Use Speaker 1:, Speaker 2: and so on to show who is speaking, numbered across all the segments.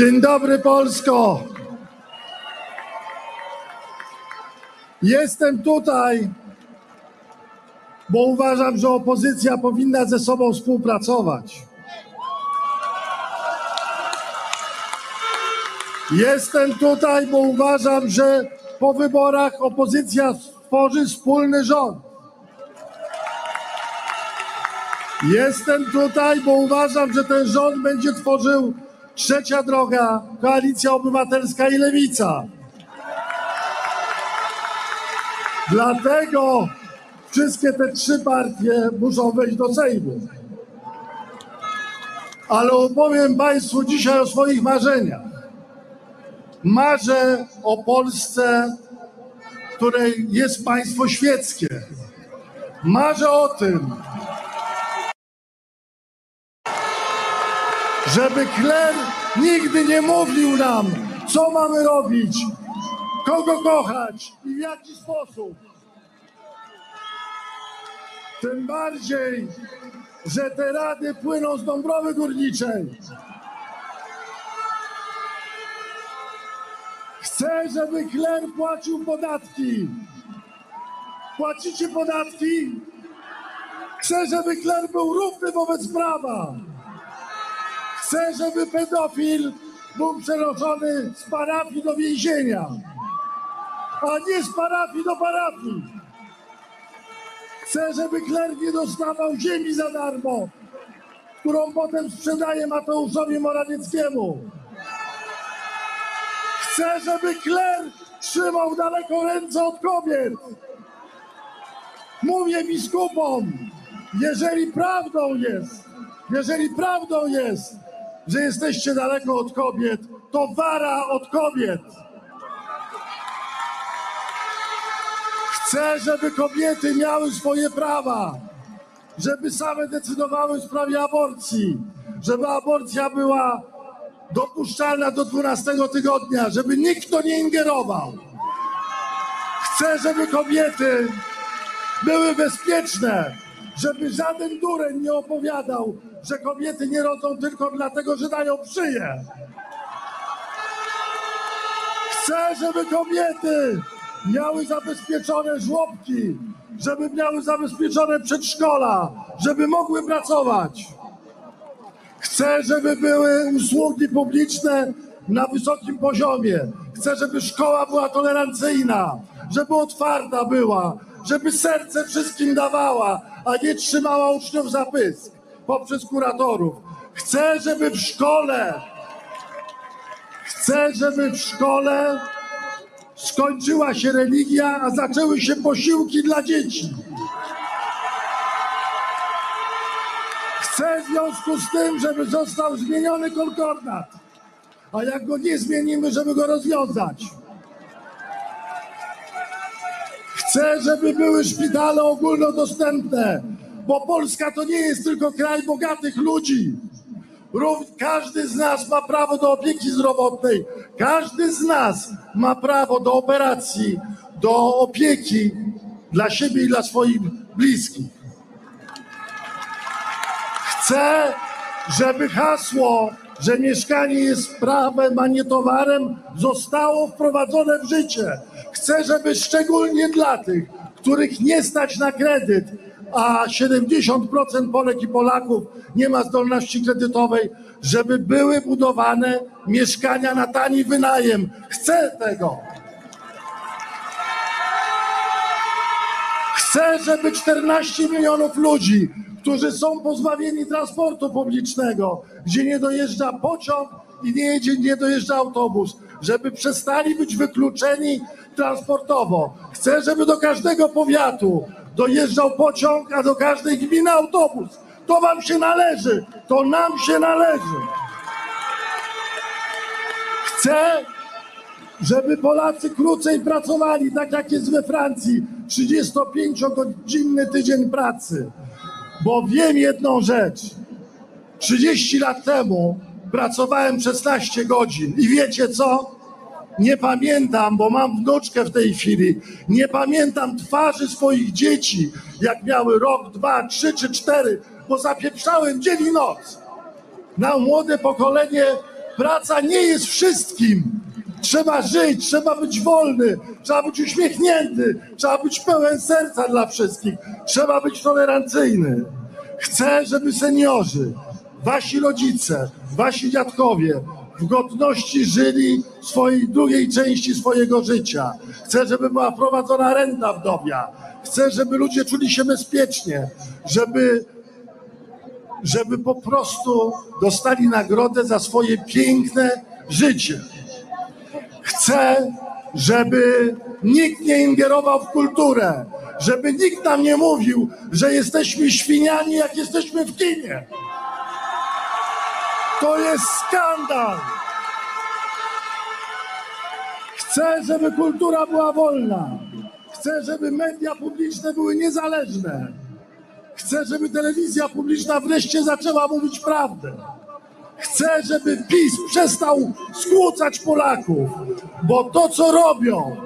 Speaker 1: Dzień dobry Polsko. Jestem tutaj, bo uważam, że opozycja powinna ze sobą współpracować. Jestem tutaj, bo uważam, że po wyborach opozycja stworzy wspólny rząd. Jestem tutaj, bo uważam, że ten rząd będzie tworzył trzecia droga, koalicja obywatelska i lewica. Dlatego wszystkie te trzy partie muszą wejść do Sejmu. Ale opowiem Państwu dzisiaj o swoich marzeniach. Marzę o Polsce, której jest państwo świeckie. Marzę o tym, żeby kler nigdy nie mówił nam, co mamy robić, kogo kochać i w jaki sposób. Tym bardziej, że te rady płyną z Dąbrowy Górniczej. Chcę, żeby kler płacił podatki. Płacicie podatki? Chcę, żeby kler był równy wobec prawa. Chcę, żeby pedofil był przenoszony z parafii do więzienia, a nie z parafii do parafii. Chcę, żeby kler nie dostawał ziemi za darmo, którą potem sprzedaje Mateuszowi Morawieckiemu. Chcę, żeby kler trzymał daleko ręce od kobiet. Mówię biskupom, jeżeli prawdą jest, jeżeli prawdą jest, że jesteście daleko od kobiet, to wara od kobiet. Chcę, żeby kobiety miały swoje prawa, żeby same decydowały w sprawie aborcji, żeby aborcja była dopuszczalna do 12 tygodnia, żeby nikt to nie ingerował. Chcę, żeby kobiety były bezpieczne, żeby żaden dureń nie opowiadał, że kobiety nie rodzą tylko dlatego, że dają przyję. Chcę, żeby kobiety miały zabezpieczone żłobki, żeby miały zabezpieczone przedszkola, żeby mogły pracować. Chcę, żeby były usługi publiczne na wysokim poziomie. Chcę, żeby szkoła była tolerancyjna, żeby otwarta była, żeby serce wszystkim dawała, a nie trzymała uczniów za pysk poprzez kuratorów. Chcę, żeby w szkole, chcę, żeby w szkole skończyła się religia, a zaczęły się posiłki dla dzieci. Chcę w związku z tym, żeby został zmieniony konkordat, a jak go nie zmienimy, żeby go rozwiązać. Chcę, żeby były szpitale ogólnodostępne, bo Polska to nie jest tylko kraj bogatych ludzi. Każdy z nas ma prawo do opieki zdrowotnej, każdy z nas ma prawo do operacji, do opieki dla siebie i dla swoich bliskich. Chcę, żeby hasło, że mieszkanie jest prawem, a nie towarem, zostało wprowadzone w życie. Chcę, żeby szczególnie dla tych, których nie stać na kredyt, a 70% Polek i Polaków nie ma zdolności kredytowej, żeby były budowane mieszkania na tani wynajem. Chcę tego. Chcę, żeby 14 milionów ludzi, którzy są pozbawieni transportu publicznego, gdzie nie dojeżdża pociąg i nie, jedzie, nie dojeżdża autobus, żeby przestali być wykluczeni transportowo. Chcę, żeby do każdego powiatu dojeżdżał pociąg, a do każdej gminy autobus. To wam się należy, to nam się należy. Chcę, żeby Polacy krócej pracowali, tak jak jest we Francji, 35-godzinny tydzień pracy. Bo wiem jedną rzecz. 30 lat temu pracowałem 16 godzin i wiecie co? Nie pamiętam, bo mam wnuczkę w tej chwili, nie pamiętam twarzy swoich dzieci, jak miały rok, dwa, trzy czy cztery, bo zapieprzałem dzień i noc. Na młode pokolenie praca nie jest wszystkim. Trzeba żyć, trzeba być wolny, trzeba być uśmiechnięty, trzeba być pełen serca dla wszystkich, trzeba być tolerancyjny. Chcę, żeby seniorzy, wasi rodzice, wasi dziadkowie w godności żyli swojej drugiej części swojego życia. Chcę, żeby była prowadzona renta wdowia. Chcę, żeby ludzie czuli się bezpiecznie, żeby żeby po prostu dostali nagrodę za swoje piękne życie. Chcę, żeby nikt nie ingerował w kulturę, żeby nikt nam nie mówił, że jesteśmy świniami, jak jesteśmy w kinie. To jest skandal. Chcę, żeby kultura była wolna. Chcę, żeby media publiczne były niezależne. Chcę, żeby telewizja publiczna wreszcie zaczęła mówić prawdę. Chcę, żeby PiS przestał skłócać Polaków, bo to, co robią,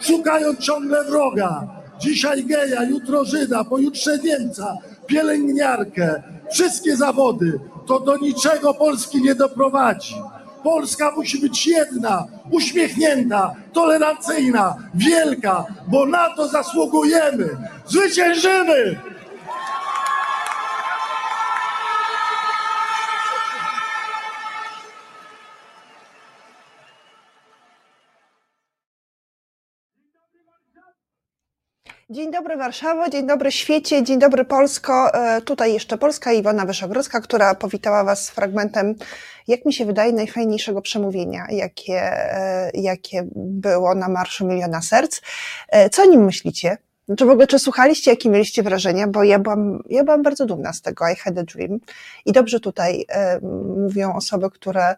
Speaker 1: szukają ciągle wroga. Dzisiaj geja, jutro Żyda, pojutrze Niemca, pielęgniarkę, wszystkie zawody, to do niczego Polski nie doprowadzi. Polska musi być jedna, uśmiechnięta, tolerancyjna, wielka, bo na to zasługujemy. Zwyciężymy!
Speaker 2: Dzień dobry Warszawo, dzień dobry świecie, dzień dobry Polsko. E, tutaj jeszcze Polska Iwona Wyszogrodzka, która powitała Was z fragmentem, jak mi się wydaje, najfajniejszego przemówienia, jakie, e, jakie było na Marszu Miliona Serc. E, co o nim myślicie? Czy w ogóle, czy słuchaliście, jakie mieliście wrażenia? Bo ja byłam, ja byłam bardzo dumna z tego I had a dream. I dobrze tutaj mówią osoby, które,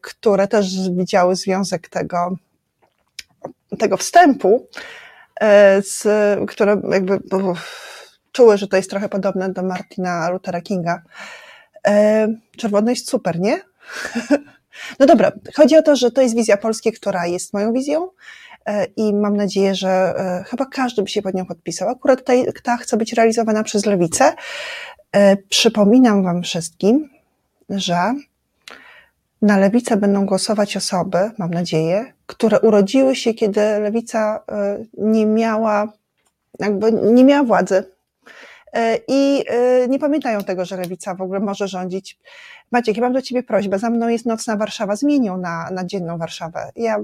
Speaker 2: które też widziały związek tego, tego wstępu. E, z, które jakby czuły, że to jest trochę podobne do Martina Luthera Kinga. E, czerwony jest super, nie? No dobra, chodzi o to, że to jest wizja Polski, która jest moją wizją e, i mam nadzieję, że chyba każdy by się pod nią podpisał. Akurat tutaj ta chce być realizowana przez lewicę. Przypominam Wam wszystkim, że na lewicę będą głosować osoby, mam nadzieję, które urodziły się, kiedy lewica e, nie miała, jakby nie miała władzy. E, I e, nie pamiętają tego, że lewica w ogóle może rządzić. Maciek, ja mam do ciebie prośbę. Za mną jest nocna Warszawa. Zmienią na, na dzienną Warszawę. Ja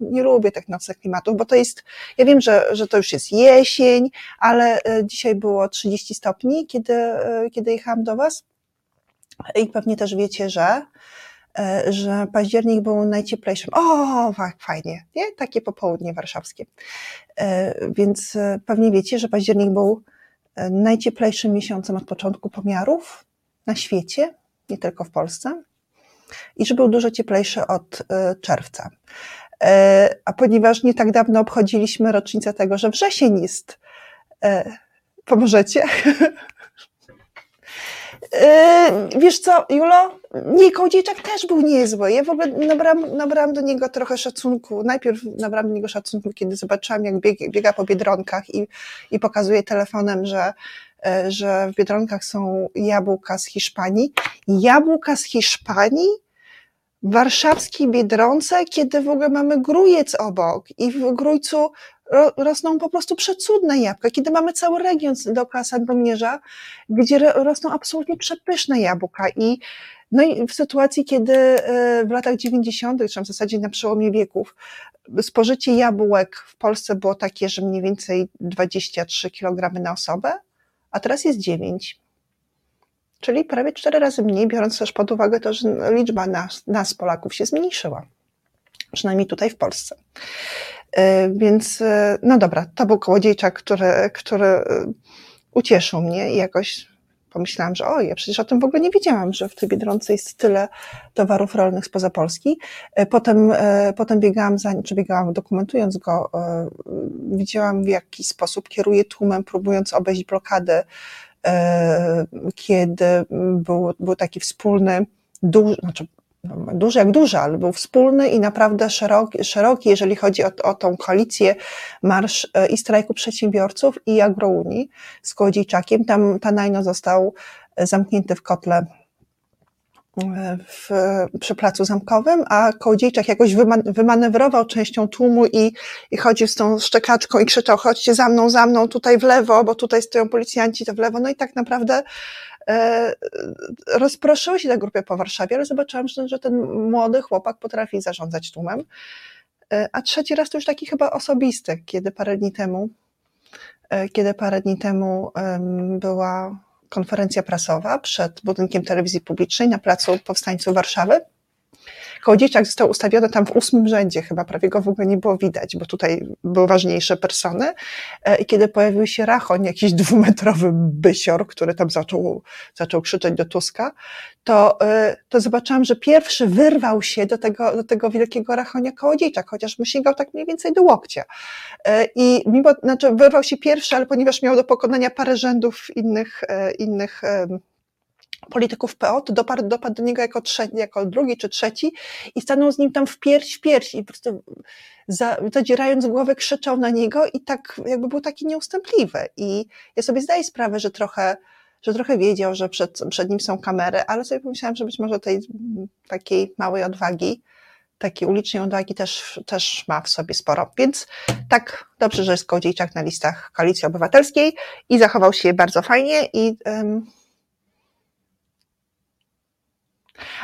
Speaker 2: nie lubię tych nocnych klimatów, bo to jest, ja wiem, że, że to już jest jesień, ale dzisiaj było 30 stopni, kiedy, kiedy jechałam do was. I pewnie też wiecie, że że październik był najcieplejszym. O, fajnie, nie? Takie popołudnie warszawskie. E, więc e, pewnie wiecie, że październik był najcieplejszym miesiącem od początku pomiarów na świecie, nie tylko w Polsce, i że był dużo cieplejszy od czerwca. A ponieważ nie tak dawno obchodziliśmy rocznicę tego, że wrzesień jest, pomożecie? Yy, wiesz co, Julo? Nie, Kołodziejczak też był niezły. Ja w ogóle nabrałam, nabrałam do niego trochę szacunku. Najpierw nabrałam do niego szacunku, kiedy zobaczyłam, jak biega, biega po Biedronkach i, i pokazuje telefonem, że, e, że w Biedronkach są jabłka z Hiszpanii. Jabłka z Hiszpanii? Warszawskiej Biedronce, kiedy w ogóle mamy Grójec obok i w Grójcu rosną po prostu przecudne jabłka. Kiedy mamy cały region dookoła Sandomierza, gdzie rosną absolutnie przepyszne jabłka i no i w sytuacji, kiedy e, w latach 90., czy w zasadzie na przełomie wieków, spożycie jabłek w Polsce było takie, że mniej więcej 23 kg na osobę, a teraz jest 9. Czyli prawie 4 razy mniej, biorąc też pod uwagę to, że liczba nas, nas Polaków się zmniejszyła. Przynajmniej tutaj w Polsce. E, więc, e, no dobra, to był kołodziejczak, który, który e, ucieszył mnie i jakoś pomyślałam, że oj, ja przecież o tym w ogóle nie wiedziałam, że w tej Biedronce jest tyle towarów rolnych spoza Polski. Potem, potem biegałam za nim, czy biegałam dokumentując go, widziałam w jaki sposób kieruje tłumem, próbując obejść blokadę, kiedy był, był taki wspólny, duży, znaczy duży jak duży, ale był wspólny i naprawdę szeroki, szeroki jeżeli chodzi o, o tą koalicję Marsz e, i Strajku Przedsiębiorców i Agrounii z Kołodziejczakiem. Tam Tanajno został zamknięty w kotle w, przy Placu Zamkowym, a Kołodziejczak jakoś wyman, wymanewrował częścią tłumu i, i chodził z tą szczekaczką i krzyczał, chodźcie za mną, za mną, tutaj w lewo, bo tutaj stoją policjanci, to w lewo. No i tak naprawdę e, rozproszyły się te grupy po Warszawie, ale zobaczyłam, że, że ten młody chłopak potrafi zarządzać tłumem. E, a trzeci raz to już taki chyba osobisty, kiedy parę dni temu, e, kiedy parę dni temu była konferencja prasowa przed budynkiem telewizji publicznej na Placu Powstańców Warszawy. Kołodziejczak został ustawiony tam w ósmym rzędzie, chyba prawie go w ogóle nie było widać, bo tutaj były ważniejsze persony. E, I kiedy pojawił się Rachoń, jakiś dwumetrowy bysior, który tam zaczął, zaczął krzyczeć do Tuska, to, e, to zobaczyłam, że pierwszy wyrwał się do tego, do tego wielkiego Rachonia Kołodziejczak, chociaż mu sięgał tak mniej więcej do łokcia. E, I mimo, znaczy wyrwał się pierwszy, ale ponieważ miał do pokonania parę rzędów innych, innych polityków PO, to dopadł, dopadł do niego jako, trzeci, jako drugi czy trzeci i stanął z nim tam w pierś w pierś i po prostu za, zadzierając głowę krzyczał na niego i tak jakby był taki nieustępliwy. I ja sobie zdaję sprawę, że trochę, że trochę wiedział, że przed, przed nim są kamery, ale sobie pomyślałam, że być może tej takiej małej odwagi, takiej ulicznej odwagi też, też ma w sobie sporo. Więc tak, dobrze, że jest Kołodziejczak na listach Koalicji Obywatelskiej i zachował się bardzo fajnie i um,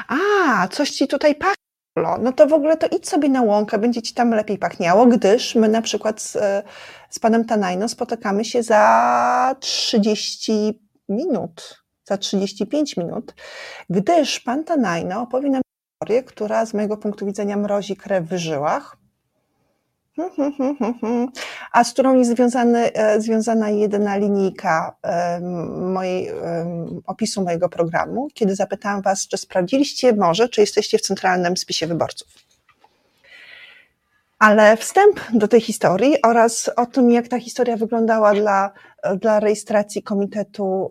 Speaker 2: a, coś ci tutaj pachło, no to w ogóle to idź sobie na łąkę, będzie ci tam lepiej pachniało, gdyż my na przykład z, z panem Tanajno spotykamy się za 30 minut, za 35 minut, gdyż pan Tanajno opowie nam historię, która z mojego punktu widzenia mrozi krew w żyłach, a z którą jest związany, e, związana jedyna linijka mojej, opisu mojego programu, kiedy zapytałam Was, czy sprawdziliście może, czy jesteście w centralnym spisie wyborców. Ale wstęp do tej historii oraz o tym, jak ta historia wyglądała dla, dla rejestracji Komitetu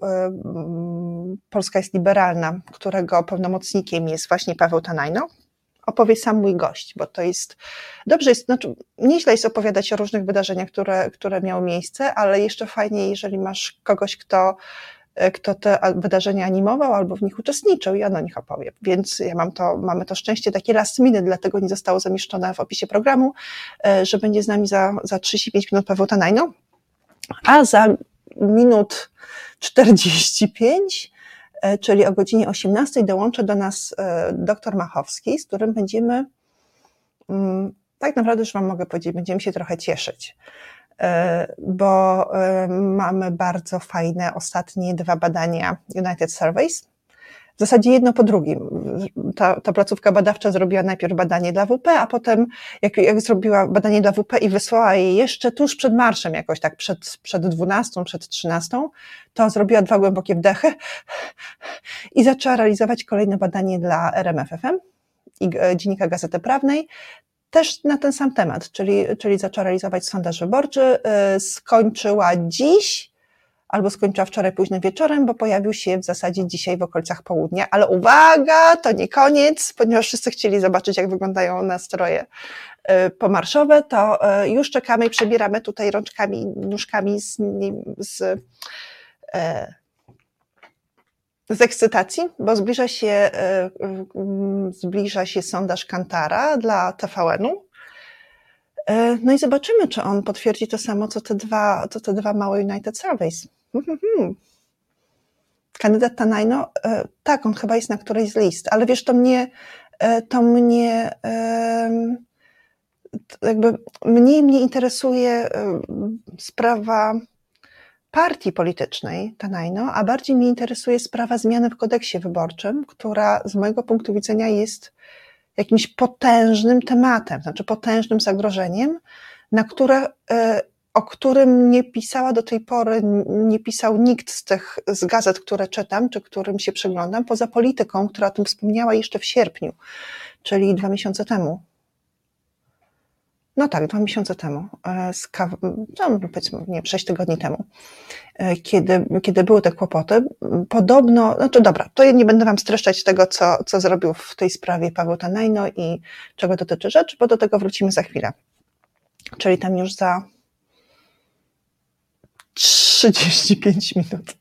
Speaker 2: Polska jest Liberalna, którego pełnomocnikiem jest właśnie Paweł Tanajno, opowie sam mój gość, bo to jest dobrze, jest, znaczy nieźle jest opowiadać o różnych wydarzeniach, które, które miały miejsce, ale jeszcze fajniej, jeżeli masz kogoś, kto, kto te wydarzenia animował albo w nich uczestniczył i on o nich opowie. Więc ja mam to, mamy to szczęście takie last minute, dlatego nie zostało zamieszczone w opisie programu, e, że będzie z nami za, za 35 minut Paweł Tanajno, a za minut 45 E, czyli o godzinie 18 dołączy do nas e, dr Machowski, z którym będziemy, mm, tak naprawdę już Wam mogę powiedzieć, będziemy się trochę cieszyć, e, bo mamy bardzo fajne ostatnie dwa badania United Surveys, w zasadzie jedno po drugim. Ta, ta placówka badawcza zrobiła najpierw badanie dla WP, a potem jak, jak zrobiła badanie dla WP i wysłała je jeszcze tuż przed marszem, jakoś tak przed, przed 12, przed 13, to zrobiła dwa głębokie wdechy i zaczęła realizować kolejne badanie dla RMFFM i Dziennika Gazety Prawnej, też na ten sam temat, czyli, czyli zaczęła realizować sondaż wyborczy, e, skończyła dziś albo skończyła wczoraj późnym wieczorem, bo pojawił się w zasadzie dzisiaj w okolicach południa. Ale uwaga, to nie koniec, ponieważ wszyscy chcieli zobaczyć, jak wyglądają nastroje y, pomarszowe, to y, już czekamy i przebieramy tutaj rączkami, nóżkami z, z, y, z ekscytacji, bo zbliża się, zbliża się sondaż Kantara dla TVN-u. No i zobaczymy, czy on potwierdzi to samo, co te dwa, co te dwa małe United Surveys. Mhm. Kandydat Tanajno, e, tak, on chyba jest na którejś z list, ale wiesz, to mnie, e, to mnie, jakby mniej mnie interesuje sprawa partii politycznej Tanajno, a bardziej mnie interesuje sprawa zmiany w kodeksie wyborczym, która z mojego punktu widzenia jest jakimś potężnym tematem, znaczy potężnym zagrożeniem, na które e, o którym nie pisała do tej pory, nie pisał nikt z tych z gazet, które czytam, czy którym się przyglądam, poza polityką, która o tym wspomniała jeszcze w sierpniu, czyli dwa miesiące temu. No tak, dwa miesiące temu, e, z kaw... no, powiedzmy, nie, sześć tygodni temu, e, kiedy, kiedy były te kłopoty. Podobno, znaczy dobra, to ja nie będę Wam streszczać tego, co, co zrobił w tej sprawie Paweł Tanajno i czego dotyczy rzecz, bo do tego wrócimy za chwilę. Czyli tam już za 35 minut.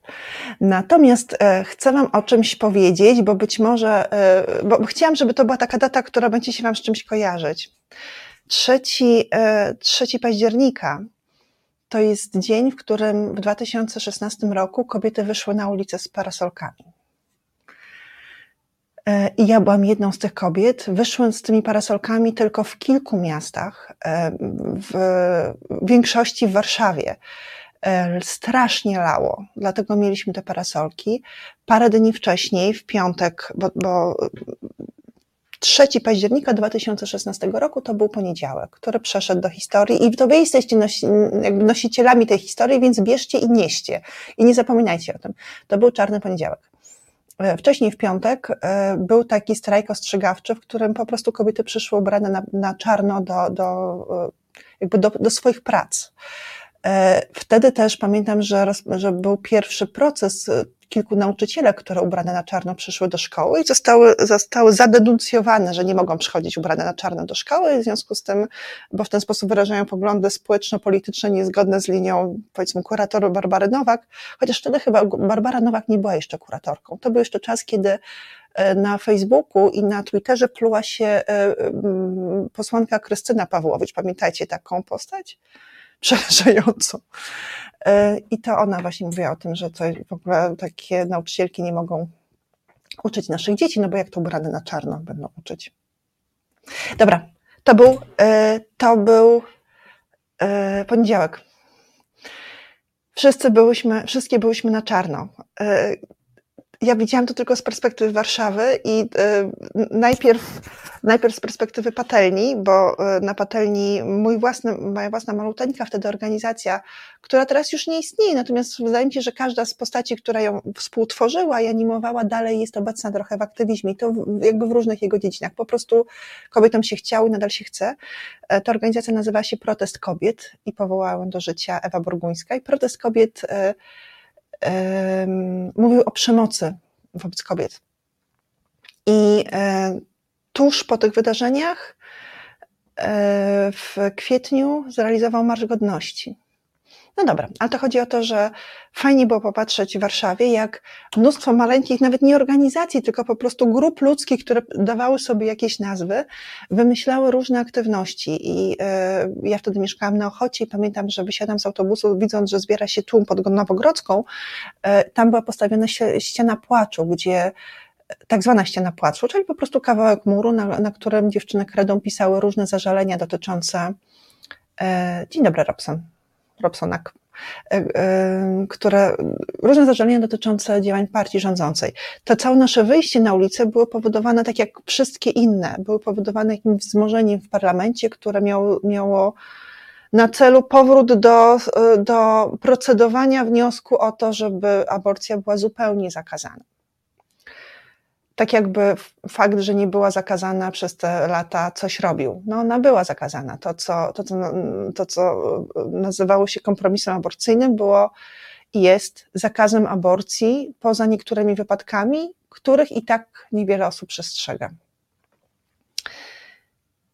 Speaker 2: Natomiast e, chcę Wam o czymś powiedzieć, bo być może, e, bo chciałam, żeby to była taka data, która będzie się Wam z czymś kojarzyć. 3, 3 października to jest dzień, w którym w 2016 roku kobiety wyszły na ulicę z parasolkami. E, I ja byłam jedną z tych kobiet. Wyszłam z tymi parasolkami tylko w kilku miastach, w większości w Warszawie. E, strasznie lało, dlatego mieliśmy te parasolki. Parę dni wcześniej, w piątek, bo, bo 3 października 2016 roku to był poniedziałek, który przeszedł do historii i to wy jesteście nosi, nosicielami tej historii, więc bierzcie i nieście. I nie zapominajcie o tym. To był czarny poniedziałek. E, wcześniej w piątek e, był taki strajk ostrzegawczy, w którym po prostu kobiety przyszły ubrane na, na czarno do, do, jakby do, do swoich prac. E, wtedy też pamiętam, że, że był pierwszy proces e, kilku nauczycielek, które ubrane na czarno przyszły do szkoły i zostały, zostały zadenuncjowane, że nie mogą przychodzić ubrane na czarno do szkoły, w związku z tym, bo w ten sposób wyrażają poglądy społeczno-polityczne niezgodne z linią, powiedzmy, kuratoru Barbary Nowak, chociaż wtedy chyba Barbara Nowak nie była jeszcze kuratorką. To był jeszcze czas, kiedy e, na Facebooku i na Twitterze pluła się posłanka Krystyna Pawłowicz. Pamiętajcie taką postać? Przerażająco. E, I to ona właśnie mówiła o tym, że to w ogóle takie nauczycielki nie mogą uczyć naszych dzieci, no bo jak to ubrane na czarno będą uczyć. Dobra, to był, e, to był e, poniedziałek. Wszyscy byłyśmy, wszystkie byłyśmy na czarno ja widziałam to tylko z perspektywy Warszawy i y, najpierw, najpierw z perspektywy patelni, bo y, na patelni mój własny, moja własna maluteńka wtedy organizacja, która teraz już nie istnieje, natomiast wydaje mi się, że każda z postaci, która ją współtworzyła i animowała, dalej jest obecna trochę w aktywizmie i to jakby w różnych jego dziedzinach. Po prostu kobietom się chciało i nadal się chce. E, ta organizacja nazywa się Protest Kobiet i powołała ją do życia Ewa Borguńska i Protest Kobiet mówił o przemocy wobec kobiet. I e, tuż po tych wydarzeniach e, w kwietniu zrealizował Marsz Godności. No dobra, ale to chodzi o to, że fajnie było popatrzeć w Warszawie, jak mnóstwo maleńkich, nawet nie organizacji, tylko po prostu grup ludzkich, które dawały sobie jakieś nazwy, wymyślały różne aktywności. I e, ja wtedy mieszkałam na Ochocie i pamiętam, że wysiadam z autobusu, widząc, że zbiera się tłum pod Nowogrodzką. E, tam była postawiona ściana płaczu, gdzie tak zwana ściana płaczu, czyli po prostu kawałek muru, na, na którym dziewczyny kredą pisały różne zażalenia dotyczące. E, dzień dobry, Robson. Robsonak, e, e, które różne zażalenia dotyczące działań partii rządzącej. To całe nasze wyjście na ulicę było powodowane tak jak wszystkie inne, były powodowane jakimś wzmożeniem w parlamencie, które miało, miało na celu powrót do, do procedowania wniosku o to, żeby aborcja była zupełnie zakazana tak jakby fakt, że nie była zakazana przez te lata, coś robił. No ona była zakazana. To, co, to, co, to, co nazywało się kompromisem aborcyjnym, było i jest zakazem aborcji poza niektórymi wypadkami, których i tak niewiele osób przestrzega.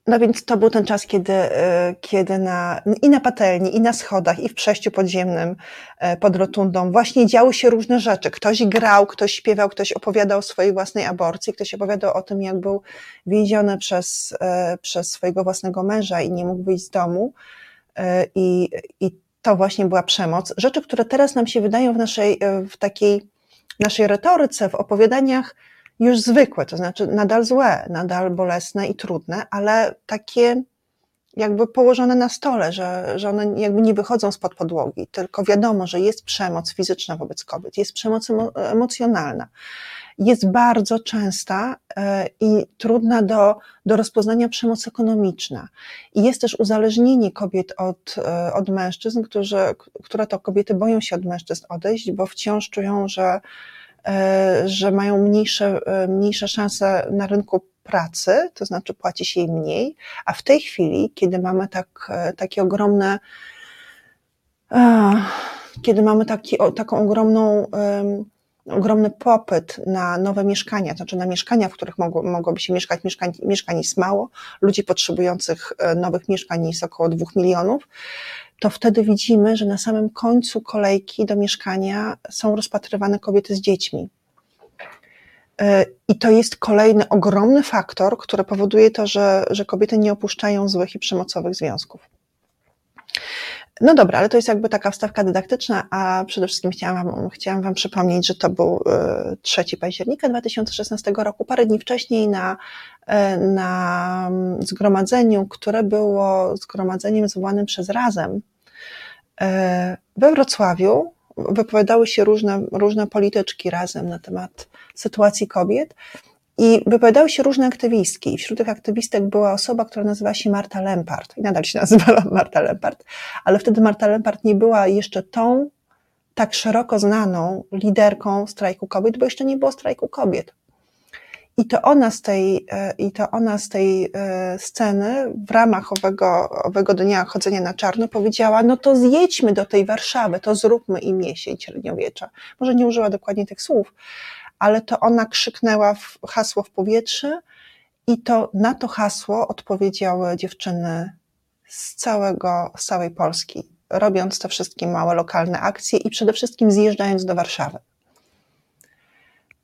Speaker 2: No więc to był ten czas, kiedy, e, kiedy na, i na patelni, i na schodach, i w przejściu podziemnym e, pod rotundą właśnie działy się różne rzeczy. Ktoś grał, ktoś śpiewał, ktoś opowiadał o swojej własnej aborcji, ktoś opowiadał o tym, jak był więziony przez, e, przez swojego własnego męża i nie mógł wyjść z domu. I, I to właśnie była przemoc. Rzeczy, które teraz nam się wydają w naszej, w takiej naszej retoryce, w opowiadaniach, już zwykłe, to znaczy nadal złe, nadal bolesne i trudne, ale takie jakby położone na stole, że, że one jakby nie wychodzą spod podłogi, tylko wiadomo, że jest przemoc fizyczna wobec kobiet, jest przemoc emocjonalna. Jest bardzo częsta e, i trudna do, do rozpoznania przemoc ekonomiczna. I jest też uzależnienie kobiet od, e, od mężczyzn, którzy, które to kobiety boją się od mężczyzn odejść, bo wciąż czują, że, że mają mniejsze, e, mniejsze szanse na rynku pracy, to znaczy płaci się im mniej, a w tej chwili, kiedy mamy tak, e, takie ogromne, kiedy mamy taki, taką ogromną, ogromny popyt na nowe mieszkania, to znaczy na mieszkania, w których mogło, mogłoby się mieszkać, mieszkań, mieszkań jest mało, ludzi potrzebujących nowych mieszkań jest około dwóch milionów, to wtedy widzimy, że na samym końcu kolejki do mieszkania są rozpatrywane kobiety z dziećmi. E, I to jest kolejny ogromny faktor, który powoduje to, że, że kobiety nie opuszczają złych i przemocowych związków. No dobra, ale to jest jakby taka wstawka dydaktyczna, a przede wszystkim chciałam Wam, chciałam wam przypomnieć, że to był 3 e, października 2016 roku, parę dni wcześniej na, e, na zgromadzeniu, które było zgromadzeniem zwołanym przez Razem we Wrocławiu, wypowiadały się różne, różne polityczki razem na temat sytuacji kobiet i wypowiadały się różne aktywistki. Wśród tych aktywistek była osoba, która nazywa się Marta Lempart. I nadal się nazywała Marta Lempart, ale wtedy Marta Lempart nie była jeszcze tą tak szeroko znaną liderką strajku kobiet, bo jeszcze nie było strajku kobiet. I to ona z tej, e, i to ona z tej e, sceny w ramach owego, owego dnia chodzenia na czarno powiedziała, no to zjedźmy do tej Warszawy, to zróbmy im jesień średniowiecza. Może nie użyła dokładnie tych słów, ale to ona krzyknęła w hasło w powietrze i to na to hasło odpowiedziały dziewczyny z całego, z całej Polski, robiąc te wszystkie małe lokalne akcje i przede wszystkim zjeżdżając do Warszawy.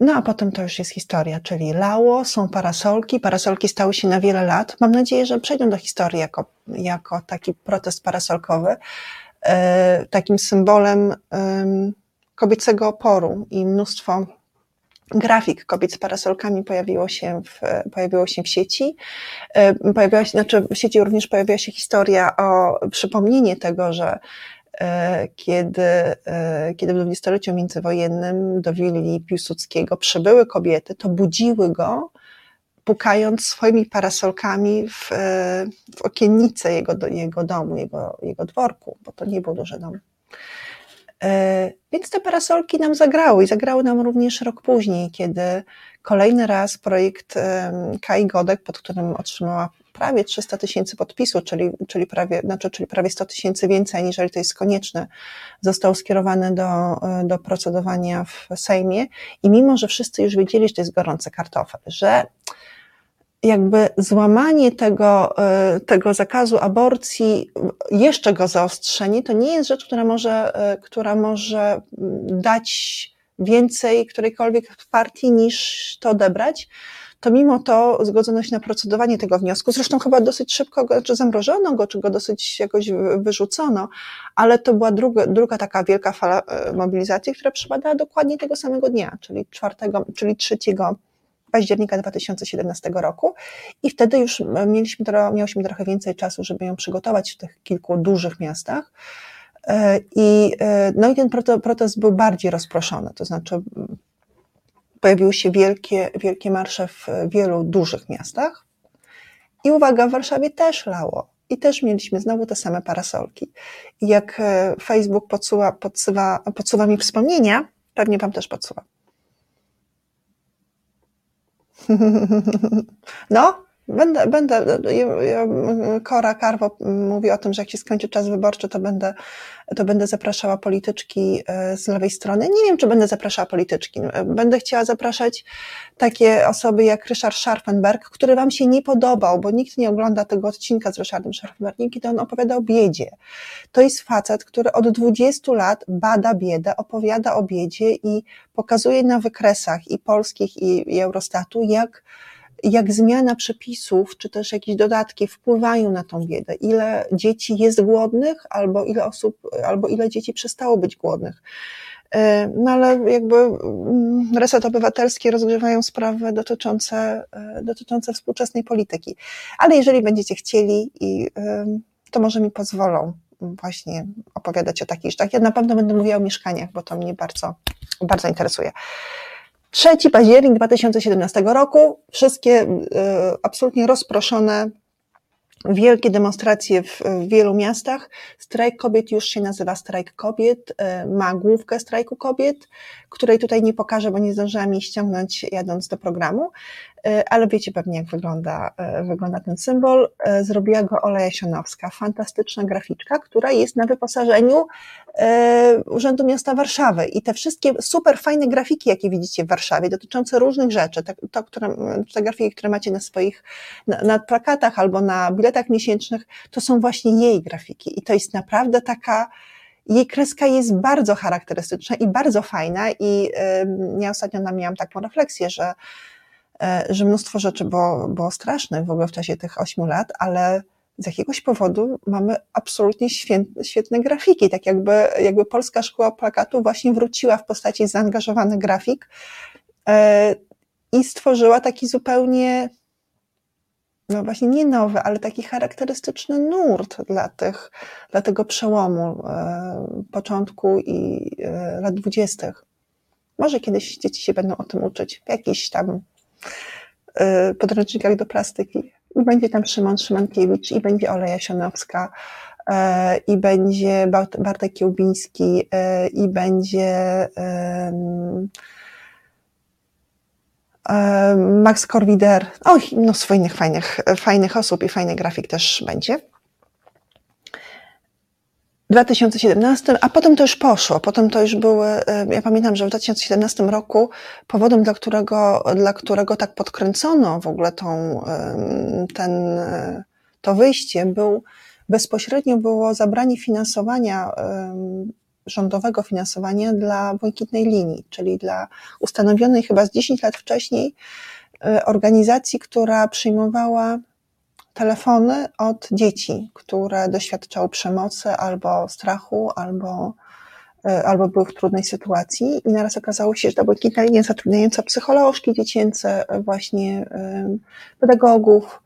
Speaker 2: No a potem to już jest historia, czyli lało, są parasolki. Parasolki stały się na wiele lat. Mam nadzieję, że przejdą do historii jako, jako taki protest parasolkowy, e, takim symbolem kobiecego oporu i mnóstwo grafik kobiet z parasolkami pojawiło się w, pojawiło się w sieci. E, pojawiła się, znaczy w sieci również pojawiła się historia o przypomnienie tego, że E, kiedy, e, kiedy w dwudziestoleciu międzywojennym do willi Piłsudskiego przybyły kobiety, to budziły go, pukając swoimi parasolkami w, w okiennice jego, jego domu, jego, jego dworku, bo to nie był duży dom. Więc te parasolki nam zagrały i zagrały nam również rok później, kiedy kolejny raz projekt Kai Godek, pod którym otrzymała prawie 300 tysięcy podpisów, czyli, czyli, prawie, znaczy, czyli prawie 100 tysięcy więcej, aniżeli to jest konieczne, został skierowany do, do procedowania w Sejmie. I mimo, że wszyscy już wiedzieli, że to jest gorący kartofel, że jakby złamanie tego, e, tego zakazu aborcji, jeszcze go zaostrzenie, to nie jest rzecz, która może, e, która może dać więcej którejkolwiek partii niż to odebrać to mimo to zgodzono się na procedowanie tego wniosku. Zresztą chyba dosyć szybko go, czy zamrożono go, czy go dosyć jakoś wyrzucono, ale to była druga, druga taka wielka fala e, mobilizacji, która przypadała dokładnie tego samego dnia, czyli czwartego, czyli 3 października 2017 roku i wtedy już mieliśmy, miałyśmy trochę więcej czasu, żeby ją przygotować w tych kilku dużych miastach. E, I, e, no i ten protest był bardziej rozproszony, to znaczy pojawiły się wielkie, wielkie marsze w wielu dużych miastach. I uwaga, w Warszawie też lało. I też mieliśmy znowu te same parasolki. Jak e, Facebook podsuwa, podsuwa, podsuwa mi wspomnienia, pewnie Wam też podsuwa. No, Będę, będę, Kora Karwo mówi o tym, że jak się skończy czas wyborczy, to będę, to będę zapraszała polityczki e, z lewej strony. Nie wiem, czy będę zapraszała polityczki. Będę chciała zapraszać takie osoby jak Ryszard Scharfenberg, który wam się nie podobał, bo nikt nie ogląda tego odcinka z Ryszardem Scharfenbergiem, kiedy on opowiada o biedzie. To jest facet, który od 20 lat bada biedę, opowiada o biedzie i pokazuje na wykresach i polskich, i, i Eurostatu, jak jak zmiana przepisów, czy też jakieś dodatki wpływają na tą biedę, ile dzieci jest głodnych, albo ile osób, albo ile dzieci przestało być głodnych. E, no ale jakby mm, reset obywatelski rozgrzewają sprawy dotyczące, e, dotyczące współczesnej polityki. Ale jeżeli będziecie chcieli, to może mi pozwolą właśnie opowiadać o takich rzeczach. Ja na pewno będę mówiła o mieszkaniach, bo to mnie bardzo, bardzo interesuje. 3 październik 2017 roku, wszystkie e, absolutnie rozproszone wielkie demonstracje w, wielu miastach. Strajk kobiet już się nazywa Strajk Kobiet, e, ma główkę strajku kobiet, której tutaj nie pokażę, bo nie zdążyłam jej ściągnąć jadąc do programu. E, ale wiecie pewnie, jak wygląda, e, wygląda ten symbol. E, Zrobiła go Ola Jasionowska, fantastyczna graficzka, która jest na wyposażeniu Urzędu Miasta Warszawy. I te wszystkie super fajne grafiki, jakie widzicie w Warszawie, dotyczące różnych rzeczy, te, to, które, te grafiki, które macie na swoich, na, na plakatach albo na biletach miesięcznych, to są właśnie jej grafiki. I to jest naprawdę taka, jej kreska jest bardzo charakterystyczna i bardzo fajna i ja ostatnio miałam taką refleksję, że, że mnóstwo rzeczy było, było strasznych w ogóle w czasie tych ośmiu lat, ale z jakiegoś powodu mamy absolutnie święt, świetne grafiki, tak jakby, jakby Polska Szkoła Plakatu właśnie wróciła w postaci zaangażowany grafik e, i stworzyła taki zupełnie no właśnie nie nowy, ale taki charakterystyczny nurt dla, tych, dla tego przełomu e, początku i e, lat dwudziestych. Może kiedyś dzieci się będą o tym uczyć w jakichś tam e, podręcznikach do plastyki. I będzie tam Szymon Szymankiewicz, i będzie Ola Jasionowska, e, i będzie Bart- Bartek Kiełbiński, e, i będzie Max Korwider, oj, mnóstwo innych fajnych, fajnych osób i fajny grafik też będzie. W 2017, a potem to już poszło, potem to już były, e, ja pamiętam, że w 2017 roku powodem, dla którego, dla którego tak podkręcono w ogóle tą, ten, e, to wyjście, był bezpośrednio było zabranie finansowania, rządowego finansowania dla błękitnej linii, czyli dla ustanowionej chyba z 10 lat wcześniej e, organizacji, która przyjmowała telefony od dzieci, które doświadczały przemocy albo strachu, albo, e, albo były w trudnej sytuacji. I naraz okazało się, że ta błękitna linia zatrudniająca psycholożki dziecięce, e, właśnie pedagogów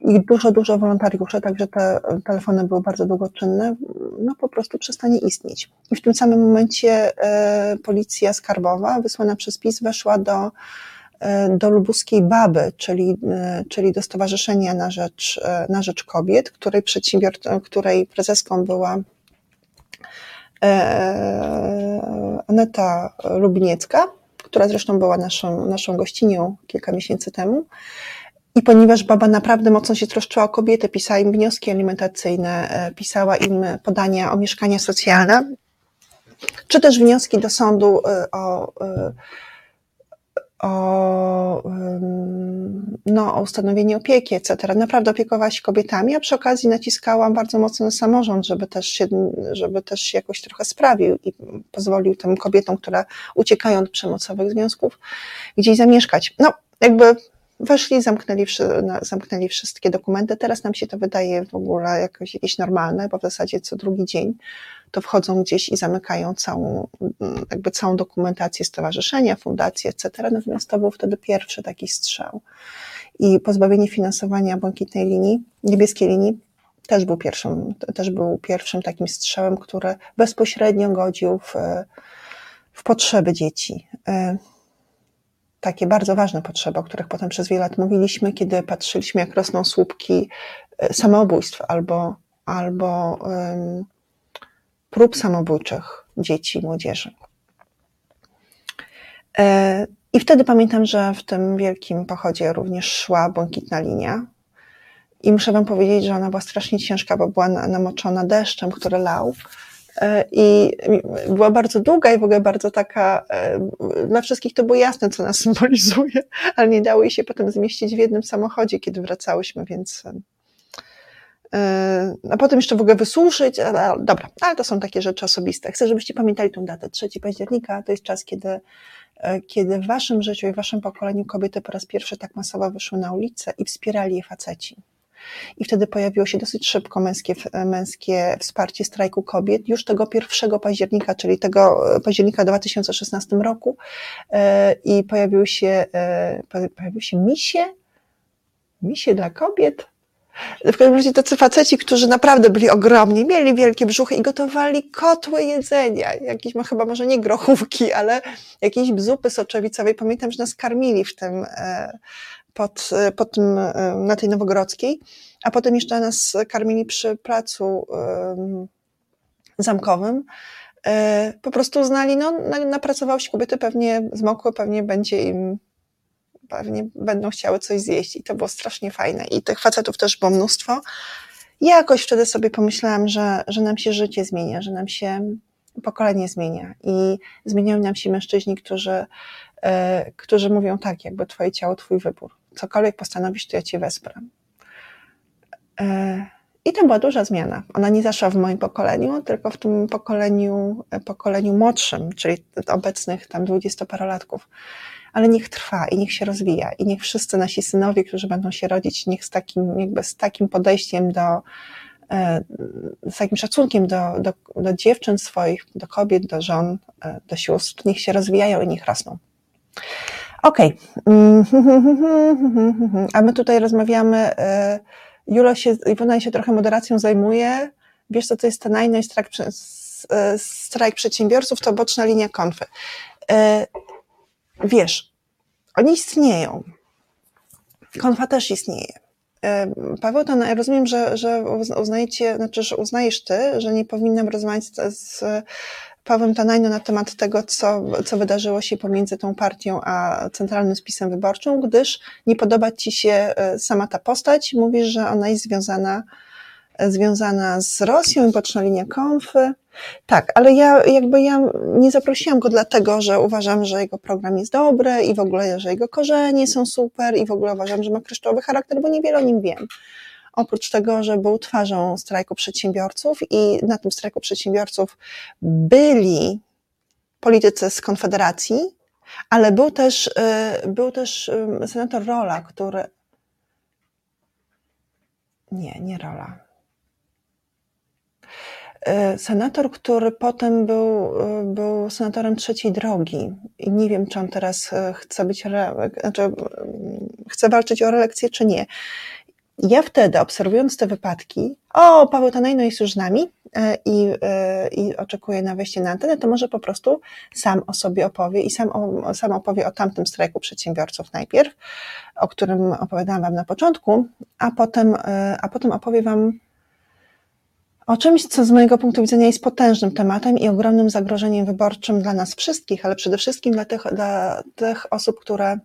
Speaker 2: i dużo, dużo wolontariuszy, także te telefony były bardzo długoczynne, no po prostu przestanie istnieć. I w tym samym momencie e, policja skarbowa wysłana przez PiS weszła do do lubuskiej Baby, czyli, e, czyli do Stowarzyszenia na Rzecz, e, na Rzecz Kobiet, której, której prezeską była e, Aneta Lubniecka, która zresztą była naszą, naszą gościnią kilka miesięcy temu. I ponieważ baba naprawdę mocno się troszczyła o kobiety, pisała im wnioski alimentacyjne, e, pisała im podania o mieszkania socjalne, czy też wnioski do sądu e, o, e, o, no, o ustanowienie opieki, etc. Naprawdę opiekowała się kobietami, a przy okazji naciskałam bardzo mocno na samorząd, żeby też się, żeby też się jakoś trochę sprawił i pozwolił tym kobietom, które uciekają od przemocowych związków, gdzieś zamieszkać. No, jakby weszli, zamknęli, zamknęli wszystkie dokumenty. Teraz nam się to wydaje w ogóle jakoś, jakieś normalne, bo w zasadzie co drugi dzień to wchodzą gdzieś i zamykają całą, mm, jakby całą dokumentację stowarzyszenia, fundacji, etc. Natomiast to był wtedy pierwszy taki strzał. I pozbawienie finansowania błękitnej linii, niebieskiej linii, też był pierwszym, też był pierwszym takim strzałem, który bezpośrednio godził w, w potrzeby dzieci. Takie bardzo ważne potrzeby, o których potem przez wiele lat mówiliśmy, kiedy patrzyliśmy, jak rosną słupki y, samobójstw albo, albo ym, prób samobójczych dzieci i młodzieży. E, I wtedy pamiętam, że w tym wielkim pochodzie również szła błękitna linia. I muszę Wam powiedzieć, że ona była strasznie ciężka, bo była na- namoczona deszczem, który lał. E, I była bardzo długa i w ogóle bardzo taka, e, dla wszystkich to było jasne, co nas symbolizuje, ale nie dało jej się potem zmieścić w jednym samochodzie, kiedy wracałyśmy, więc e, a potem jeszcze w ogóle wysuszyć, ale, dobra, ale to są takie rzeczy osobiste. Chcę, żebyście pamiętali tą datę. 3 października to jest czas, kiedy, kiedy w waszym życiu i w waszym pokoleniu kobiety po raz pierwszy tak masowo wyszły na ulicę i wspierali je faceci. I wtedy pojawiło się dosyć szybko męskie, męskie wsparcie strajku kobiet. Już tego 1 października, czyli tego e, października 2016 roku e, i pojawiły się, e, po- pojawiły się misie, misie dla kobiet. W każdym razie tacy faceci, którzy naprawdę byli ogromni, mieli wielkie brzuchy i gotowali kotły jedzenia. Jakieś, no chyba może nie grochówki, ale jakieś zupy soczewicowej. Pamiętam, że nas karmili w tym, pod, e, pod tym, e, na tej Nowogrodzkiej, a potem jeszcze nas karmili przy placu zamkowym. E, Po prostu uznali, no na- napracowały się kobiety, pewnie zmokły, pewnie będzie im pewnie będą chciały coś zjeść i to było strasznie fajne. I tych facetów też było mnóstwo. Ja jakoś wtedy sobie pomyślałam, że, że nam się życie zmienia, że nam się pokolenie zmienia i zmieniają nam się mężczyźni, którzy, e, którzy mówią tak, jakby twoje ciało, twój wybór. Cokolwiek postanowisz, to ja cię wesprę. E, I to była duża zmiana. Ona nie zaszła w moim pokoleniu, tylko w tym pokoleniu, pokoleniu młodszym, czyli obecnych tam dwudziestoparolatków. Ale niech trwa i niech się rozwija i niech wszyscy nasi synowie, którzy będą się rodzić, niech z takim, jakby z takim podejściem do, e, z takim szacunkiem do, do, do dziewczyn swoich, do kobiet, do żon, e, do sióstr, niech się rozwijają i niech rosną. Okej. Okay. A my tutaj rozmawiamy. E, Julo się, Iwona się trochę moderacją zajmuje. Wiesz, co to jest Tenajno i strajk, strajk przedsiębiorców, to boczna linia konfy. Wiesz, oni istnieją. Konfa też istnieje. Paweł, to rozumiem, że, że uznajecie, znaczy, że uznajesz ty, że nie powinnam rozmawiać z, z Pawłem Tanajno na temat tego, co, co wydarzyło się pomiędzy tą partią a Centralnym Spisem Wyborczym, gdyż nie podoba ci się sama ta postać. Mówisz, że ona jest związana, związana z Rosją i boczna linia konfy. Tak, ale ja jakby ja nie zaprosiłam go dlatego, że uważam, że jego program jest dobry i w ogóle, że jego korzenie są super i w ogóle uważam, że ma kryształowy charakter, bo niewiele o nim wiem. Oprócz tego, że był twarzą strajku przedsiębiorców i na tym strajku przedsiębiorców byli politycy z Konfederacji, ale był też, był też senator Rola, który. Nie, nie Rola senator, który potem był, był senatorem trzeciej drogi i nie wiem, czy on teraz chce być, znaczy chce walczyć o reelekcję, czy nie. Ja wtedy, obserwując te wypadki, o, Paweł Tanejno jest już z nami i, i oczekuje na wejście na antenę, to może po prostu sam o sobie opowie i sam, o, sam opowie o tamtym strajku przedsiębiorców najpierw, o którym opowiadałam Wam na początku, a potem, a potem opowie Wam o czymś, co z mojego punktu widzenia jest potężnym tematem i ogromnym zagrożeniem wyborczym dla nas wszystkich, ale przede wszystkim dla tych, dla tych osób, które,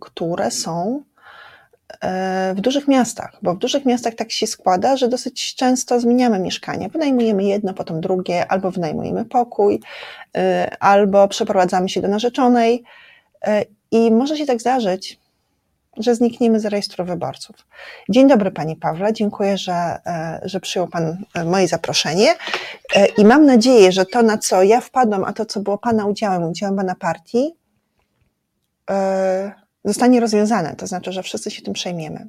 Speaker 2: które są w dużych miastach, bo w dużych miastach tak się składa, że dosyć często zmieniamy mieszkanie. Wynajmujemy jedno, potem drugie, albo wynajmujemy pokój, albo przeprowadzamy się do narzeczonej i może się tak zdarzyć, że znikniemy z rejestru wyborców. Dzień dobry Panie Pawle, dziękuję, że, że przyjął Pan moje zaproszenie i mam nadzieję, że to, na co ja wpadłam, a to, co było Pana udziałem, udziałem Pana partii, zostanie rozwiązane, to znaczy, że wszyscy się tym przejmiemy.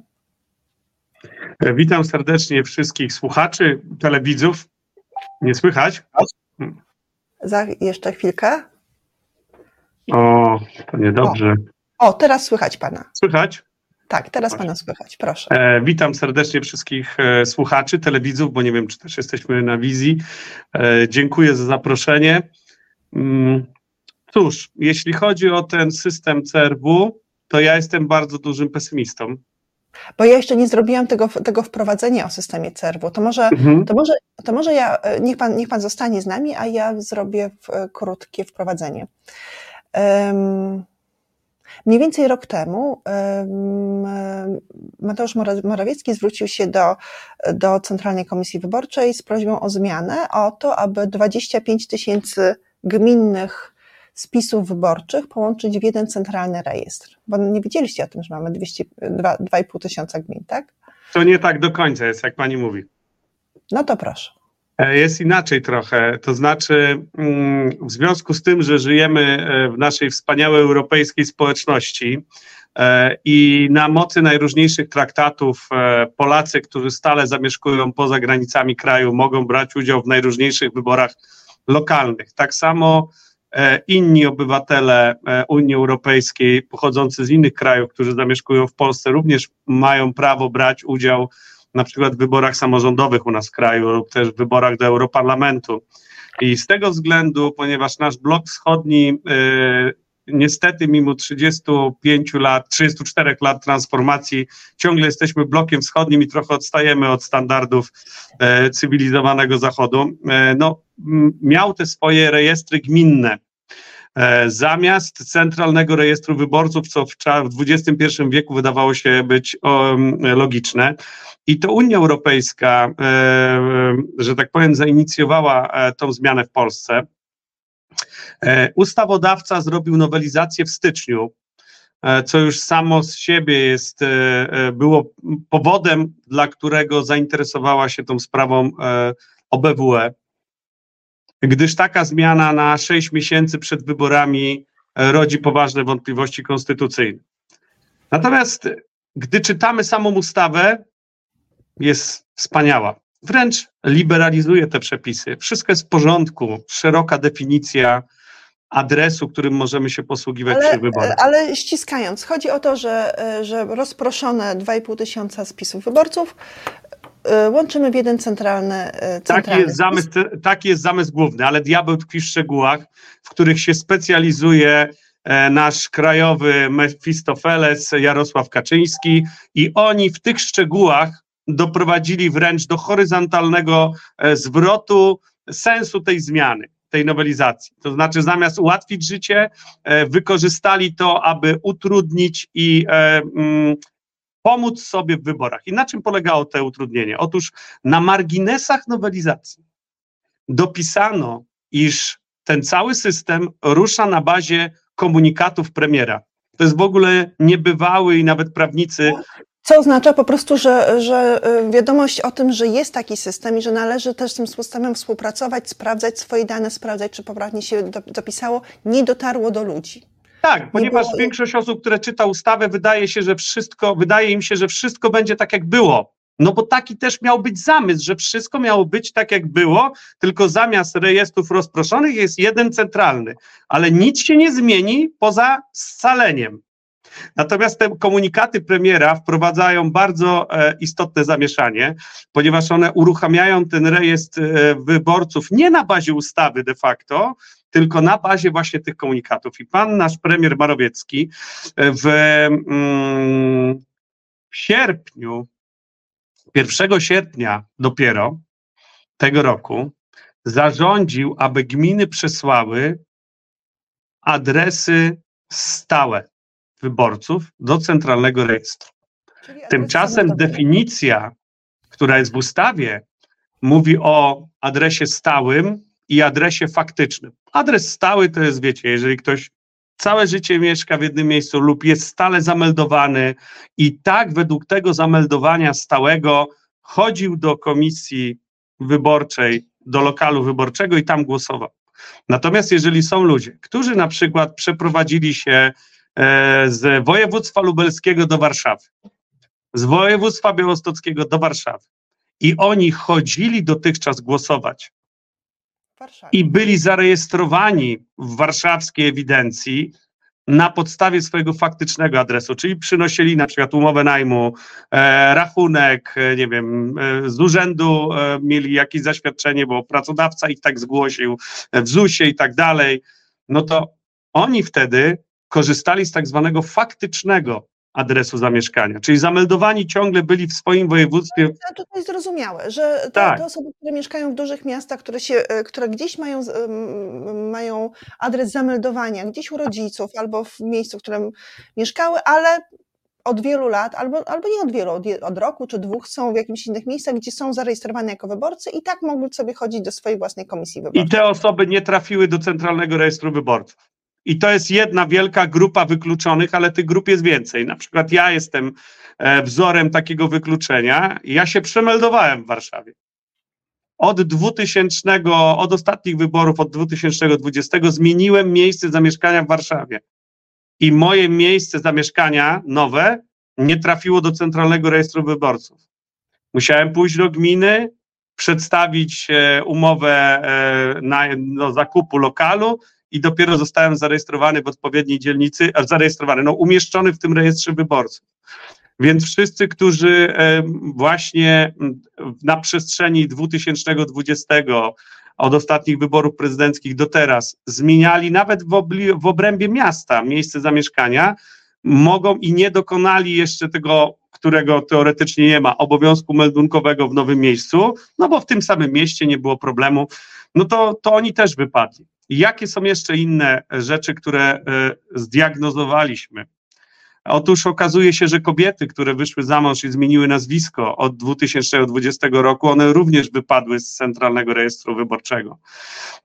Speaker 3: Witam serdecznie wszystkich słuchaczy, telewidzów. Nie słychać?
Speaker 2: Za jeszcze chwilkę.
Speaker 3: O, to niedobrze.
Speaker 2: O, o teraz słychać Pana.
Speaker 3: Słychać?
Speaker 2: Tak, teraz Pana słychać, proszę.
Speaker 3: E, witam serdecznie wszystkich e, słuchaczy, telewidzów, bo nie wiem, czy też jesteśmy na wizji. E, dziękuję za zaproszenie. Mm, cóż, jeśli chodzi o ten system CRW, to ja jestem bardzo dużym pesymistą.
Speaker 2: Bo ja jeszcze nie zrobiłam tego, tego wprowadzenia o systemie CERW. To może, mhm. to może, to może ja, niech pan, niech pan zostanie z nami, a ja zrobię w, krótkie wprowadzenie. Um, mniej więcej rok temu um, Mateusz Morawiecki zwrócił się do, do Centralnej Komisji Wyborczej z prośbą o zmianę, o to, aby 25 tysięcy gminnych spisów wyborczych połączyć w jeden centralny rejestr. Bo nie wiedzieliście o tym, że mamy 2,5 tysiąca gmin, tak?
Speaker 3: To nie tak do końca jest, jak pani mówi.
Speaker 2: No to proszę.
Speaker 3: Jest inaczej trochę. To znaczy, w związku z tym, że żyjemy w naszej wspaniałej europejskiej społeczności i na mocy najróżniejszych traktatów Polacy, którzy stale zamieszkują poza granicami kraju, mogą brać udział w najróżniejszych wyborach lokalnych. Tak samo inni obywatele Unii Europejskiej pochodzący z innych krajów, którzy zamieszkują w Polsce, również mają prawo brać udział na przykład w wyborach samorządowych u nas w kraju lub też w wyborach do Europarlamentu. I z tego względu, ponieważ nasz blok wschodni niestety mimo 35 lat, 34 lat transformacji ciągle jesteśmy blokiem wschodnim i trochę odstajemy od standardów e, cywilizowanego Zachodu. E, no, miał te swoje rejestry gminne. E, zamiast centralnego rejestru wyborców, co w, XXI wieku wydawało się być um, logiczne. I to Unia Europejska, e, że tak powiem, zainicjowała e, tą zmianę w Polsce. E, ustawodawca zrobił nowelizację w styczniu, e, co już samo z siebie jest, e, było powodem, dla którego zainteresowała się tą sprawą OBWE, gdyż taka zmiana na 6 miesięcy przed wyborami rodzi poważne wątpliwości konstytucyjne. Natomiast gdy czytamy samą ustawę, jest wspaniała. Wręcz liberalizuje te przepisy. Wszystko jest w porządku, szeroka definicja adresu, którym możemy się posługiwać
Speaker 2: ale,
Speaker 3: przy wyborach.
Speaker 2: Ale ściskając, chodzi o to, że, że rozproszone 2,5 tysiąca spisów wyborców łączymy w jeden centralny, y, centralny
Speaker 3: taki, jest zamysł, taki jest zamysł główny, ale diabeł tkwi w szczegółach, w których się specjalizuje e, nasz krajowy Mefistofeles Jarosław Kaczyński i oni w tych szczegółach doprowadzili wręcz do horyzontalnego e, zwrotu sensu tej zmiany tej nowelizacji. To znaczy, zamiast ułatwić życie, e, wykorzystali to, aby utrudnić i mm, pomóc sobie w wyborach. I na czym polegało to utrudnienie? Otóż na marginesach nowelizacji dopisano, iż ten cały system rusza na bazie komunikatów premiera. To jest w ogóle niebywały i nawet prawnicy
Speaker 2: co oznacza po prostu, że, że y, wiadomość o tym, że jest taki system i że należy też z tym systemem współpracować, sprawdzać swoje dane, sprawdzać, czy poprawnie się dopisało, nie dotarło do ludzi.
Speaker 3: Tak, ponieważ było... większość osób, które czyta ustawę, wydaje się, że wszystko, wydaje im się, że wszystko będzie tak, jak było. No bo taki też miał być zamysł, że wszystko miało być tak, jak było, tylko zamiast rejestrów rozproszonych jest jeden centralny, ale nic się nie zmieni poza scaleniem. Natomiast te komunikaty premiera wprowadzają bardzo e, istotne zamieszanie, ponieważ one uruchamiają ten rejestr e, wyborców nie na bazie ustawy de facto, tylko na bazie właśnie tych komunikatów. I pan nasz premier Marowiecki e, w, mm, w sierpniu, 1 sierpnia dopiero tego roku, zarządził, aby gminy przesłały adresy stałe wyborców do centralnego rejestru. Tymczasem definicja, która jest w ustawie, mówi o adresie stałym i adresie faktycznym. Adres stały to jest, wiecie, jeżeli ktoś całe życie mieszka w jednym miejscu lub jest stale zameldowany i tak według tego zameldowania stałego chodził do komisji wyborczej, do lokalu wyborczego i tam głosował. Natomiast jeżeli są ludzie, którzy na przykład przeprowadzili się E, z województwa lubelskiego do Warszawy, z województwa białostockiego do Warszawy. I oni chodzili dotychczas głosować i byli zarejestrowani w warszawskiej ewidencji na podstawie swojego faktycznego adresu, czyli przynosili na przykład umowę najmu, e, rachunek, e, nie wiem, e, z urzędu e, mieli jakieś zaświadczenie, bo pracodawca ich tak zgłosił, e, w ZUS-ie i tak dalej, no to oni wtedy korzystali z tak zwanego faktycznego adresu zamieszkania, czyli zameldowani ciągle byli w swoim województwie.
Speaker 2: To jest zrozumiałe, że te, tak. te, osoby, które mieszkają w dużych miastach, które, się, e, które gdzieś mają, mają adres zameldowania, gdzieś u rodziców albo w miejscu, w którym mieszkały, ale od wielu lat, albo, albo nie od wielu, od, od roku czy dwóch są w jakimś innych miejscach, gdzie są zarejestrowane jako wyborcy i tak mogły sobie chodzić do swojej własnej komisji wyborczej.
Speaker 3: I te osoby nie trafiły do Centralnego Rejestru Wyborców. I to jest jedna wielka grupa wykluczonych, ale tych grup jest więcej. Na przykład ja jestem e, wzorem takiego wykluczenia. Ja się przemeldowałem w Warszawie. Od 2000, od ostatnich wyborów, od 2020 zmieniłem miejsce zamieszkania w Warszawie. I moje miejsce zamieszkania nowe nie trafiło do Centralnego Rejestru Wyborców. Musiałem pójść do gminy, przedstawić e, umowę e, na, do zakupu lokalu i dopiero zostałem zarejestrowany w odpowiedniej dzielnicy, zarejestrowany, no umieszczony w tym rejestrze wyborców. Więc wszyscy, którzy właśnie na przestrzeni 2020 od ostatnich wyborów prezydenckich do teraz zmieniali nawet w, w obrębie miasta miejsce zamieszkania, mogą i nie dokonali jeszcze tego, którego teoretycznie nie ma, obowiązku meldunkowego w nowym miejscu, no bo w tym samym mieście nie było problemu, no to, to oni też wypadli. Jakie są jeszcze inne rzeczy, które e, zdiagnozowaliśmy? Otóż okazuje się, że kobiety, które wyszły za mąż i zmieniły nazwisko od 2020 roku, one również wypadły z Centralnego Rejestru Wyborczego.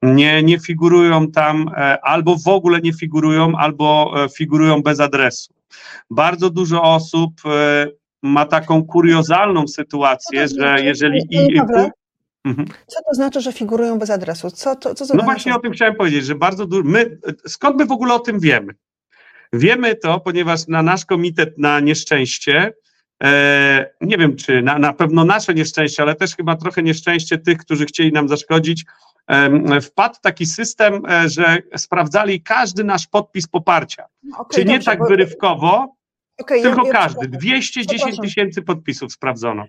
Speaker 3: Nie, nie figurują tam, e, albo w ogóle nie figurują, albo e, figurują bez adresu. Bardzo dużo osób ma taką kuriozalną sytuację, że jeżeli. I,
Speaker 2: Pawle,
Speaker 3: Mhm.
Speaker 2: Co to znaczy, że figurują bez adresu? Co to, co to
Speaker 3: No
Speaker 2: znaczy?
Speaker 3: właśnie o tym chciałem powiedzieć, że bardzo dużo. My, skąd my w ogóle o tym wiemy? Wiemy to, ponieważ na nasz komitet na nieszczęście, e, nie wiem czy na, na pewno nasze nieszczęście, ale też chyba trochę nieszczęście tych, którzy chcieli nam zaszkodzić, wpadł taki system, e, że sprawdzali każdy nasz podpis poparcia.
Speaker 2: Okej,
Speaker 3: Czy nie
Speaker 2: dobrze,
Speaker 3: tak wyrywkowo,
Speaker 2: okej,
Speaker 3: tylko
Speaker 2: ja, ja
Speaker 3: każdy.
Speaker 2: przepraszam.
Speaker 3: 210
Speaker 2: Przepraszam.
Speaker 3: tysięcy podpisów sprawdzono.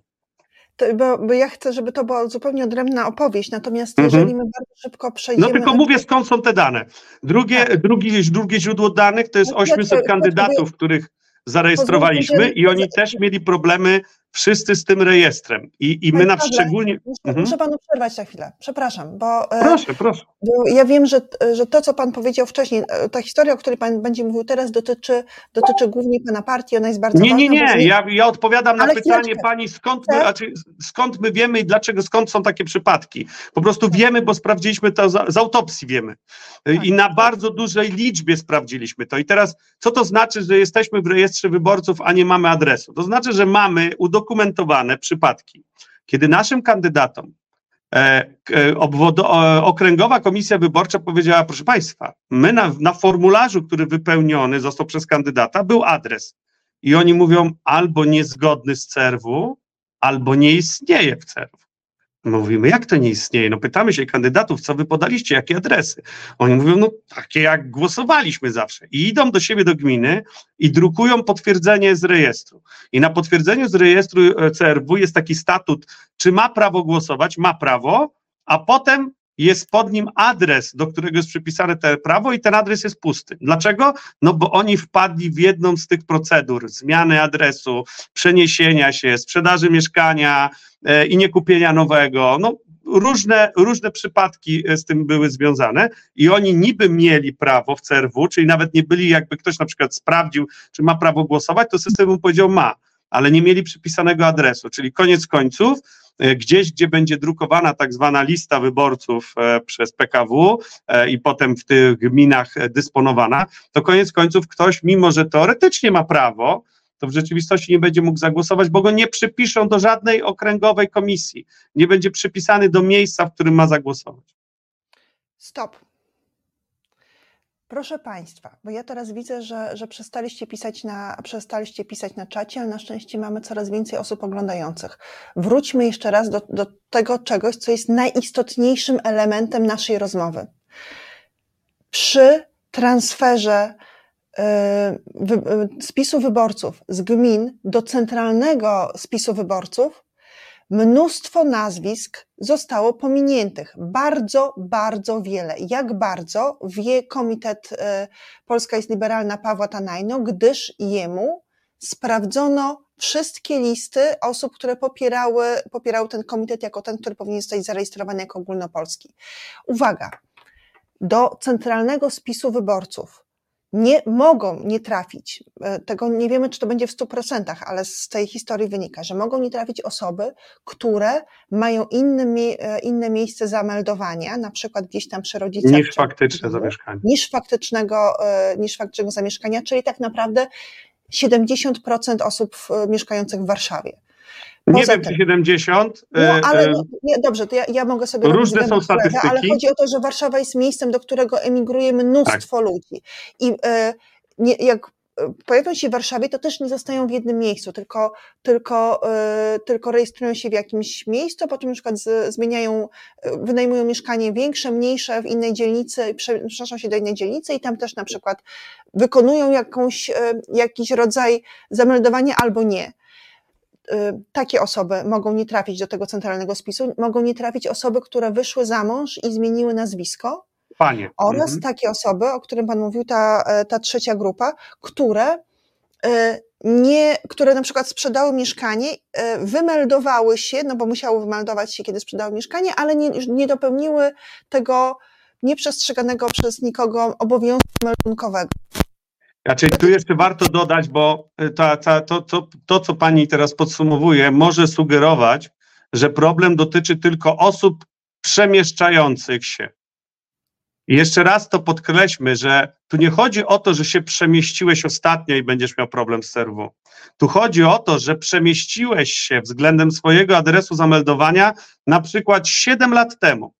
Speaker 2: Bo, bo ja chcę, żeby to była zupełnie odrębna opowieść, natomiast
Speaker 3: Mhm.
Speaker 2: jeżeli my bardzo szybko
Speaker 3: No
Speaker 2: przejdziemy...
Speaker 3: tylko mówię, skąd są te dane. Drugie,
Speaker 2: Tak.
Speaker 3: drugie, drugie źródło danych to jest
Speaker 2: No, Piotr,
Speaker 3: 800
Speaker 2: Piotr,
Speaker 3: kandydatów, których zarejestrowaliśmy i oni też mieli problemy wszyscy z tym rejestrem. I, i my
Speaker 2: Panie
Speaker 3: na szczególnie...
Speaker 2: Muszę,
Speaker 3: Mhm.
Speaker 2: muszę panu przerwać na chwilę, przepraszam, bo, e,
Speaker 3: Proszę, proszę.
Speaker 2: bo ja wiem, że, że to, co pan powiedział wcześniej, e, ta historia, o której pan będzie mówił teraz, dotyczy, dotyczy głównie pana partii, ona jest bardzo
Speaker 3: Nie, nie,
Speaker 2: ważna.
Speaker 3: nie.
Speaker 2: niej-
Speaker 3: Ja, ja odpowiadam na pytanie
Speaker 2: chwileczkę.
Speaker 3: pani, skąd my, znaczy, skąd my wiemy i dlaczego, skąd są takie przypadki. Po prostu
Speaker 2: Tak.
Speaker 3: wiemy, bo sprawdziliśmy to z, z autopsji, wiemy. I na bardzo dużej liczbie sprawdziliśmy to. I teraz, co to znaczy, że jesteśmy w rejestrze wyborców, a nie mamy adresu? To znaczy, że mamy udokumentowane przypadki, kiedy naszym kandydatom e, e, Okręgowa Komisja Wyborcza powiedziała, proszę Państwa, my na, na formularzu, który wypełniony został przez kandydata, był adres. I oni mówią albo niezgodny z CERW, albo nie istnieje w CERW. Mówimy, jak to nie istnieje? No pytamy się kandydatów, co wy podaliście, jakie adresy. Oni mówią, no takie jak głosowaliśmy zawsze. I idą do siebie do gminy i drukują potwierdzenie z rejestru. I na potwierdzeniu z rejestru e, CRW jest taki statut, czy ma prawo głosować, ma prawo, a potem jest pod nim adres, do którego jest przypisane te prawo i ten adres jest pusty. Dlaczego? No bo oni wpadli w jedną z tych procedur, zmiany adresu, przeniesienia się, sprzedaży mieszkania i nie kupienia nowego. No, różne, różne przypadki e, z tym były związane i oni niby mieli prawo w CRW, czyli nawet nie byli, jakby ktoś na przykład sprawdził, czy ma prawo głosować, to system mu powiedział ma, ale nie mieli przypisanego adresu, czyli koniec końców e, gdzieś, gdzie będzie drukowana tak zwana lista wyborców e, przez PKW e, i potem w tych gminach e, dysponowana, to koniec końców ktoś, mimo że teoretycznie ma prawo, to w rzeczywistości nie będzie mógł zagłosować, bo go nie przypiszą do żadnej okręgowej komisji. Nie będzie przypisany do miejsca, w którym ma zagłosować.
Speaker 2: Stop. Proszę Państwa, bo ja teraz widzę, że, że przestaliście, pisać na, przestaliście pisać na czacie, ale na szczęście mamy coraz więcej osób oglądających. Wróćmy jeszcze raz do, do tego czegoś, co jest najistotniejszym elementem naszej rozmowy. Przy transferze spisu wyborców z gmin do centralnego spisu wyborców, mnóstwo nazwisk zostało pominiętych. Bardzo, bardzo wiele. Jak bardzo wie Komitet e, Polska jest Liberalna Pawła Tanajno, gdyż jemu sprawdzono wszystkie listy osób, które popierały, popierały ten komitet jako ten, który powinien zostać zarejestrowany jako ogólnopolski. Uwaga! Do centralnego spisu wyborców nie mogą nie trafić, e, tego nie wiemy, czy to będzie w 100%, ale z tej historii wynika, że mogą nie trafić osoby, które mają inne, e, inne miejsce zameldowania, na przykład gdzieś tam przy rodzicach.
Speaker 3: Niż faktyczne zamieszkanie.
Speaker 2: niż faktycznego, e, niż faktycznego zamieszkania, czyli tak naprawdę 70% osób mieszkających w Warszawie.
Speaker 3: Nie wiem,
Speaker 2: tym-
Speaker 3: czy 70.
Speaker 2: No,
Speaker 3: e,
Speaker 2: ale
Speaker 3: e,
Speaker 2: no, nie, dobrze, to ja, ja mogę sobie
Speaker 3: Różne są
Speaker 2: chleba, Ale
Speaker 3: statystyki.
Speaker 2: chodzi o to, że Warszawa jest miejscem, do którego emigruje mnóstwo ludzi. I e, nie, jak e, pojawią się w Warszawie, to też nie zostają w jednym miejscu, tylko, tylko, tylko rejestrują się w jakimś miejscu, potem na przykład z, zmieniają, wynajmują mieszkanie większe, mniejsze w innej dzielnicy, prze- przenoszą się do innej dzielnicy i tam też na przykład wykonują jakąś, jakiś rodzaj zameldowania albo nie takie osoby mogą nie trafić do tego centralnego spisu, mogą nie trafić osoby, które wyszły za mąż i zmieniły nazwisko
Speaker 3: Panie.
Speaker 2: oraz
Speaker 3: Mhm.
Speaker 2: takie osoby, o którym Pan mówił, ta, e, ta trzecia grupa, które e, nie, które na przykład sprzedały mieszkanie, e, wymeldowały się, no bo musiały wymeldować się, kiedy sprzedały mieszkanie, ale nie, nie dopełniły tego nieprzestrzeganego przez nikogo obowiązku meldunkowego.
Speaker 3: Znaczy, tu jeszcze warto dodać, bo ta, ta, to, to, to, co pani teraz podsumowuje, może sugerować, że problem dotyczy tylko osób przemieszczających się. I jeszcze raz to podkreślmy, że tu nie chodzi o to, że się przemieściłeś ostatnio i będziesz miał problem z serwą. Tu chodzi o to, że przemieściłeś się względem swojego adresu zameldowania na przykład 7 lat temu.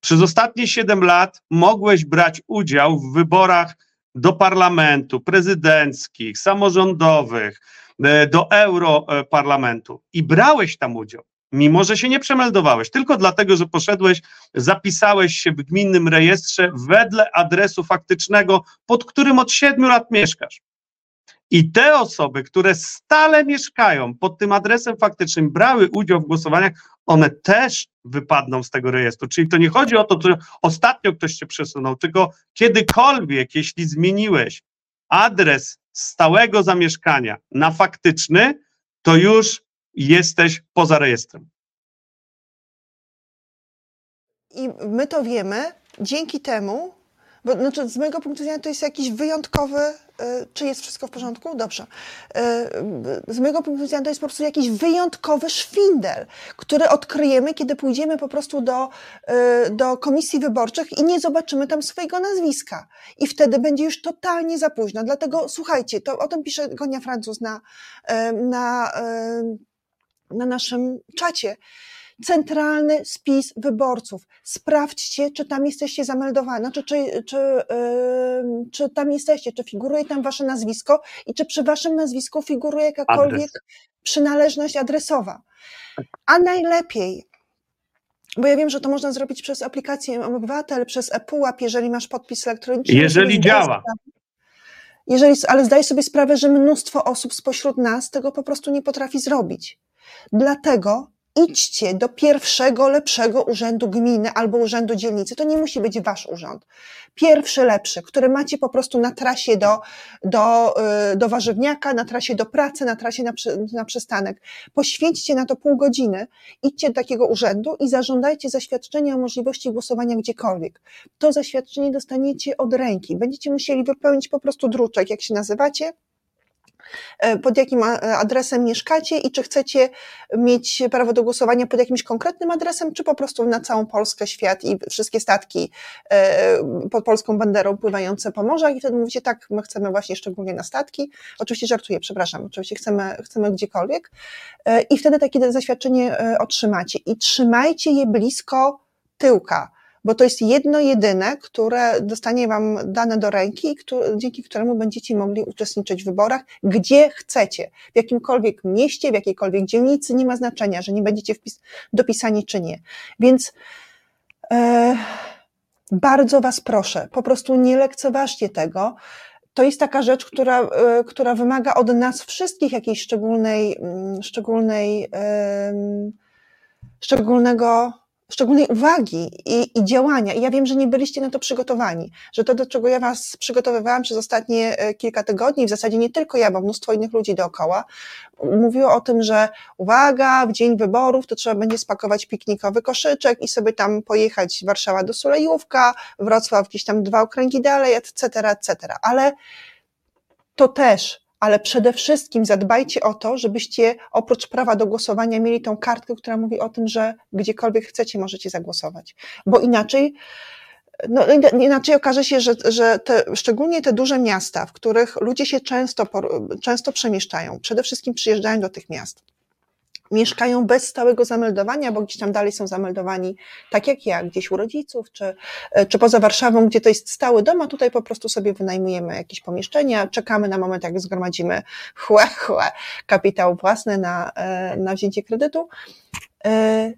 Speaker 3: Przez ostatnie 7 lat mogłeś brać udział w wyborach do parlamentu, prezydenckich, samorządowych, e, do europarlamentu i brałeś tam udział mimo że się nie przemeldowałeś, tylko dlatego, że poszedłeś, zapisałeś się w gminnym rejestrze wedle adresu faktycznego, pod którym od siedmiu lat mieszkasz. I te osoby, które stale mieszkają pod tym adresem faktycznym, brały udział w głosowaniach, one też wypadną z tego rejestru. Czyli to nie chodzi o to, że ostatnio ktoś się przesunął, tylko kiedykolwiek, jeśli zmieniłeś adres stałego zamieszkania na faktyczny, to już jesteś poza rejestrem.
Speaker 2: I my to wiemy dzięki temu, bo znaczy z mojego punktu widzenia to jest jakiś wyjątkowy, y, czy jest wszystko w porządku? Dobrze. Y, z mojego punktu widzenia to jest po prostu jakiś wyjątkowy szwindel, który odkryjemy, kiedy pójdziemy po prostu do, y, do komisji wyborczych i nie zobaczymy tam swojego nazwiska. I wtedy będzie już totalnie za późno. Dlatego słuchajcie, to o tym pisze Gonia Francuz na, na na naszym czacie. Centralny spis wyborców. Sprawdźcie, czy tam jesteście zameldowani, znaczy, czy, czy, yy, czy tam jesteście, czy figuruje tam wasze nazwisko i czy przy waszym nazwisku figuruje jakakolwiek Adres. przynależność adresowa. A najlepiej, bo ja wiem, że to można zrobić przez aplikację Obywatel, przez ePUAP, jeżeli masz podpis elektroniczny.
Speaker 3: Jeżeli działa.
Speaker 2: Jeżeli, ale zdaj sobie sprawę, że mnóstwo osób spośród nas tego po prostu nie potrafi zrobić. Dlatego idźcie do pierwszego lepszego urzędu gminy albo urzędu dzielnicy. To nie musi być wasz urząd. Pierwszy lepszy, który macie po prostu na trasie do, do, y, do warzywniaka, na trasie do pracy, na trasie na, na przystanek. Poświęćcie na to pół godziny, idźcie do takiego urzędu i zażądajcie zaświadczenia o możliwości głosowania gdziekolwiek. To zaświadczenie dostaniecie od ręki. Będziecie musieli wypełnić po prostu druczek, jak się nazywacie, pod jakim adresem mieszkacie i czy chcecie mieć prawo do głosowania pod jakimś konkretnym adresem, czy po prostu na całą Polskę, świat i wszystkie statki e, pod polską banderą pływające po morzach? I wtedy mówicie tak, my chcemy właśnie szczególnie na statki. Oczywiście żartuję, przepraszam, oczywiście chcemy, chcemy gdziekolwiek. E, i wtedy takie zaświadczenie otrzymacie. I trzymajcie je blisko tyłka bo to jest jedno jedyne, które dostanie Wam dane do ręki, dzięki któremu będziecie mogli uczestniczyć w wyborach, gdzie chcecie, w jakimkolwiek mieście, w jakiejkolwiek dzielnicy, nie ma znaczenia, że nie będziecie dopisani czy nie. Więc e, bardzo Was proszę, po prostu nie lekceważcie tego. To jest taka rzecz, która, e, która wymaga od nas wszystkich jakiejś szczególnej, mm, szczególnej, szczególnego szczególnej uwagi i, i, działania. I ja wiem, że nie byliście na to przygotowani, że to, do czego ja Was przygotowywałam przez ostatnie e, kilka tygodni, w zasadzie nie tylko ja, bo mnóstwo innych ludzi dookoła, mówiło o tym, że uwaga, w dzień wyborów to trzeba będzie spakować piknikowy koszyczek i sobie tam pojechać Warszawa do Sulejówka, Wrocław gdzieś tam dwa okręgi dalej, etc., etc. Ale to też ale przede wszystkim zadbajcie o to, żebyście oprócz prawa do głosowania mieli tą kartkę, która mówi o tym, że gdziekolwiek chcecie, możecie zagłosować. Bo inaczej, no, inaczej okaże się, że, że te, szczególnie te duże miasta, w których ludzie się często, często przemieszczają, przede wszystkim przyjeżdżają do tych miast mieszkają bez stałego zameldowania, bo gdzieś tam dalej są zameldowani, tak jak ja, gdzieś u rodziców, czy, czy poza Warszawą, gdzie to jest stały dom, a tutaj po prostu sobie wynajmujemy jakieś pomieszczenia, czekamy na moment, jak zgromadzimy chłe, chłe, kapitał własny na, e, na wzięcie kredytu. E,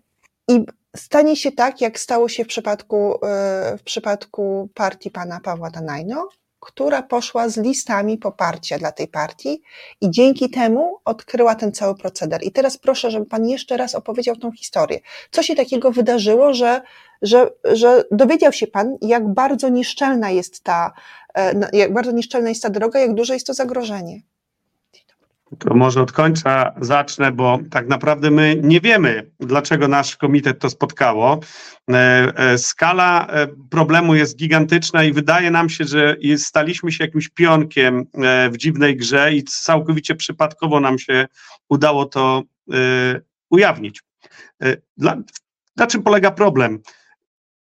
Speaker 2: I stanie się tak, jak stało się w przypadku, e, w przypadku partii pana Pawła Danajno, która poszła z listami poparcia dla tej partii i dzięki temu odkryła ten cały proceder. I teraz proszę, żeby Pan jeszcze raz opowiedział tą historię. Co się takiego wydarzyło, że, że, że dowiedział się Pan, jak bardzo nieszczelna jest ta, e, jak bardzo nieszczelna jest ta droga, jak duże jest to zagrożenie?
Speaker 3: To może od końca zacznę, bo tak naprawdę my nie wiemy, dlaczego nasz komitet to spotkało. E, e, skala e, problemu jest gigantyczna i wydaje nam się, że staliśmy się jakimś pionkiem w dziwnej grze i całkowicie przypadkowo nam się udało to ujawnić. Dla, na czym polega problem?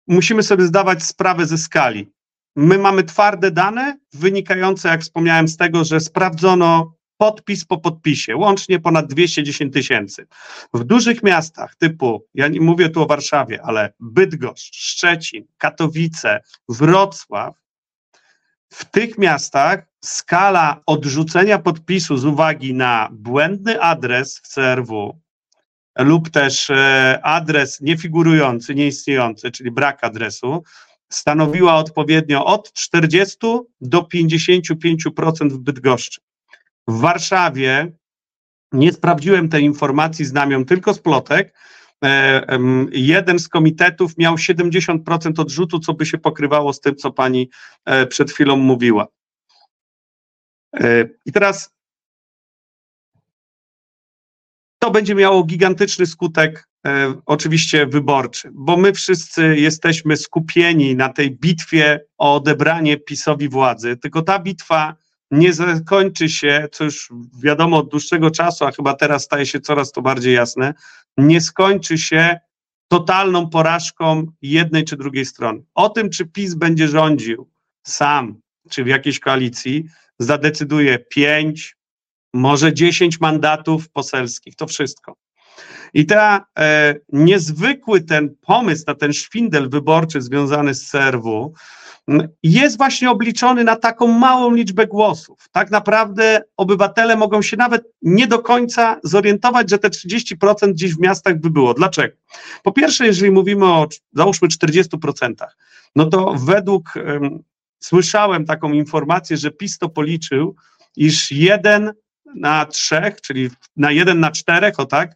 Speaker 3: Musimy sobie zdawać sprawę ze skali. My mamy twarde dane wynikające, jak wspomniałem, z tego, że sprawdzono podpis po podpisie, łącznie ponad 210 tysięcy. W dużych miastach typu, ja nie mówię tu o Warszawie, ale Bydgoszcz, Szczecin, Katowice, Wrocław, w tych miastach skala odrzucenia podpisu z uwagi na błędny adres w CRW lub też e, adres niefigurujący, nieistniejący, czyli brak adresu, stanowiła odpowiednio od 40 do 55% w Bydgoszczy. W Warszawie nie sprawdziłem tej informacji, znam ją tylko z plotek. E, jeden z komitetów miał 70% odrzutu, co by się pokrywało z tym, co pani e, przed chwilą mówiła. E, I teraz to będzie miało gigantyczny skutek, oczywiście wyborczy, bo my wszyscy jesteśmy skupieni na tej bitwie o odebranie PiSowi władzy, tylko ta bitwa nie zakończy się, co już wiadomo od dłuższego czasu, a chyba teraz staje się coraz to bardziej jasne, nie skończy się totalną porażką jednej czy drugiej strony. O tym, czy PiS będzie rządził sam, czy w jakiejś koalicji, zadecyduje pięć, może dziesięć mandatów poselskich. To wszystko. I ta e, niezwykły ten pomysł na ten szwindel wyborczy związany z CRW, jest właśnie obliczony na taką małą liczbę głosów. Tak naprawdę obywatele mogą się nawet nie do końca zorientować, że te 30% gdzieś w miastach by było. Dlaczego? Po pierwsze, jeżeli mówimy o załóżmy 40%, no to według, um, słyszałem taką informację, że PiS to policzył, iż jeden na trzech, czyli na jeden na czterech, o tak,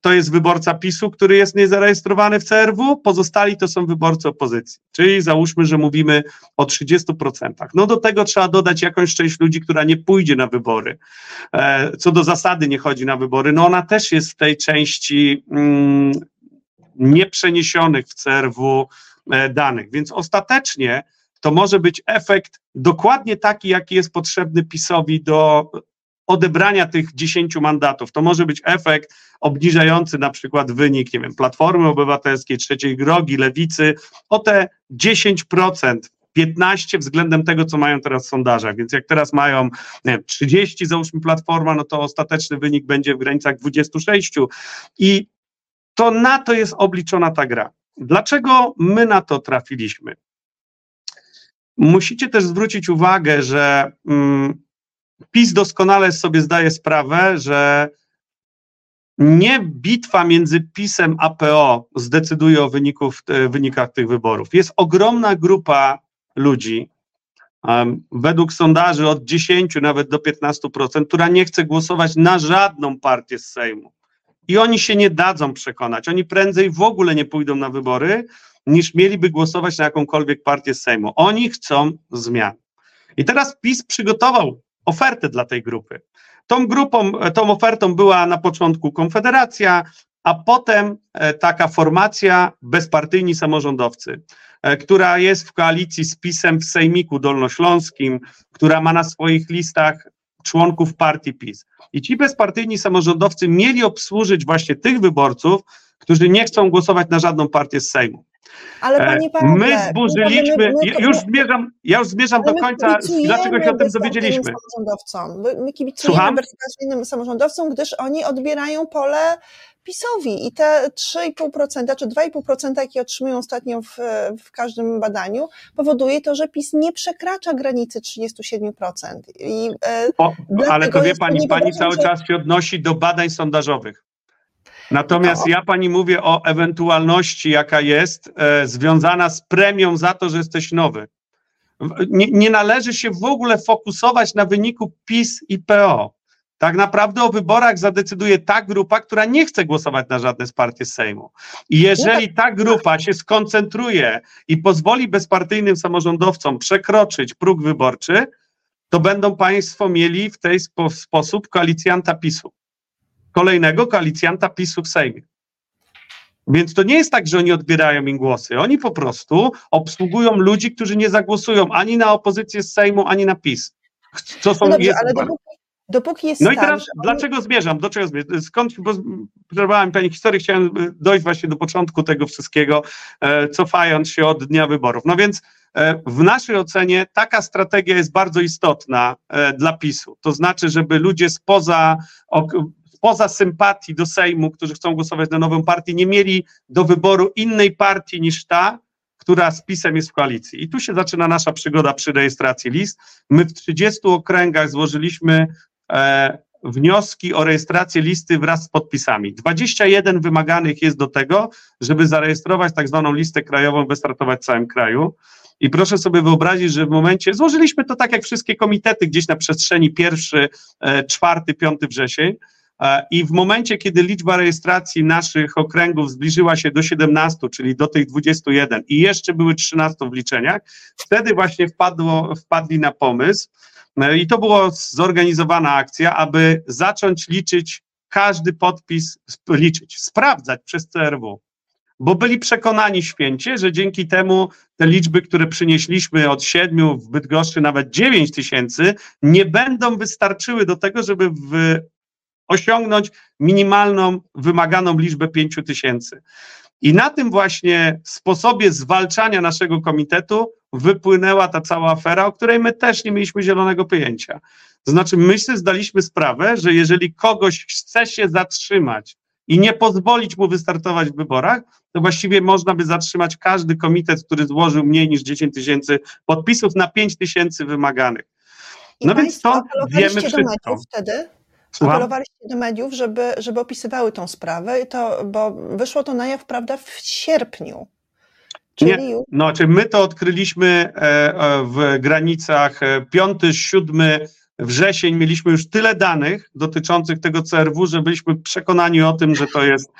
Speaker 3: to jest wyborca PiSu, który jest niezarejestrowany w CRW, pozostali to są wyborcy opozycji. Czyli załóżmy, że mówimy o 30%. No do tego trzeba dodać jakąś część ludzi, która nie pójdzie na wybory. E, co do zasady nie chodzi na wybory, no ona też jest w tej części mm, nieprzeniesionych w CRW e, danych. Więc ostatecznie to może być efekt dokładnie taki, jaki jest potrzebny PiSowi do odebrania tych 10 mandatów. To może być efekt obniżający na przykład wynik, nie wiem, Platformy Obywatelskiej, Trzeciej Drogi, Lewicy o te 10%. 15 względem tego, co mają teraz w sondażach. Więc jak teraz mają nie wiem, 30, załóżmy Platforma, no to ostateczny wynik będzie w granicach 26. I to na to jest obliczona ta gra. Dlaczego my na to trafiliśmy? Musicie też zwrócić uwagę, że mm, PiS doskonale sobie zdaje sprawę, że nie bitwa między PiSem a PO zdecyduje o e, wynikach tych wyborów. Jest ogromna grupa ludzi, um, według sondaży od 10 nawet do 15%, która nie chce głosować na żadną partię z Sejmu. I oni się nie dadzą przekonać. Oni prędzej w ogóle nie pójdą na wybory, niż mieliby głosować na jakąkolwiek partię z Sejmu. Oni chcą zmian. I teraz PiS przygotował ofertę dla tej grupy. Tą grupą, tą ofertą była na początku Konfederacja, a potem e, taka formacja bezpartyjni samorządowcy, e, która jest w koalicji z PiSem w Sejmiku Dolnośląskim, która ma na swoich listach członków partii PiS. I ci bezpartyjni samorządowcy mieli obsłużyć właśnie tych wyborców, którzy nie chcą głosować na żadną partię z Sejmu.
Speaker 2: Ale
Speaker 3: e,
Speaker 2: panie Pawle,
Speaker 3: my zburzyliśmy, my, my, już zmierzam, ja już zmierzam do końca, dlaczego się o tym dowiedzieliśmy.
Speaker 2: Samorządowcom. My kibicujemy Słucham? bezpartyjnym samorządowcom, gdyż oni odbierają pole PiSowi i te 3,5% czy 2,5%, jakie otrzymują ostatnio w, w każdym badaniu, powoduje to, że PiS nie przekracza granicy 37%. I,
Speaker 3: e, o, ale to wie pani, pani cały czas się odnosi do badań sondażowych. Natomiast ja pani mówię o ewentualności, jaka jest e, związana z premią za to, że jesteś nowy. Nie, nie należy się w ogóle fokusować na wyniku PiS i PO. Tak naprawdę o wyborach zadecyduje ta grupa, która nie chce głosować na żadne z partii Sejmu. I jeżeli ta grupa się skoncentruje i pozwoli bezpartyjnym samorządowcom przekroczyć próg wyborczy, to będą Państwo mieli w ten spo, sposób koalicjanta PiSu. Kolejnego koalicjanta PiSu w Sejmie. Więc to nie jest tak, że oni odbierają im głosy. Oni po prostu obsługują ludzi, którzy nie zagłosują ani na opozycję z Sejmu, ani na PiS. Co są
Speaker 2: No dobrze,
Speaker 3: jest,
Speaker 2: ale dopóki, dopóki jest
Speaker 3: no i
Speaker 2: tak,
Speaker 3: teraz
Speaker 2: oni-
Speaker 3: dlaczego zmierzam? Do czego zmierzam? Skąd, bo przerwałem Pani historię, chciałem e, dojść właśnie do początku tego wszystkiego, e, cofając się od dnia wyborów. No więc e, w naszej ocenie taka strategia jest bardzo istotna e, dla PiSu. To znaczy, żeby ludzie spoza, ok, spoza sympatii do Sejmu, którzy chcą głosować na nową partię, nie mieli do wyboru innej partii niż ta, która z PiSem jest w koalicji. I tu się zaczyna nasza przygoda przy rejestracji list. My w 30 okręgach złożyliśmy e, wnioski o rejestrację listy wraz z podpisami. 21 wymaganych jest do tego, żeby zarejestrować tak zwaną listę krajową, wystartować w całym kraju. I proszę sobie wyobrazić, że w momencie, złożyliśmy to tak jak wszystkie komitety gdzieś na przestrzeni pierwszy, e, czwarty, piąty wrzesień, i w momencie, kiedy liczba rejestracji naszych okręgów zbliżyła się do 17, czyli do tych 21 i jeszcze były 13 w liczeniach, wtedy właśnie wpadło, wpadli na pomysł, no i to była zorganizowana akcja, aby zacząć liczyć każdy podpis, liczyć, sprawdzać przez CRW. Bo byli przekonani święcie, że dzięki temu te liczby, które przynieśliśmy od 7 w Bydgoszczy, nawet 9 tysięcy, nie będą wystarczyły do tego, żeby w, osiągnąć minimalną, wymaganą liczbę 5 tysięcy. I na tym właśnie sposobie zwalczania naszego komitetu wypłynęła ta cała afera, o której my też nie mieliśmy zielonego pojęcia. To znaczy, my sobie zdaliśmy sprawę, że jeżeli kogoś chce się zatrzymać i nie pozwolić mu wystartować w wyborach, to właściwie można by zatrzymać każdy komitet, który złożył mniej niż 10 tysięcy podpisów na 5 tysięcy wymaganych.
Speaker 2: I
Speaker 3: No więc to wiemy wszystko.
Speaker 2: wtedy? Apelowaliście do mediów, żeby, żeby opisywały tą sprawę, i to, bo wyszło to na jaw, prawda, w sierpniu. Czyli
Speaker 3: Nie. No, czy my to odkryliśmy e, e, w granicach 5-7 wrzesień, mieliśmy już tyle danych dotyczących tego CRW, że byliśmy przekonani o tym, że to jest,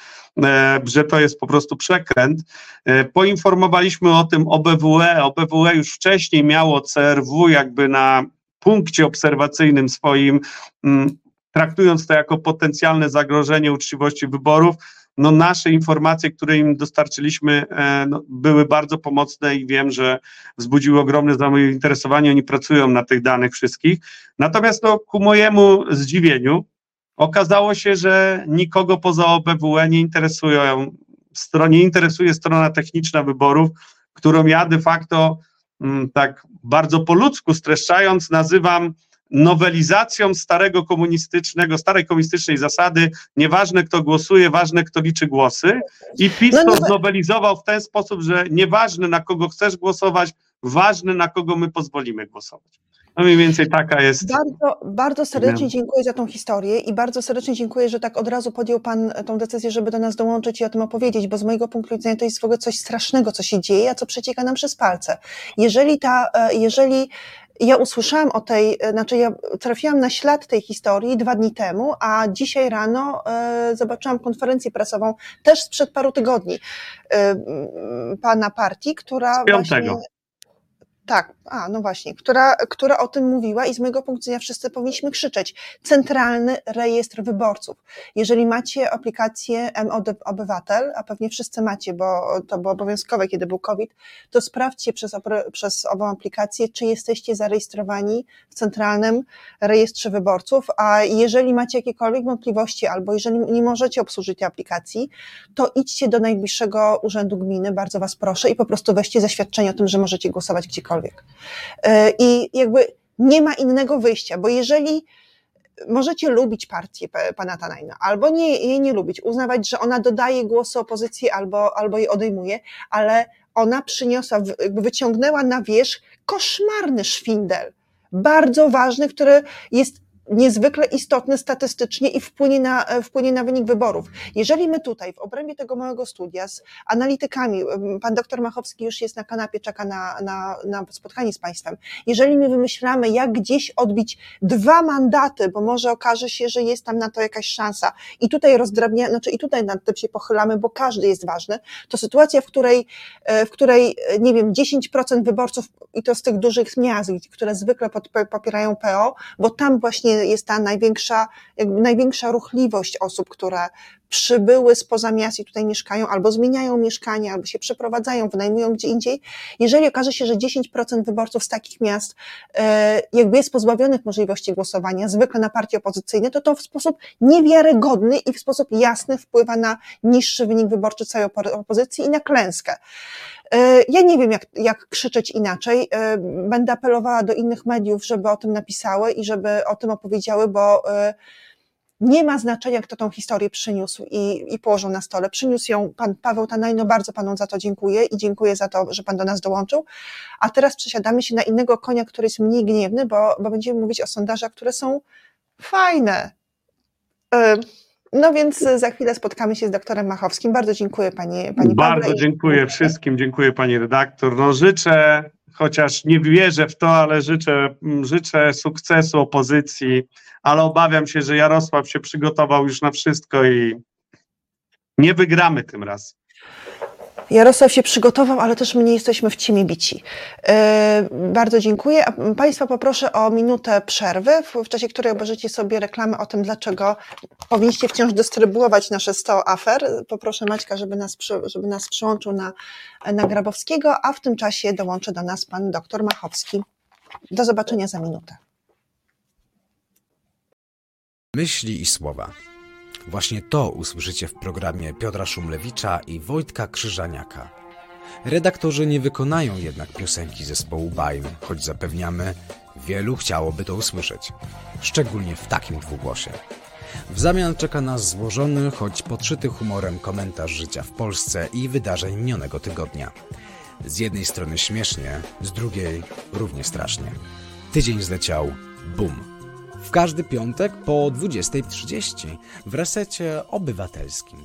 Speaker 3: e, że to jest po prostu przekręt. E, Poinformowaliśmy o tym OBWE. OBWE już wcześniej miało CRW jakby na punkcie obserwacyjnym swoim, mm, traktując to jako potencjalne zagrożenie uczciwości wyborów no nasze informacje, które im dostarczyliśmy, e, no, były bardzo pomocne i wiem, że wzbudziły ogromne zainteresowanie. Oni pracują na tych danych wszystkich. Natomiast no, ku mojemu zdziwieniu okazało się, że nikogo poza OBWE nie interesują, nie interesuje strona techniczna wyborów, którą ja de facto mm, tak bardzo po ludzku streszczając nazywam nowelizacją starego komunistycznego, starej komunistycznej zasady, nieważne kto głosuje, ważne kto liczy głosy. I PiS
Speaker 2: No
Speaker 3: to
Speaker 2: nie-
Speaker 3: znowelizował w ten sposób, że nieważne na kogo chcesz głosować, ważne na kogo my pozwolimy głosować. No mniej więcej taka jest.
Speaker 2: Bardzo, bardzo serdecznie dziękuję za tą historię i bardzo serdecznie dziękuję, że tak od razu podjął Pan tą decyzję, żeby do nas dołączyć i o tym opowiedzieć, bo z mojego punktu widzenia to jest w ogóle coś strasznego, co się dzieje, a co przecieka nam przez palce. Jeżeli ta, e, jeżeli ja usłyszałam o tej, e, znaczy ja trafiłam na ślad tej historii dwa dni temu, a dzisiaj rano e, zobaczyłam konferencję prasową też sprzed paru tygodni e, pana partii, która
Speaker 3: piątego.
Speaker 2: właśnie tak, a no właśnie, która, która o tym mówiła i z mojego punktu widzenia wszyscy powinniśmy krzyczeć. Centralny rejestr wyborców. Jeżeli macie aplikację MOD Obywatel, a pewnie wszyscy macie, bo to było obowiązkowe, kiedy był COVID, to sprawdźcie przez, przez ową aplikację, czy jesteście zarejestrowani w Centralnym Rejestrze Wyborców, a jeżeli macie jakiekolwiek wątpliwości albo jeżeli nie możecie obsłużyć tej aplikacji, to idźcie do najbliższego urzędu gminy, bardzo Was proszę, i po prostu weźcie zaświadczenie o tym, że możecie głosować gdziekolwiek. E, I jakby nie ma innego wyjścia, bo jeżeli możecie lubić partię pa- pana Tanajna, albo nie, jej nie lubić, uznawać, że ona dodaje głosy opozycji albo, albo je odejmuje, ale ona przyniosła, wyciągnęła na wierzch koszmarny szwindel, bardzo ważny, który jest niezwykle istotny statystycznie i wpłynie na, e, wpłynie na wynik wyborów. Jeżeli my tutaj w obrębie tego małego studia z analitykami, pan doktor Machowski już jest na kanapie, czeka na, na, na spotkanie z państwem, jeżeli my wymyślamy, jak gdzieś odbić dwa mandaty, bo może okaże się, że jest tam na to jakaś szansa i tutaj rozdrabnia, znaczy i tutaj nad tym się pochylamy, bo każdy jest ważny, to sytuacja, w której, w której nie wiem, 10% wyborców i to z tych dużych miast, które zwykle popierają PO, bo tam właśnie jest ta największa, jakby największa ruchliwość osób, które przybyły spoza miast i tutaj mieszkają, albo zmieniają mieszkanie, albo się przeprowadzają, wynajmują gdzie indziej. Jeżeli okaże się, że 10% wyborców z takich miast e, jakby jest pozbawionych możliwości głosowania, zwykle na partie opozycyjne, to to w sposób niewiarygodny i w sposób jasny wpływa na niższy wynik wyborczy całej opozycji i na klęskę. E, ja nie wiem, jak, jak krzyczeć inaczej. E, będę apelowała do innych mediów, żeby o tym napisały i żeby o tym opowiedziały, bo nie ma znaczenia, kto tą historię przyniósł i, i położył na stole. Przyniósł ją pan Paweł Tanajno, bardzo panu za to dziękuję i dziękuję za to, że pan do nas dołączył. A teraz przesiadamy się na innego konia, który jest mniej gniewny, bo, bo będziemy mówić o sondażach, które są fajne. No więc za chwilę spotkamy się z doktorem Machowskim. Bardzo dziękuję pani, pani
Speaker 3: Bardzo
Speaker 2: Pawle.
Speaker 3: dziękuję wszystkim, dziękuję pani redaktor. No życzę, chociaż nie wierzę w to, ale życzę, życzę sukcesu opozycji ale obawiam się, że Jarosław się przygotował już na wszystko i nie wygramy tym razem.
Speaker 2: Jarosław się przygotował, ale też my nie jesteśmy w ciemię bici. Yy, bardzo dziękuję. A Państwa poproszę o minutę przerwy, w, czasie której obejrzycie sobie reklamę o tym, dlaczego powinniście wciąż dystrybuować nasze 100 afer. Poproszę Maćka, żeby nas, żeby nas przyłączył na, na Grabowskiego, a w tym czasie dołączy do nas pan doktor Machowski. Do zobaczenia za minutę.
Speaker 4: Myśli i słowa. Właśnie to usłyszycie w programie Piotra Szumlewicza i Wojtka Krzyżaniaka. Redaktorzy nie wykonają jednak piosenki zespołu Bajm, choć zapewniamy, wielu chciałoby to usłyszeć. Szczególnie w takim dwugłosie. W zamian czeka nas złożony, choć podszyty humorem komentarz życia w Polsce i wydarzeń minionego tygodnia. Z jednej strony śmiesznie, z drugiej równie strasznie. Tydzień zleciał, bum w każdy piątek po 20.30 w resecie obywatelskim.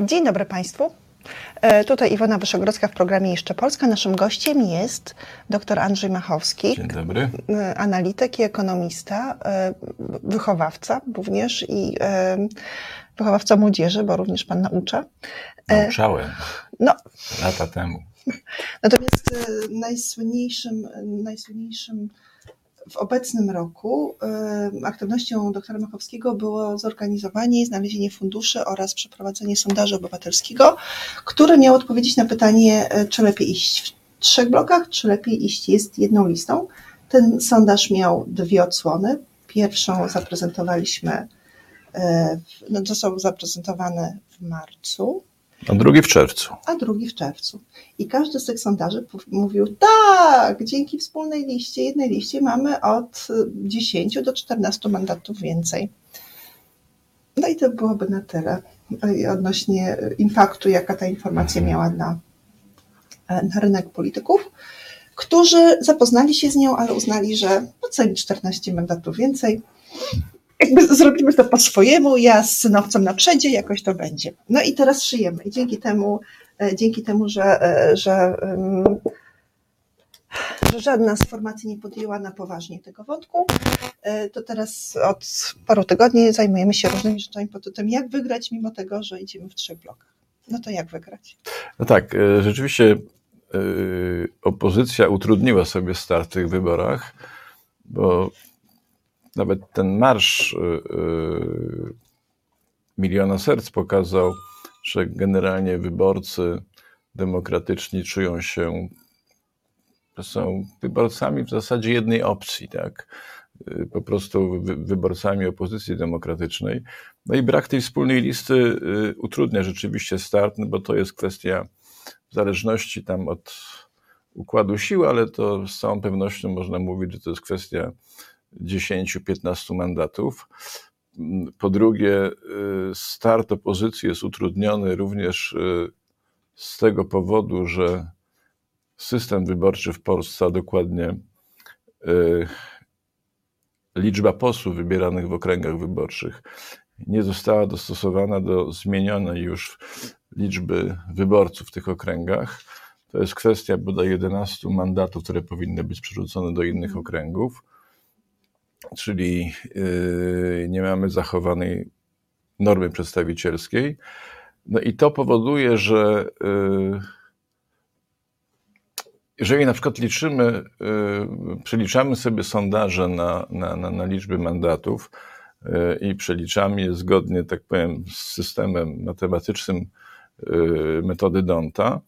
Speaker 2: Dzień dobry Państwu. E, tutaj Iwona Wyszogrodzka w programie Jeszcze Polska. Naszym gościem jest dr Andrzej Machowski.
Speaker 5: Dzień dobry.
Speaker 2: E, analityk i ekonomista, e, wychowawca również i wychowawca młodzieży, bo również Pan naucza.
Speaker 5: Nauczałem.
Speaker 2: No.
Speaker 5: Lata temu.
Speaker 2: Natomiast e, najsłynniejszym, najsłynniejszym w obecnym roku e, aktywnością doktora Machowskiego było zorganizowanie i znalezienie funduszy oraz przeprowadzenie sondażu obywatelskiego, który miał odpowiedzieć na pytanie, e, czy lepiej iść w trzech blokach, czy lepiej iść jest jedną listą. Ten sondaż miał dwie odsłony. Pierwszą zaprezentowaliśmy, no, został zaprezentowany w marcu
Speaker 5: a drugi w czerwcu.
Speaker 2: A drugi w czerwcu. I każdy z tych sondaży mówił, tak, dzięki wspólnej liście, jednej liście mamy od 10 do 14 mandatów więcej. No i to byłoby na tyle odnośnie impaktu, jaka ta informacja miała na, na rynek polityków, którzy zapoznali się z nią, ale uznali, że oceni 14 mandatów więcej jakby zrobimy to po swojemu, ja z synowcem na przedzie, jakoś to będzie. No i teraz szyjemy i dzięki temu, e, dzięki temu, że, e, że, że żadna z formacji nie podjęła na poważnie tego wątku, e, to teraz od paru tygodni zajmujemy się różnymi rzeczami pod tym, jak wygrać, mimo tego, że idziemy w trzech blokach. No to jak wygrać?
Speaker 5: No tak, rzeczywiście opozycja utrudniła sobie start w tych wyborach, bo nawet ten marsz y, y, miliona serc pokazał, że generalnie wyborcy demokratyczni czują się, są wyborcami w zasadzie jednej opcji, tak? Y, po prostu wyborcami opozycji demokratycznej. No i brak tej wspólnej listy utrudnia rzeczywiście start, no bo to jest kwestia w zależności tam od układu sił, ale to z całą pewnością można mówić, że to jest kwestia 10-15 mandatów. Po drugie, y, start opozycji jest utrudniony również y, z tego powodu, że system wyborczy w Polsce, a dokładnie y, liczba posłów wybieranych w okręgach wyborczych nie została dostosowana do zmienionej już liczby wyborców w tych okręgach. To jest kwestia bodaj 11 mandatów, które powinny być przerzucone do innych okręgów, czyli yy, nie mamy zachowanej normy przedstawicielskiej. No i to powoduje, że yy, jeżeli na przykład liczymy, yy, przeliczamy sobie sondaże na, na, na, na liczby mandatów i przeliczamy je zgodnie, tak powiem, z systemem matematycznym metody Donta,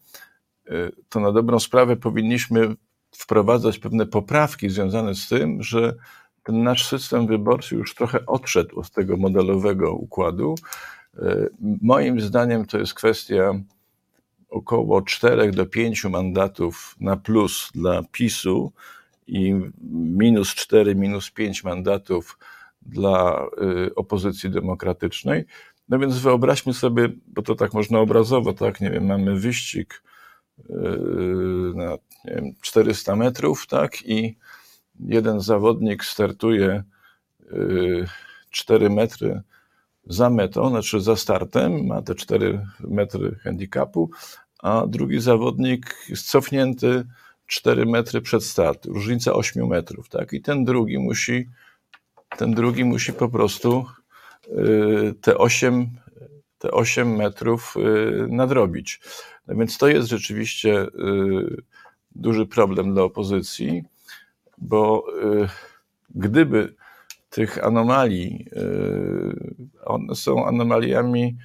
Speaker 5: to na dobrą sprawę powinniśmy wprowadzać pewne poprawki związane z tym, że ten nasz system wyborczy już trochę odszedł od tego modelowego układu. Yy, Moim zdaniem to jest kwestia około 4 do 5 mandatów na plus dla PiSu i minus 4, minus 5 mandatów dla y, opozycji demokratycznej. No więc wyobraźmy sobie, bo to tak można obrazowo, tak, nie wiem, mamy wyścig y, na wiem, 400 metrów, tak, i jeden zawodnik startuje y, 4 metry za metą, znaczy za startem, ma te 4 metry handicapu, a drugi zawodnik jest cofnięty 4 metry przed start, różnica 8 metrów, tak? I ten drugi musi, ten drugi musi po prostu y, te 8, te 8 metrów y, nadrobić. No więc to jest rzeczywiście y, duży problem dla opozycji, bo gdyby tych anomalii, one są anomaliami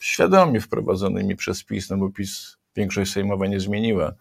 Speaker 5: świadomie wprowadzonymi przez PiS, no bo PiS większość sejmowa nie zmieniła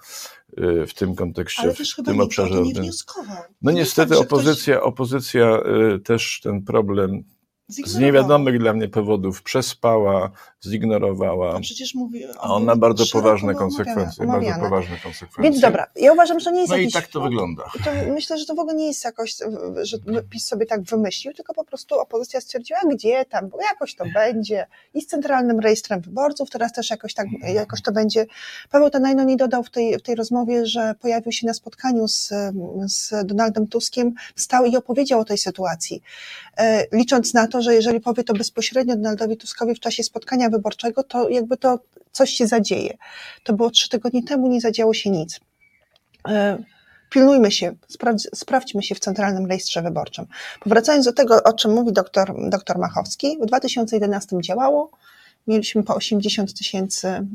Speaker 5: y, w tym kontekście,
Speaker 2: Ale
Speaker 5: w
Speaker 2: też chyba
Speaker 5: tym obszarze.
Speaker 2: nie wnioskował.
Speaker 5: No niestety
Speaker 2: tak, że ktoś
Speaker 5: opozycja, opozycja y, też ten problem z niewiadomych dla mnie powodów przespała, zignorowała,
Speaker 2: A przecież mówi
Speaker 5: a on ma bardzo poważne
Speaker 2: omawiane-
Speaker 5: konsekwencje, bardzo
Speaker 2: omawiane.
Speaker 5: poważne konsekwencje.
Speaker 2: Więc dobra, ja uważam, że nie jest
Speaker 5: No i
Speaker 2: jakiś...
Speaker 5: tak to wygląda.
Speaker 2: To myślę, że to w ogóle nie jest jakoś, że PiS sobie tak wymyślił, tylko po prostu opozycja stwierdziła, gdzie tam, bo jakoś to będzie i z centralnym rejestrem wyborców, teraz też jakoś tak, jakoś to będzie. Paweł Tanajno nie dodał w tej, w tej rozmowie, że pojawił się na spotkaniu z, z Donaldem Tuskiem, wstał i opowiedział o tej sytuacji, e, licząc na to, że jeżeli powie to bezpośrednio Donaldowi Tuskowi w czasie spotkania wyborczego, to jakby to coś się zadzieje. To było trzy tygodnie temu, nie zadziało się nic. E, pilnujmy się, sprawdź, sprawdźmy się w Centralnym Rejestrze Wyborczym. Powracając do tego, o czym mówi doktor, doktor Machowski, w 2011 działało, mieliśmy po 80 tysięcy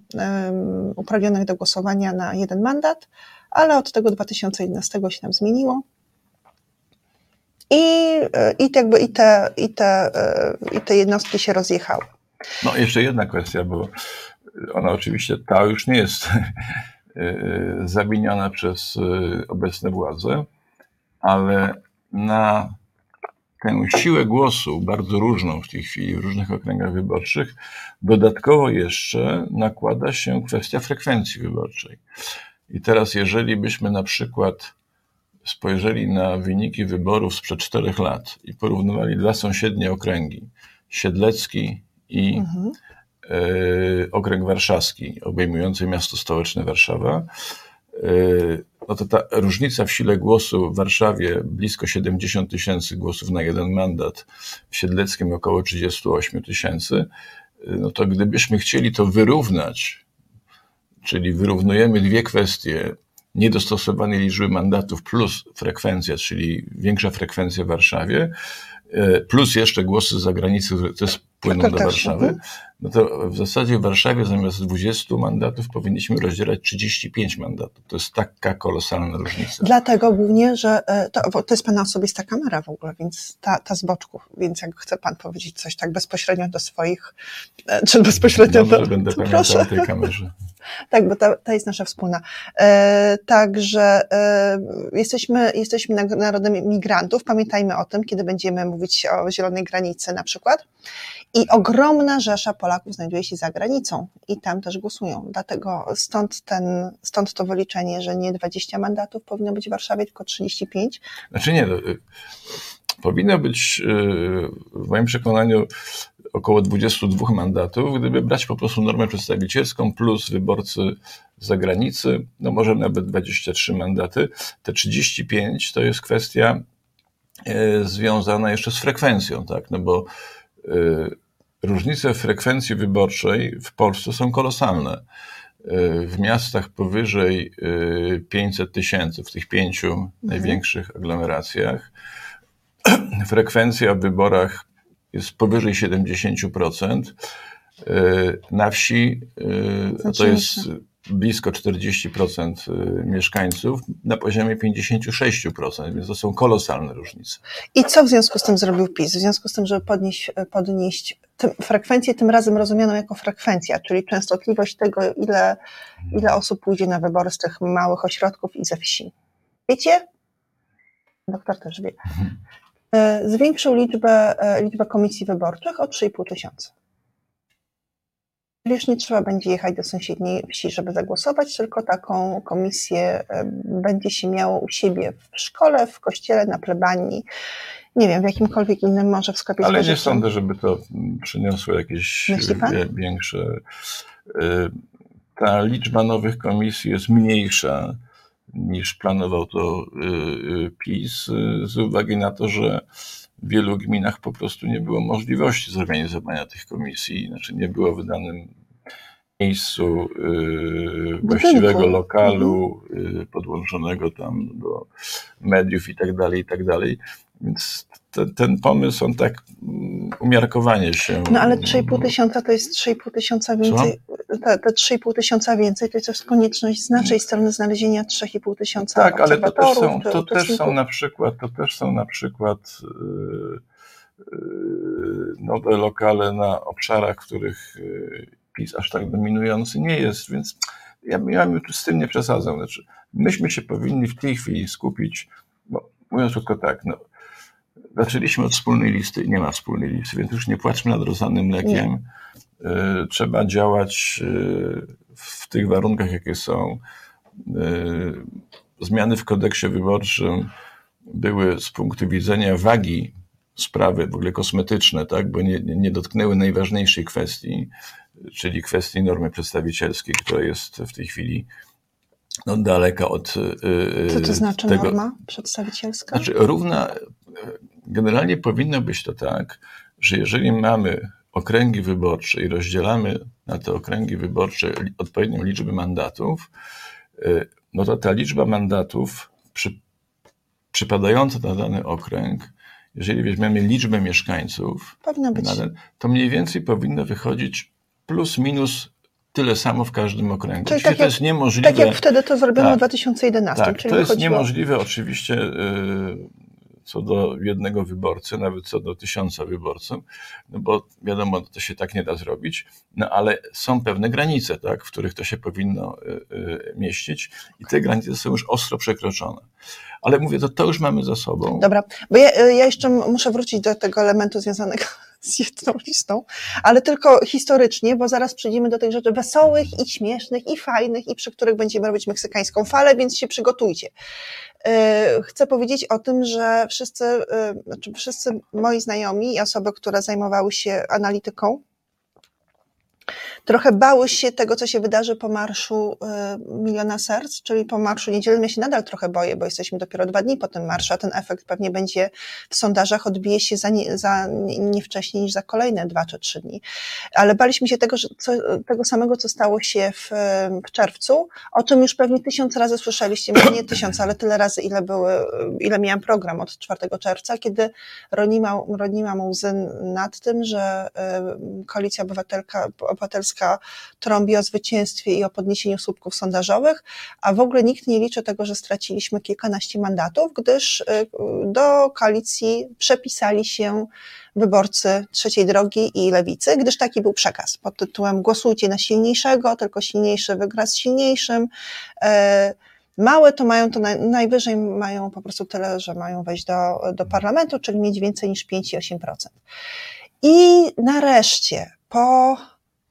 Speaker 2: uprawnionych do głosowania na jeden mandat, ale od tego 2011 się nam zmieniło. I, e, i, jakby, i, te, i, te, e, I te jednostki się rozjechały.
Speaker 5: No jeszcze jedna kwestia, bo ona oczywiście ta już nie jest y, zawiniona przez obecne władze, ale na tę siłę głosu, bardzo różną w tej chwili w różnych okręgach wyborczych, dodatkowo jeszcze nakłada się kwestia frekwencji wyborczej. I teraz, jeżeli byśmy na przykład spojrzeli na wyniki wyborów sprzed czterech lat i porównywali dwa sąsiednie okręgi, Siedlecki i
Speaker 2: Mhm.
Speaker 5: e, okręg warszawski, obejmujący miasto stołeczne Warszawa, e, no to ta różnica w sile głosu w Warszawie blisko 70 tysięcy głosów na jeden mandat, w Siedleckim około 38 tysięcy, e, no to gdybyśmy chcieli to wyrównać, czyli wyrównujemy dwie kwestie, niedostosowanej liczby mandatów plus frekwencja, czyli większa frekwencja w Warszawie, e, plus jeszcze głosy z zagranicy, które też płyną
Speaker 2: Tak,
Speaker 5: do
Speaker 2: tak,
Speaker 5: Warszawy. No to w zasadzie w Warszawie zamiast 20 mandatów powinniśmy rozdzielać 35 mandatów. To jest taka kolosalna różnica.
Speaker 2: Dlatego głównie, że e, to, to jest pana osobista kamera w ogóle, więc ta, ta z boczków, więc jak chce pan powiedzieć coś tak bezpośrednio do swoich, e, czy bezpośrednio
Speaker 5: Dobrze,
Speaker 2: do...
Speaker 5: będę
Speaker 2: to
Speaker 5: pamiętał
Speaker 2: proszę.
Speaker 5: o tej kamerze.
Speaker 2: Tak, bo ta, ta jest nasza wspólna. E, także e, jesteśmy, jesteśmy narodem migrantów, pamiętajmy o tym, kiedy będziemy mówić o zielonej granicy na przykład. I ogromna rzesza Polaków znajduje się za granicą i tam też głosują. Dlatego stąd, ten, stąd to wyliczenie, że nie 20 mandatów powinno być w Warszawie, tylko 35.
Speaker 5: Znaczy nie, no, y, powinno być y, w moim przekonaniu około 22 mandatów. Gdyby brać po prostu normę przedstawicielską plus wyborcy z zagranicy, no może nawet 23 mandaty. Te 35 to jest kwestia e, związana jeszcze z frekwencją, tak? No bo różnice w frekwencji wyborczej w Polsce są kolosalne. E, W miastach powyżej e, 500 tysięcy, w tych pięciu największych aglomeracjach, frekwencja w wyborach jest powyżej 70%. E, Na wsi to jest blisko 40% mieszkańców, na poziomie 56%, więc to są kolosalne różnice.
Speaker 2: I co w związku z tym zrobił PiS? W związku z tym, żeby podnieść, podnieść tym, frekwencję, tym razem rozumianą jako frekwencja, czyli częstotliwość tego, ile, ile osób pójdzie na wybory z tych małych ośrodków i ze wsi. Wiecie? Doktor też wie. E, Zwiększył liczbę, e, liczbę komisji wyborczych o 3,5 tysiąca. Już nie trzeba będzie jechać do sąsiedniej wsi, żeby zagłosować, tylko taką komisję e, będzie się miało u siebie w szkole, w kościele, na plebanii, nie wiem, w jakimkolwiek innym może w sklepie
Speaker 5: Ale nie sądzę, żeby to przyniosło jakieś wie- większe. y, Ta liczba nowych komisji jest mniejsza niż planował to y, PiS, z uwagi na to, że w wielu gminach po prostu nie było możliwości zorganizowania tych komisji, znaczy nie było w danym miejscu właściwego lokalu, y, podłączonego tam do mediów i tak dalej, i tak dalej. Więc ten, ten pomysł, on tak mm, umiarkowanie się.
Speaker 2: No ale 3,5 tysiąca to jest 3,5 tysiąca więcej. Te, te 3,5 tysiąca więcej to jest też konieczność z naszej strony znalezienia 3,5 tysiąca
Speaker 5: Tak, ale to też są, to też są na przykład, to też są na przykład yy, yy, nowe lokale na obszarach, w których yy, PiS aż tak dominujący nie jest, więc ja, ja bym tu z tym nie przesadzał. Znaczy, myśmy się powinni w tej chwili skupić, bo mówiąc tylko tak, no, zaczęliśmy od wspólnej listy i nie ma wspólnej listy, więc już nie płaczmy nad rozlanym mlekiem. Yy, Trzeba działać yy, w tych warunkach, jakie są. Yy, Zmiany w kodeksie wyborczym były z punktu widzenia wagi sprawy w ogóle kosmetyczne, tak, bo nie, nie nie dotknęły najważniejszej kwestii, czyli kwestii normy przedstawicielskiej, która jest w tej chwili no, daleka od yy,
Speaker 2: Co to znaczy
Speaker 5: tego,
Speaker 2: norma przedstawicielska?
Speaker 5: znaczy, równa, generalnie powinno być to tak, że jeżeli mamy okręgi wyborcze i rozdzielamy na te okręgi wyborcze odpowiednią liczbę mandatów, y, no to ta liczba mandatów przy, przypadająca na dany okręg, jeżeli weźmiemy liczbę mieszkańców, ten, to mniej więcej powinno wychodzić plus minus tyle samo w każdym okręgu.
Speaker 2: Czyli tak
Speaker 5: to
Speaker 2: jak-
Speaker 5: jest niemożliwe.
Speaker 2: Tak jak wtedy to zrobiono
Speaker 5: Tak.
Speaker 2: w 2011.
Speaker 5: Tak,
Speaker 2: czyli
Speaker 5: to jest niemożliwe oczywiście y, co do jednego wyborcy, nawet co do tysiąca wyborców, no bo wiadomo, to się tak nie da zrobić, no ale są pewne granice, tak, w których to się powinno y, y, mieścić i te granice są już ostro przekroczone. Ale mówię, to, to już mamy za sobą.
Speaker 2: Dobra, bo ja, ja jeszcze muszę wrócić do tego elementu związanego z jedną listą, ale tylko historycznie, bo zaraz przejdziemy do tych rzeczy wesołych i śmiesznych i fajnych i przy których będziemy robić meksykańską falę, więc się przygotujcie. Yy, Chcę powiedzieć o tym, że wszyscy, yy, znaczy wszyscy moi znajomi i osoby, które zajmowały się analityką, trochę bały się tego, co się wydarzy po marszu y, Miliona Serc, czyli po marszu niedzielnym. Ja się nadal trochę boję, bo jesteśmy dopiero dwa dni po tym marszu, a ten efekt pewnie będzie w sondażach odbije się za nie, za nie nie wcześniej niż za kolejne dwa czy trzy dni. Ale baliśmy się tego, że co, tego samego, co stało się w, w czerwcu, o czym już pewnie tysiąc razy słyszeliście, może nie tysiąc, ale tyle razy, ile były, ile miałam program od 4 czerwca, kiedy roniła, roniłam łzy nad tym, że Koalicja Obywatelka, Obywatelska trąbi o zwycięstwie i o podniesieniu słupków sondażowych, a w ogóle nikt nie liczy tego, że straciliśmy kilkanaście mandatów, gdyż y, do koalicji przepisali się wyborcy trzeciej drogi i lewicy, gdyż taki był przekaz pod tytułem głosujcie na silniejszego, tylko silniejszy wygra z silniejszym. E, Małe to mają to naj, najwyżej mają po prostu tyle, że mają wejść do, do parlamentu, czyli mieć więcej niż 5,8%. I nareszcie po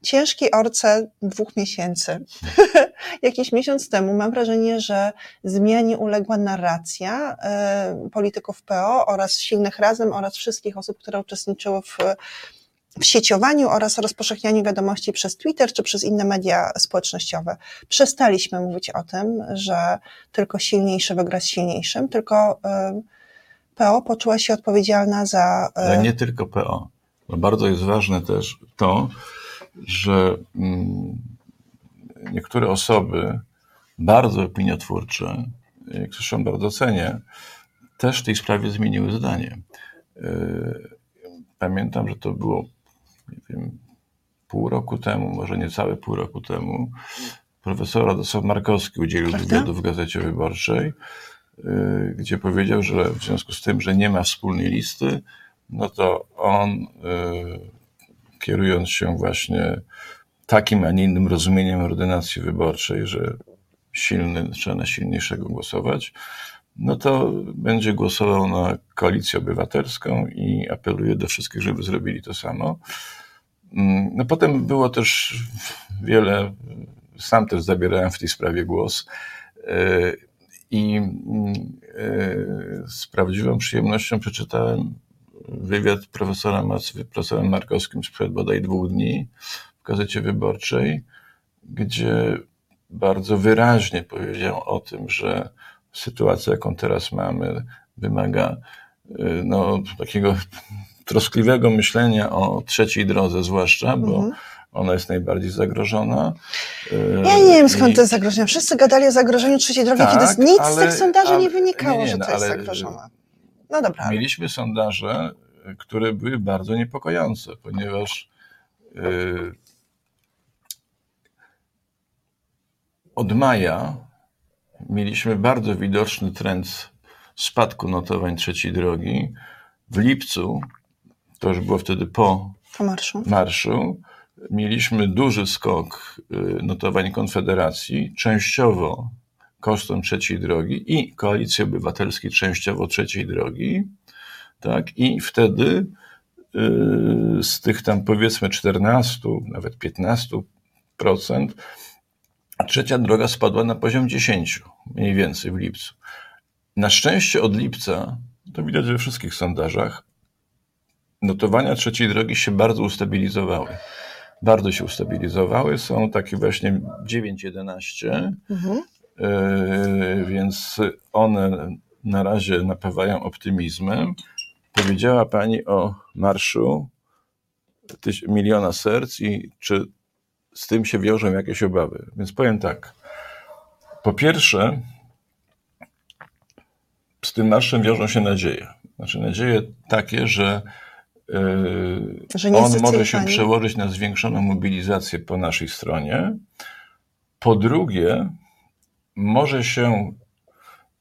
Speaker 2: ciężkiej orce dwóch miesięcy, jakiś miesiąc temu, mam wrażenie, że zmianie uległa narracja e, polityków PO oraz silnych razem oraz wszystkich osób, które uczestniczyły w w sieciowaniu oraz rozpowszechnianiu wiadomości przez Twitter czy przez inne media społecznościowe. Przestaliśmy mówić o tym, że tylko silniejszy wygra z silniejszym, tylko y, PO poczuła się odpowiedzialna za. y,
Speaker 5: Ale nie tylko PO. No bardzo jest ważne też to, że mm, niektóre osoby bardzo opiniotwórcze, jak zresztą bardzo cenię, też w tej sprawie zmieniły zdanie. Yy, Pamiętam, że to było nie wiem, pół roku temu, może niecałe pół roku temu, profesor Radosław Markowski udzielił
Speaker 2: Prawda?
Speaker 5: wywiadu w Gazecie Wyborczej, yy, gdzie powiedział, że w związku z tym, że nie ma wspólnej listy, no to on, yy, kierując się właśnie takim, a nie innym rozumieniem ordynacji wyborczej, że silny trzeba na silniejszego głosować, no to będzie głosował na koalicję obywatelską i apeluje do wszystkich, żeby zrobili to samo. Mm, No potem było też wiele, sam też zabierałem w tej sprawie głos yy, i mm, yy, z prawdziwą przyjemnością przeczytałem wywiad profesora Mac- z profesorem Markowskim sprzed bodaj dwóch dni w Gazecie Wyborczej, gdzie bardzo wyraźnie powiedział o tym, że sytuacja, jaką teraz mamy, wymaga y, no, takiego troskliwego myślenia o trzeciej drodze, zwłaszcza, bo
Speaker 2: Mhm.
Speaker 5: ona jest najbardziej zagrożona. Y,
Speaker 2: Ja nie wiem skąd
Speaker 5: i-
Speaker 2: to jest zagrożenie. Wszyscy gadali o zagrożeniu trzeciej drogi,
Speaker 5: Tak,
Speaker 2: kiedy z nic z
Speaker 5: ale-
Speaker 2: tych sondaży nie
Speaker 5: ale-
Speaker 2: wynikało,
Speaker 5: nie, nie,
Speaker 2: że
Speaker 5: no,
Speaker 2: to jest
Speaker 5: ale-
Speaker 2: zagrożone. No dobra, ale
Speaker 5: Mieliśmy sondaże, które były bardzo niepokojące, ponieważ y, od maja mieliśmy bardzo widoczny trend spadku notowań trzeciej drogi. W lipcu, to już było wtedy po
Speaker 2: po marszu.
Speaker 5: marszu, mieliśmy duży skok y, notowań Konfederacji, częściowo kosztem trzeciej drogi i Koalicji Obywatelskiej częściowo trzeciej drogi. Tak? I wtedy y, z tych tam powiedzmy 14, nawet 15%, trzecia droga spadła na poziom 10, mniej więcej w lipcu. Na szczęście od lipca, to widać we wszystkich sondażach, notowania trzeciej drogi się bardzo ustabilizowały. Bardzo się ustabilizowały. Są takie właśnie 9-11,
Speaker 2: Mhm.
Speaker 5: Yy, więc one na razie napawają optymizmem. Powiedziała Pani o marszu miliona serc i czy z tym się wiążą jakieś obawy. Więc powiem tak. Po pierwsze, z tym marszem wiążą się nadzieje. Znaczy nadzieje takie, że yy,
Speaker 2: Że
Speaker 5: on może się przełożyć na zwiększoną mobilizację po naszej stronie. Po drugie, może się,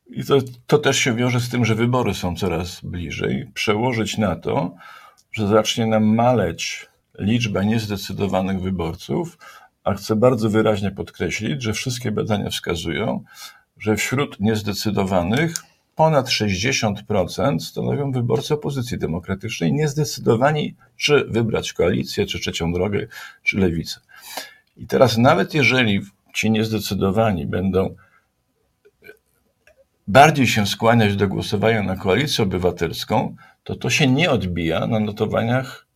Speaker 5: i to, to też się wiąże z tym, że wybory są coraz bliżej, przełożyć na to, że zacznie nam maleć liczba niezdecydowanych wyborców, a chcę bardzo wyraźnie podkreślić, że wszystkie badania wskazują, że wśród niezdecydowanych ponad 60% stanowią wyborcy opozycji demokratycznej, niezdecydowani, czy wybrać koalicję, czy trzecią drogę, czy lewicę. I teraz, nawet jeżeli ci niezdecydowani będą bardziej się skłaniać do głosowania na koalicję obywatelską, to to się nie odbija na notowaniach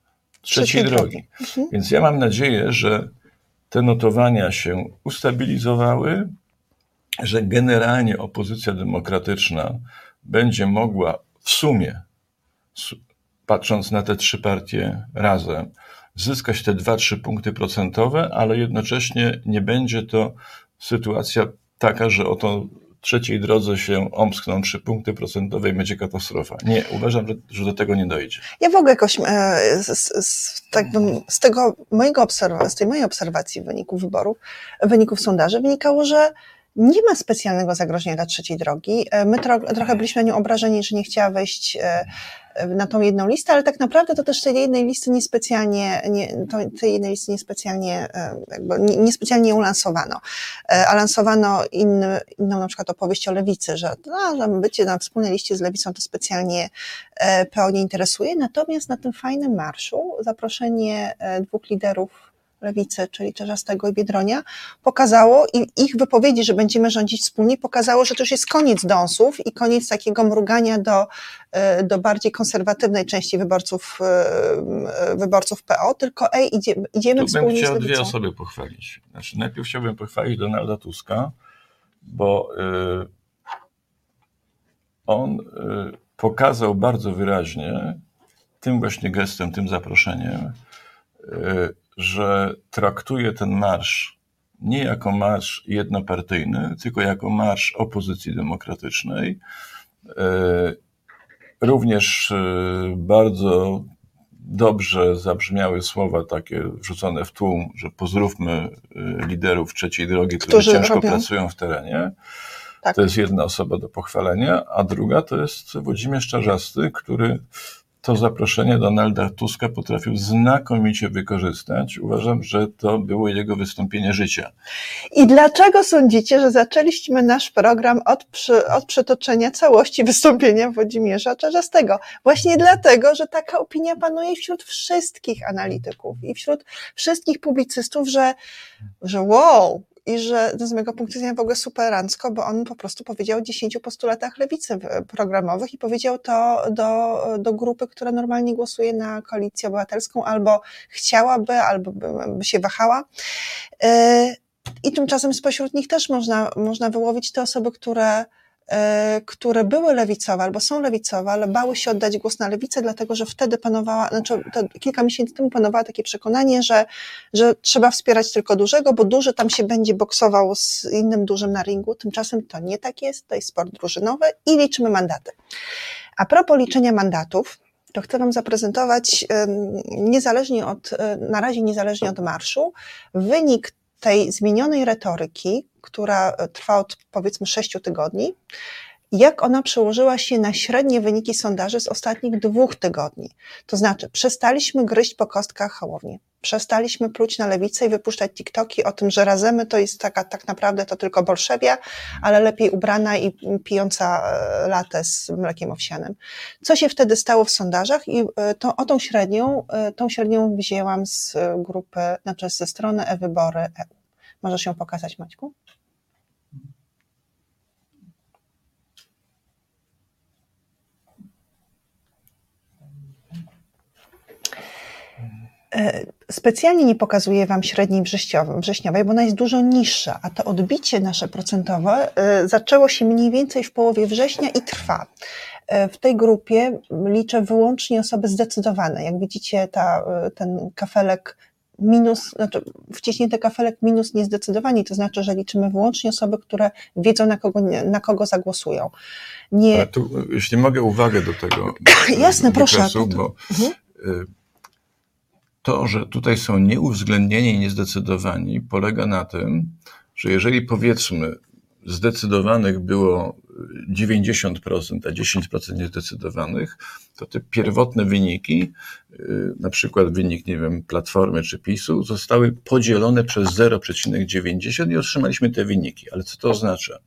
Speaker 5: trzeciej drogi.
Speaker 2: drogi.
Speaker 5: Więc ja mam nadzieję, że te notowania się ustabilizowały, że generalnie opozycja demokratyczna będzie mogła w sumie, patrząc na te trzy partie razem, zyskać te 2-3 punkty procentowe, ale jednocześnie nie będzie to sytuacja taka, że oto trzeciej drodze się omskną 3 punkty procentowe i będzie katastrofa. Nie, uważam, że, że do tego nie dojdzie.
Speaker 2: Ja w ogóle jakoś e, z, z, tak bym, z tego mojego obserwacji, z tej mojej obserwacji wyników wyborów, wyników sondaży wynikało, że nie ma specjalnego zagrożenia dla trzeciej drogi. E, My tro, trochę byliśmy nią obrażeni, że nie chciała wejść e, na tą jedną listę, ale tak naprawdę to też tej jednej listy niespecjalnie, nie, to, tej jednej listy niespecjalnie, e, jakby nie- niespecjalnie ją lansowano. E, A lansowano inny, inną na przykład opowieść o lewicy, że, no, że bycie na wspólnej liście z lewicą to specjalnie e, PO nie interesuje. Natomiast na tym fajnym marszu zaproszenie dwóch liderów lewicy, czyli Czerzastego i Biedronia, pokazało i ich wypowiedzi, że będziemy rządzić wspólnie, pokazało, że to już jest koniec dąsów i koniec takiego mrugania do, e, do bardziej konserwatywnej części wyborców, e, wyborców PO, tylko ej, idzie, idziemy
Speaker 5: Tu
Speaker 2: wspólnie
Speaker 5: bym
Speaker 2: z
Speaker 5: chciał
Speaker 2: lewicą.
Speaker 5: dwie osoby pochwalić. Znaczy, najpierw chciałbym pochwalić Donalda Tuska, bo on pokazał bardzo wyraźnie tym właśnie gestem, tym zaproszeniem, że traktuje ten marsz nie jako marsz jednopartyjny, tylko jako marsz opozycji demokratycznej. Y, Również y, bardzo dobrze zabrzmiały słowa takie wrzucone w tłum, że pozdrówmy y, liderów trzeciej drogi, którzy,
Speaker 2: Którzy
Speaker 5: ciężko
Speaker 2: robią-
Speaker 5: pracują w terenie.
Speaker 2: Tak.
Speaker 5: To jest jedna osoba do pochwalenia, a druga to jest Włodzimierz Czarzasty, który to zaproszenie Donalda Tuska potrafił znakomicie wykorzystać. Uważam, że to było jego wystąpienie życia.
Speaker 2: I dlaczego sądzicie, że zaczęliśmy nasz program od, przy, od całości wystąpienia Włodzimierza Czarzastego? Właśnie dlatego, że taka opinia panuje wśród wszystkich analityków i wśród wszystkich publicystów, że, że wow, i że z mojego punktu widzenia w ogóle superancko, bo on po prostu powiedział o 10 postulatach lewicy w- programowych i powiedział to do, do grupy, która normalnie głosuje na koalicję obywatelską, albo chciałaby, albo by, się wahała. Yy, I tymczasem spośród nich też można, można wyłowić te osoby, które, e, które były lewicowe albo są lewicowe, ale bały się oddać głos na lewicę, dlatego że wtedy panowała, znaczy kilka miesięcy temu panowało takie przekonanie, że, że trzeba wspierać tylko dużego, bo duży tam się będzie boksował z innym dużym na ringu. Tymczasem to nie tak jest, to jest sport drużynowy i liczymy mandaty. A propos liczenia mandatów, to chcę Wam zaprezentować, niezależnie od, e, na razie niezależnie od marszu, wynik tej zmienionej retoryki, która e, trwa od powiedzmy sześciu tygodni, jak ona przełożyła się na średnie wyniki sondaży z ostatnich dwóch tygodni. To znaczy, przestaliśmy gryźć po kostkach Hołowni. Przestaliśmy pluć na lewicę i wypuszczać TikToki o tym, że razemy to jest taka, tak naprawdę to tylko bolszewia, ale lepiej ubrana i pijąca e, latę z mlekiem owsianym. Co się wtedy stało w sondażach i e, to, o tą średnią, e, tą średnią wzięłam z grupy, znaczy ze strony e-wybory EU. Możesz ją pokazać, Maćku? Specjalnie nie pokazuję Wam średniej wrześniowej, bo ona jest dużo niższa, a to odbicie nasze procentowe e, zaczęło się mniej więcej w połowie września i trwa. E, W tej grupie liczę wyłącznie osoby zdecydowane. Jak widzicie, ta, e, ten kafelek minus, znaczy wciśnięty kafelek minus niezdecydowani, to znaczy, że liczymy wyłącznie osoby, które wiedzą, na kogo, na kogo zagłosują. Nie,
Speaker 5: tu, jeśli mogę uwagę do tego.
Speaker 2: Jasne, proszę.
Speaker 5: wykresu, Bo
Speaker 2: Mhm.
Speaker 5: Y, to, że tutaj są nieuwzględnieni i niezdecydowani, polega na tym, że jeżeli powiedzmy zdecydowanych było 90%, a 10% niezdecydowanych, to te pierwotne wyniki, y, na przykład wynik, nie wiem, Platformy czy PiSu, zostały podzielone przez 0,90 i otrzymaliśmy te wyniki. Ale co to oznacza?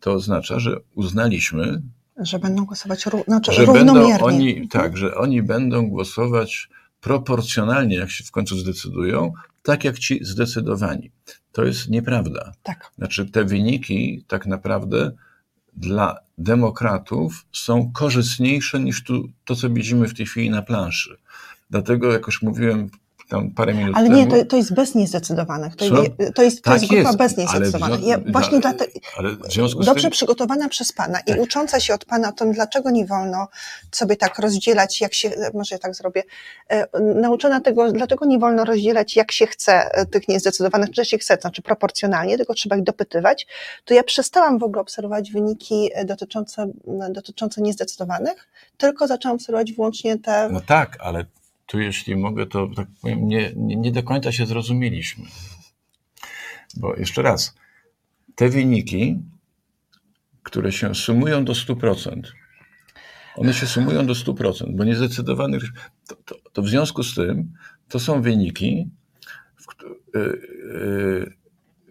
Speaker 5: To oznacza, że uznaliśmy,
Speaker 2: że będą głosować znaczy,
Speaker 5: że
Speaker 2: równomiernie.
Speaker 5: będą oni, tak, że oni będą głosować proporcjonalnie, jak się w końcu zdecydują, tak jak ci zdecydowani. To jest nieprawda.
Speaker 2: Tak.
Speaker 5: Znaczy, te wyniki tak naprawdę dla demokratów są korzystniejsze niż tu, to, co widzimy w tej chwili na planszy. Dlatego, jak już mówiłem tam parę minut
Speaker 2: Ale
Speaker 5: temu.
Speaker 2: nie, to, to jest bez niezdecydowanych. To, je- to jest, to jest
Speaker 5: Tak
Speaker 2: grupa
Speaker 5: jest,
Speaker 2: bez
Speaker 5: ale w
Speaker 2: niezdecydowanych. Ja właśnie
Speaker 5: dla-
Speaker 2: dobrze
Speaker 5: tym,
Speaker 2: przygotowana przez Pana i
Speaker 5: Tak.
Speaker 2: ucząca się od Pana o tym, dlaczego nie wolno sobie tak rozdzielać, jak się, może ja tak zrobię, e, nauczona tego, dlaczego nie wolno rozdzielać, jak się chce e, tych niezdecydowanych, czy się chce, to znaczy proporcjonalnie, tylko trzeba ich dopytywać, to ja przestałam w ogóle obserwować wyniki e, dotyczące, dotyczące niezdecydowanych, tylko zaczęłam obserwować wyłącznie te
Speaker 5: No tak, ale tu jeśli mogę, to tak powiem, nie, nie, nie do końca się zrozumieliśmy. Bo jeszcze raz, te wyniki, które się sumują do 100%, one się sumują do 100%, bo niezdecydowanych, to, to, to w związku z tym, to są wyniki, w, y, y,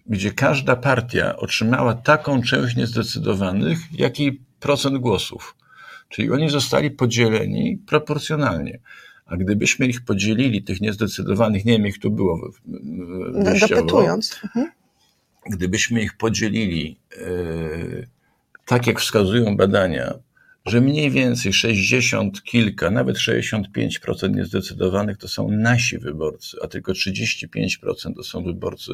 Speaker 5: gdzie każda partia otrzymała taką część niezdecydowanych, jak i procent głosów. Czyli oni zostali podzieleni proporcjonalnie. A gdybyśmy ich podzielili, tych niezdecydowanych, nie wiem jak to było wyjściowo,
Speaker 2: Dopytując. Mhm.
Speaker 5: gdybyśmy ich podzielili e, tak, jak wskazują badania, że mniej więcej 60 kilka, nawet 65% niezdecydowanych to są nasi wyborcy, a tylko 35% to są wyborcy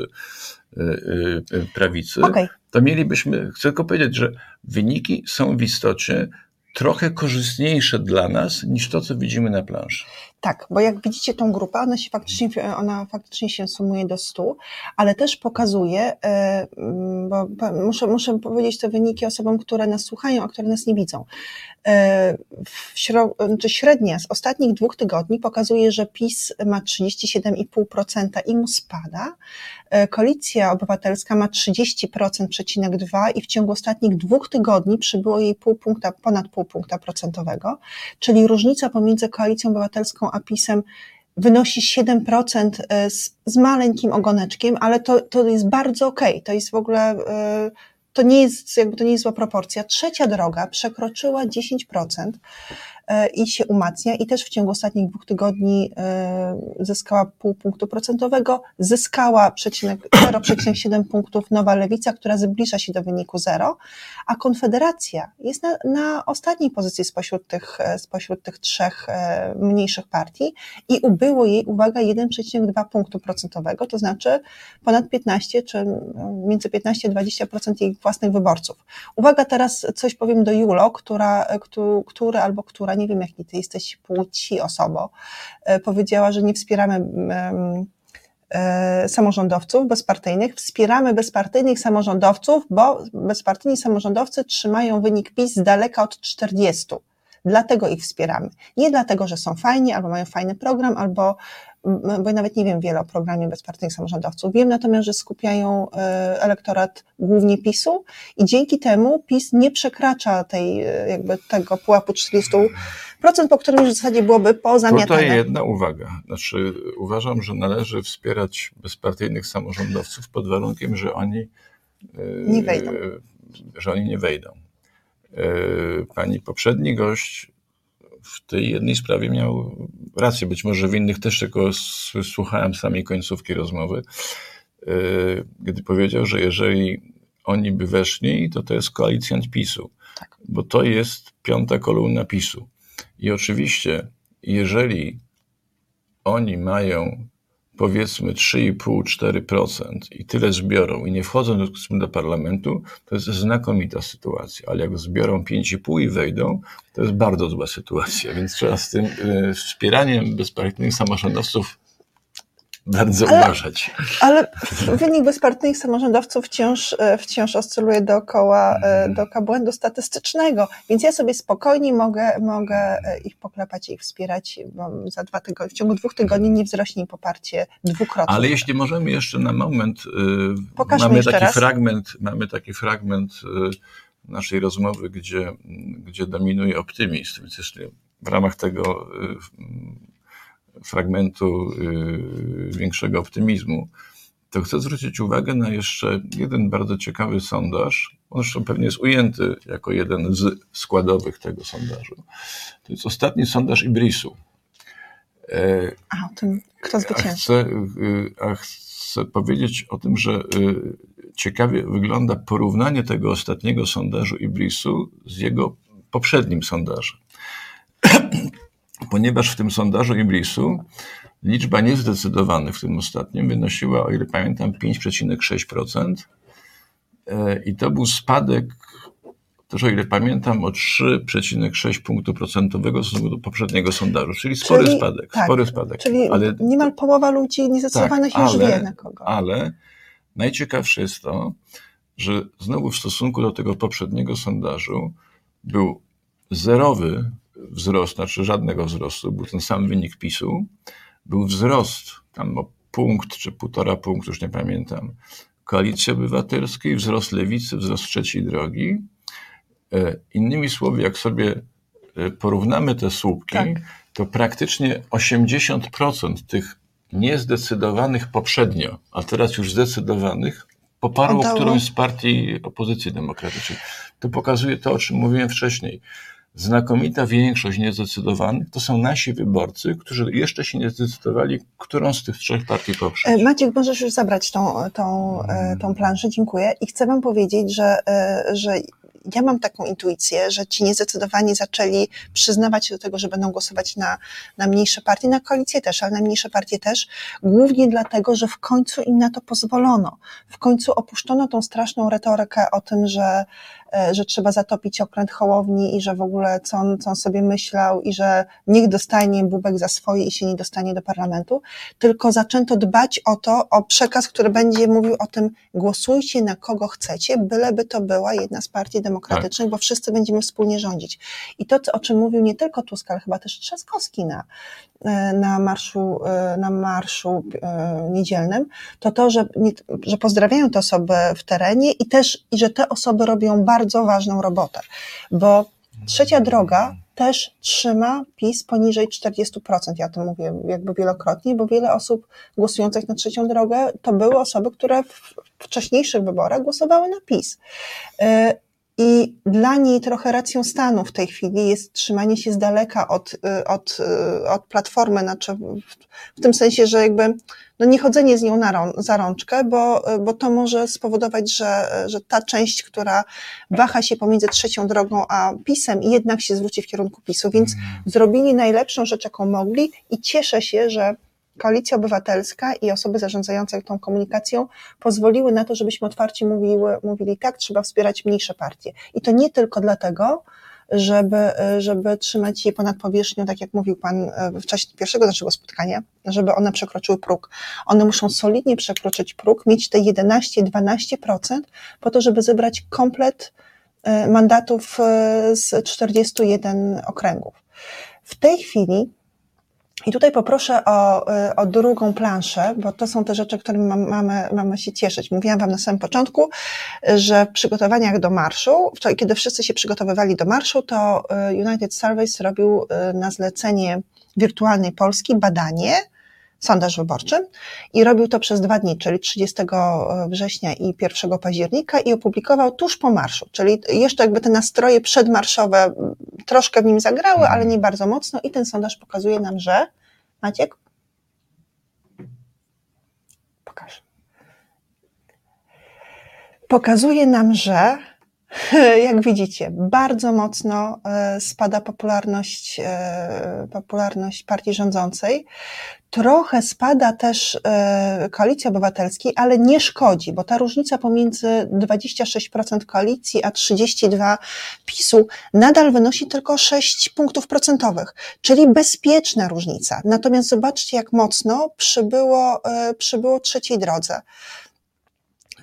Speaker 5: e, e, prawicy,
Speaker 2: Okej.
Speaker 5: to mielibyśmy, chcę tylko powiedzieć, że wyniki są w istocie trochę korzystniejsze dla nas niż to, co widzimy na planszy.
Speaker 2: Tak, bo jak widzicie tą grupę, ona się faktycznie, ona faktycznie się sumuje do 100, ale też pokazuje, e, bo muszę, muszę powiedzieć te wyniki osobom, które nas słuchają, a które nas nie widzą. E, W śro, czy średnia z ostatnich dwóch tygodni pokazuje, że PiS ma 37,5% i mu spada. E, Koalicja Obywatelska ma 30,2% i w ciągu ostatnich dwóch tygodni przybyło jej pół punkta, ponad pół punkta procentowego, czyli różnica pomiędzy Koalicją Obywatelską a PiSem wynosi 7% z, z maleńkim ogoneczkiem, ale to, to jest bardzo okej, to jest w ogóle, e, to nie jest, jakby to nie jest zła proporcja. Trzecia droga przekroczyła 10% e, i się umacnia. I też w ciągu ostatnich dwóch tygodni e, zyskała pół punktu procentowego, zyskała przecinek- 0,7 punktów Nowa Lewica, która zbliża się do wyniku 0, a Konfederacja jest na, na ostatniej pozycji spośród tych, e, spośród tych trzech e, mniejszych partii. I ubyło jej, uwaga, 1,2 punktu procentowego, to znaczy ponad 15 czy między 15 a 20% jej własnych wyborców. Uwaga, teraz coś powiem do Julo, która, e, któ- który albo która, nie wiem jaki ty jesteś płci osobo, e, powiedziała, że nie wspieramy e, samorządowców bezpartyjnych. Wspieramy bezpartyjnych samorządowców, bo bezpartyjni samorządowcy trzymają wynik PiS z daleka od 40. Dlatego ich wspieramy. Nie dlatego, że są fajni, albo mają fajny program, albo m, bo ja nawet nie wiem wiele o programie bezpartyjnych samorządowców. Wiem natomiast, że skupiają e, elektorat głównie PiSu i dzięki temu PiS nie przekracza tej, e, jakby tego pułapu 40%, po którym już w zasadzie byłoby pozamiatane.
Speaker 5: Tutaj jedna uwaga. Znaczy, uważam, że należy wspierać bezpartyjnych samorządowców pod warunkiem, że oni e,
Speaker 2: Nie wejdą.
Speaker 5: Że oni nie wejdą. E, Pani poprzedni gość w tej jednej sprawie miał rację, być może w innych też, tylko słuchałem samej końcówki rozmowy, e, gdy powiedział, że jeżeli oni by weszli, to to jest koalicjant PiSu,
Speaker 2: Tak.
Speaker 5: bo to jest piąta kolumna PiSu. I oczywiście, jeżeli oni mają powiedzmy 3,5-4% i tyle zbiorą i nie wchodzą do, parlamentu, to jest znakomita sytuacja. Ale jak zbiorą 5,5 i wejdą, to jest bardzo zła sytuacja. Więc trzeba z tym y, wspieraniem bezpartyjnych samorządowców bardzo
Speaker 2: Ale-
Speaker 5: uważać.
Speaker 2: Ale wynik bezpartyjnych samorządowców wciąż, e, wciąż oscyluje dookoła, e, dookoła błędu statystycznego, więc ja sobie spokojnie mogę, mogę e, ich poklepać i ich wspierać, bo za dwa tygodnie, w ciągu dwóch tygodni nie wzrośnie im poparcie dwukrotnie.
Speaker 5: Ale jeśli możemy jeszcze na moment,
Speaker 2: Pokażmy
Speaker 5: mamy taki
Speaker 2: raz.
Speaker 5: fragment, mamy taki fragment naszej rozmowy, gdzie, gdzie dominuje optymizm, więc jeszcze w ramach tego fragmentu y, większego optymizmu, to chcę zwrócić uwagę na jeszcze jeden bardzo ciekawy sondaż. On zresztą pewnie jest ujęty jako jeden z składowych tego sondażu. To jest ostatni sondaż Ibrisu.
Speaker 2: A, o tym, kto
Speaker 5: a
Speaker 2: zwycięży.
Speaker 5: chcę, y, a chcę powiedzieć o tym, że y, ciekawie wygląda porównanie tego ostatniego sondażu Ibrisu z jego poprzednim sondażem. Ponieważ w tym sondażu Ibrisu liczba niezdecydowanych w tym ostatnim wynosiła, o ile pamiętam, 5,6%. E, I to był spadek, też o ile pamiętam, o 3,6 punktu procentowego w stosunku do poprzedniego sondażu, czyli spory
Speaker 2: Czyli-
Speaker 5: spadek.
Speaker 2: tak,
Speaker 5: spory spadek.
Speaker 2: Czyli
Speaker 5: Ale
Speaker 2: niemal połowa ludzi niezdecydowanych
Speaker 5: Tak,
Speaker 2: już
Speaker 5: ale-
Speaker 2: wie na kogo.
Speaker 5: ale najciekawsze jest to, że znowu w stosunku do tego poprzedniego sondażu był zerowy wzrost, znaczy żadnego wzrostu, był ten sam wynik PiSu, był wzrost tam o punkt czy półtora punktu, już nie pamiętam, Koalicji Obywatelskiej, wzrost Lewicy, wzrost Trzeciej Drogi. E, Innymi słowy, jak sobie e, porównamy te słupki,
Speaker 2: Tak.
Speaker 5: to praktycznie 80% tych niezdecydowanych poprzednio, a teraz już zdecydowanych, poparło
Speaker 2: Oddało.
Speaker 5: którąś z partii opozycji demokratycznej. To pokazuje to, o czym mówiłem wcześniej, znakomita większość niezdecydowanych to są nasi wyborcy, którzy jeszcze się nie zdecydowali, którą z tych trzech partii poprzeć.
Speaker 2: E, Maciek, możesz już zabrać tą, tą, e, tą planszę, dziękuję. I chcę Wam powiedzieć, że, e, że ja mam taką intuicję, że ci niezdecydowani zaczęli przyznawać się do tego, że będą głosować na, na mniejsze partie, na koalicję też, ale na mniejsze partie też, głównie dlatego, że w końcu im na to pozwolono. W końcu opuszczono tą straszną retorykę o tym, że, że trzeba zatopić okręt Hołowni i że w ogóle co on, co on sobie myślał i że niech dostanie bubek za swoje i się nie dostanie do parlamentu, tylko zaczęto dbać o to, o przekaz, który będzie mówił o tym, głosujcie na kogo chcecie, byleby to była jedna z partii demokratycznych, bo wszyscy będziemy wspólnie rządzić. I to, o czym mówił nie tylko Tusk, ale chyba też Trzaskowski na, e, na marszu, e, na marszu e, niedzielnym, to to, że, że pozdrawiają te osoby w terenie i też, i że te osoby robią bardzo ważną robotę, bo trzecia droga też trzyma PiS poniżej 40%. Ja to mówię jakby wielokrotnie, bo wiele osób głosujących na trzecią drogę to były osoby, które w wcześniejszych wyborach głosowały na PiS. Y, I dla niej trochę racją stanu w tej chwili jest trzymanie się z daleka od, y, od, y, od platformy, znaczy w, tym sensie, że jakby no nie chodzenie z nią na rą, za rączkę, bo, bo to może spowodować, że, że ta część, która waha się pomiędzy trzecią drogą a PiSem jednak się zwróci w kierunku PiSu, więc zrobili najlepszą rzecz, jaką mogli i cieszę się, że Koalicja Obywatelska i osoby zarządzające tą komunikacją pozwoliły na to, żebyśmy otwarcie mówiły, mówili tak, trzeba wspierać mniejsze partie. I to nie tylko dlatego, żeby, żeby trzymać je ponad powierzchnią, tak jak mówił Pan e, w czasie pierwszego naszego spotkania, żeby one przekroczyły próg. One muszą solidnie przekroczyć próg, mieć te 11-12% po to, żeby zebrać komplet e, mandatów e, z 41 okręgów. W tej chwili i tutaj poproszę o, y, o drugą planszę, bo to są te rzeczy, którymi mam- mamy, mamy się cieszyć. Mówiłam Wam na samym początku, że w przygotowaniach do marszu, wczoraj, kiedy wszyscy się przygotowywali do marszu, to y, United Surveys robił y, na zlecenie Wirtualnej Polski badanie, sondaż wyborczy i robił to przez dwa dni, czyli 30 września i 1 października i opublikował tuż po marszu, czyli jeszcze jakby te nastroje przedmarszowe troszkę w nim zagrały, ale nie bardzo mocno i ten sondaż pokazuje nam, że Maciek? Pokaż. Pokazuje nam, że jak widzicie, bardzo mocno e, spada popularność, e, popularność partii rządzącej. Trochę spada też e, koalicji obywatelskiej, ale nie szkodzi, bo ta różnica pomiędzy 26% koalicji a 32% PiSu nadal wynosi tylko 6 punktów procentowych, czyli bezpieczna różnica. Natomiast zobaczcie, jak mocno przybyło, e, przybyło trzeciej drodze.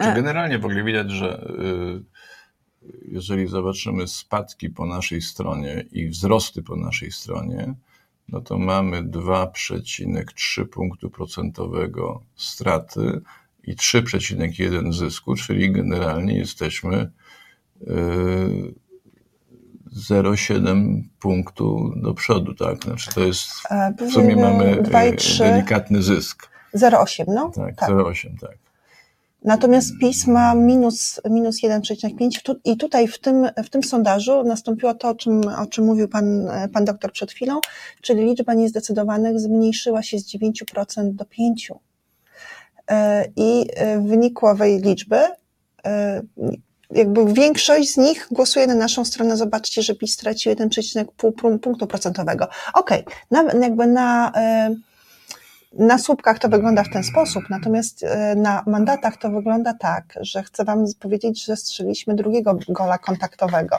Speaker 5: Czy generalnie w ogóle widać, że jeżeli zobaczymy spadki po naszej stronie i wzrosty po naszej stronie, no to mamy 2,3 punktu procentowego straty i 3,1 zysku, czyli generalnie jesteśmy y, 0,7 punktu do przodu, tak? Znaczy to jest,
Speaker 2: E,
Speaker 5: w sumie mamy
Speaker 2: dwa i
Speaker 5: y, delikatny zysk.
Speaker 2: 0,8, no?
Speaker 5: Tak,
Speaker 2: tak.
Speaker 5: 0,8, tak.
Speaker 2: Natomiast PiS ma minus, minus 1,5 Tu- i tutaj w tym, w tym sondażu nastąpiło to, o czym, o czym mówił pan, pan doktor przed chwilą, czyli liczba niezdecydowanych zmniejszyła się z 9% do 5%. E, I e, w wyniku owej liczby e, jakby większość z nich głosuje na naszą stronę. Zobaczcie, że PiS stracił 1,5 punktu procentowego. Okej, okay. jakby na, na słupkach to wygląda w ten sposób, natomiast e, na mandatach to wygląda tak, że chcę Wam powiedzieć, że strzeliśmy drugiego gola kontaktowego.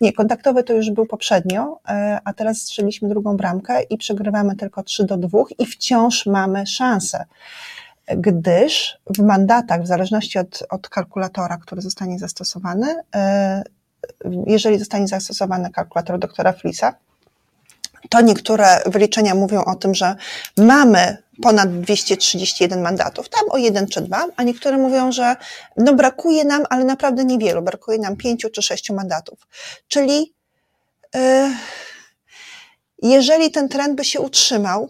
Speaker 2: Nie, kontaktowy to już był poprzednio, e, a teraz strzeliśmy drugą bramkę i przegrywamy tylko 3 do 2 i wciąż mamy szansę. Gdyż w mandatach, w zależności od, od kalkulatora, który zostanie zastosowany, e, jeżeli zostanie zastosowany kalkulator doktora Flisa, to niektóre wyliczenia mówią o tym, że mamy ponad 231 mandatów, tam o jeden czy dwa, a niektóre mówią, że no brakuje nam, ale naprawdę niewielu, brakuje nam pięciu czy sześciu mandatów. Czyli yy, jeżeli ten trend by się utrzymał,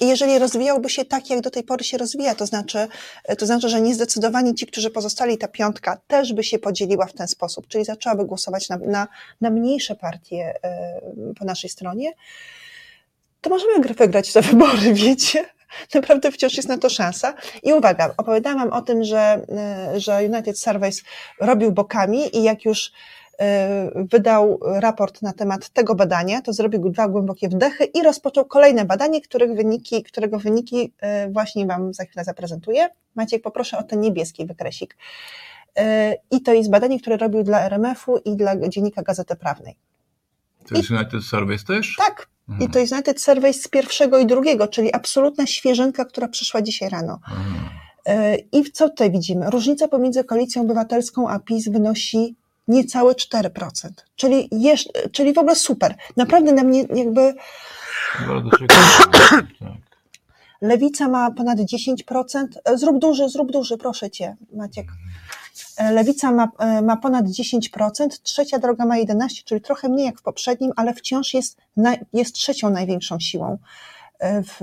Speaker 2: I jeżeli rozwijałby się tak, jak do tej pory się rozwija, to znaczy, e, to znaczy, że niezdecydowani ci, którzy pozostali, ta piątka też by się podzieliła w ten sposób, czyli zaczęłaby głosować na, na, na mniejsze partie e, po naszej stronie, to możemy gr- wygrać te wybory, wiecie? Naprawdę wciąż jest na to szansa. I uwaga, opowiadałam o tym, że, e, że United Surveys robił bokami i jak już e, wydał raport na temat tego badania, to zrobił dwa głębokie wdechy i rozpoczął kolejne badanie, których wyniki, którego wyniki e, właśnie wam za chwilę zaprezentuję. Maciek, poproszę o ten niebieski wykresik. E, I to jest badanie, które robił dla RMF-u i dla dziennika Gazety Prawnej.
Speaker 5: To jest United Surveys też?
Speaker 2: Tak. I to jest United Surveys z pierwszego i drugiego, czyli absolutna świeżynka, która przyszła dzisiaj rano. E, I co tutaj widzimy? Różnica pomiędzy Koalicją Obywatelską a PiS wynosi niecałe 4%. Czyli, jesz, czyli w ogóle super. Naprawdę na mnie jakby
Speaker 5: tak.
Speaker 2: Lewica ma ponad 10%. E, Zrób duży, zrób duży, proszę cię, Maciek. Lewica ma, e, ma ponad 10%, trzecia droga ma 11%, czyli trochę mniej jak w poprzednim, ale wciąż jest, jest trzecią największą siłą w,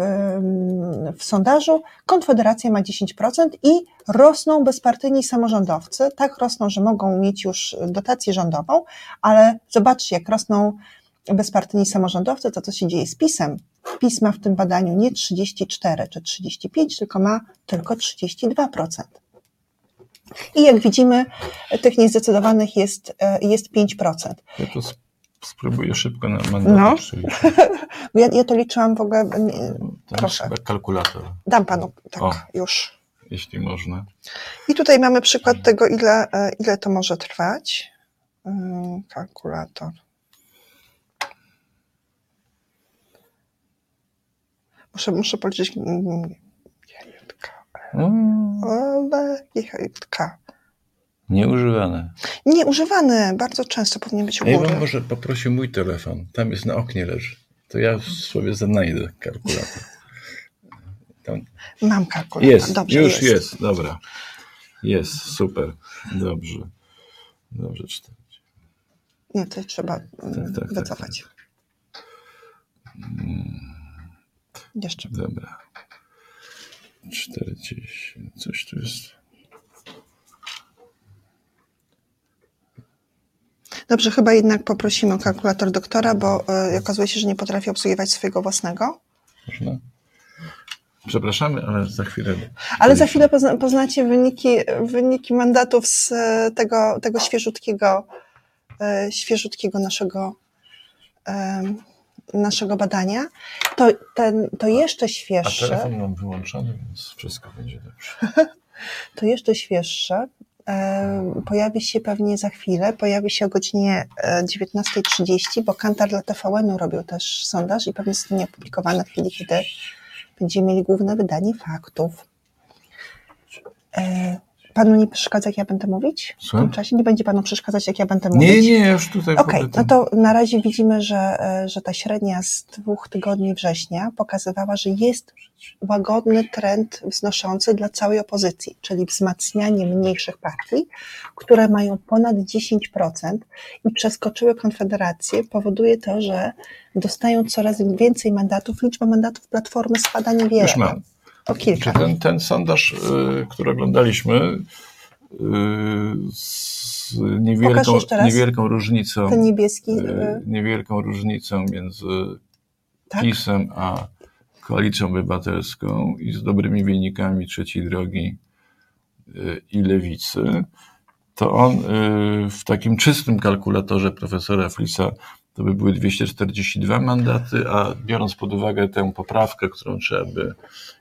Speaker 2: w sondażu. Konfederacja ma 10% i rosną bezpartyjni samorządowcy. Tak rosną, że mogą mieć już dotację rządową, ale zobaczcie, jak rosną bezpartyjni samorządowcy, to co się dzieje z PiSem. PiS ma w tym badaniu nie 34 czy 35, tylko ma tylko 32%. I jak widzimy, tych niezdecydowanych jest, e, jest 5%.
Speaker 5: Ja to sp- spróbuję szybko na mandaty
Speaker 2: No. Bo Ja, ja to liczyłam w ogóle. nie- Proszę.
Speaker 5: kalkulator,
Speaker 2: Dam panu tak
Speaker 5: O.
Speaker 2: już.
Speaker 5: jeśli można.
Speaker 2: I tutaj mamy przykład tego, ile, e, ile to może trwać. Ym, Kalkulator. Muszę, muszę policzyć. mm, JJK.
Speaker 5: Nieużywane.
Speaker 2: Nieużywany, bardzo często powinien być u
Speaker 5: A ja
Speaker 2: góry.
Speaker 5: bym może poprosił mój telefon. Tam jest na oknie leży. To ja sobie znajdę kalkulator. Tam.
Speaker 2: Mam kalkulator.
Speaker 5: Jest,
Speaker 2: Dobrze,
Speaker 5: już jest. dobra. Jest, super. Dobrze. Dobrze, cztery.
Speaker 2: Nie, to trzeba mm,
Speaker 5: tak, tak,
Speaker 2: wycofać. Jeszcze.
Speaker 5: Dobra. 40. Coś tu jest.
Speaker 2: Dobrze, chyba jednak poprosimy o kalkulator doktora, bo y, okazuje się, że nie potrafi obsługiwać swojego własnego.
Speaker 5: Można? Przepraszamy, ale za chwilę.
Speaker 2: Ale za chwilę pozna, poznacie wyniki, wyniki mandatów z e, tego, tego świeżutkiego, e, świeżutkiego naszego, naszego badania. To, ten, to jeszcze
Speaker 5: A
Speaker 2: świeższe,
Speaker 5: telefon mam wyłączony, więc wszystko będzie dobrze.
Speaker 2: to jeszcze świeższe pojawi się pewnie za chwilę, pojawi się o godzinie e, 19.30, bo Kantar dla TVN-u robił też sondaż i pewnie zostanie opublikowany w chwili, kiedy będziemy mieli główne wydanie faktów. Panu nie przeszkadza, jak ja będę mówić? W
Speaker 5: Słucham?
Speaker 2: tym czasie nie będzie panu przeszkadzać, jak ja będę mówić?
Speaker 5: Nie, nie, już tutaj.
Speaker 2: Okej,
Speaker 5: ogóle
Speaker 2: no to na razie widzimy, że, e, że ta średnia z dwóch tygodni września pokazywała, że jest łagodny trend wznoszący dla całej opozycji, czyli wzmacnianie mniejszych partii, które mają ponad 10% i przeskoczyły Konfederację, powoduje to, że dostają coraz więcej mandatów. Liczba mandatów Platformy spada niewiele.
Speaker 5: Już mam.
Speaker 2: O kilka.
Speaker 5: Ten, ten sondaż, y, który oglądaliśmy, y, z niewielką, niewielką różnicą,
Speaker 2: Ten niebieski,
Speaker 5: y, niewielką różnicą między
Speaker 2: tak?
Speaker 5: PiSem a Koalicją Obywatelską i z dobrymi wynikami trzeciej drogi i lewicy, to on w takim czystym kalkulatorze profesora Flisa to by były 242 mandaty, a biorąc pod uwagę tę poprawkę, którą trzeba by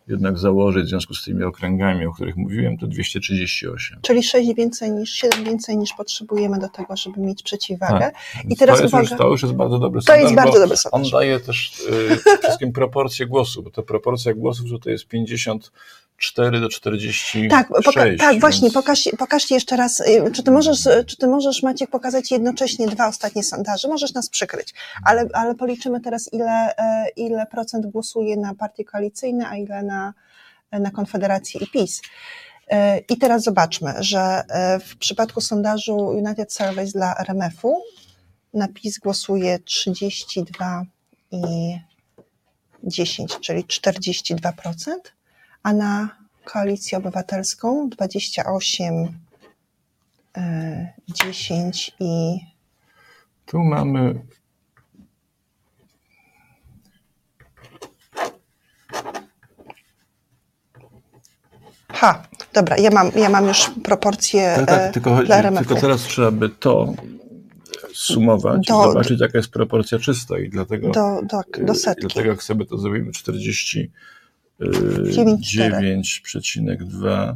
Speaker 5: jednak założyć w związku z tymi okręgami, o których mówiłem, to 238.
Speaker 2: Czyli 6 więcej niż, 7 więcej niż potrzebujemy do tego, żeby mieć przeciwwagę.
Speaker 5: Tak.
Speaker 2: I teraz
Speaker 5: to jest,
Speaker 2: uwaga,
Speaker 5: już, to już jest bardzo dobry
Speaker 2: to
Speaker 5: standard.
Speaker 2: To jest bardzo dobry
Speaker 5: standard.
Speaker 2: On
Speaker 5: daje też y, wszystkim proporcję głosów, bo ta proporcja głosów to jest 50 4 do 46.
Speaker 2: Tak, poka- tak
Speaker 5: więc...
Speaker 2: właśnie, pokaż, jeszcze raz, y, czy ty, możesz, czy ty możesz, Maciek, pokazać jednocześnie dwa ostatnie sondaże? Możesz nas przykryć, ale, ale policzymy teraz, ile, e, ile procent głosuje na partie koalicyjne, a ile na, na Konfederację i PiS. E, I teraz zobaczmy, że e, w przypadku sondażu United Surveys dla RMF-u na PiS głosuje 32 i 10, czyli 42% a na Koalicję Obywatelską 28, 10 e, i.
Speaker 5: Tu mamy.
Speaker 2: Ha, dobra, ja mam, ja mam już proporcje.
Speaker 5: Tak, tak e, tylko, chodzi, tylko teraz trzeba by to sumować
Speaker 2: do,
Speaker 5: zobaczyć, jaka jest proporcja czysta i dlatego,
Speaker 2: do, do, do setki.
Speaker 5: dlatego jak to zrobimy
Speaker 2: 40
Speaker 5: 9,2,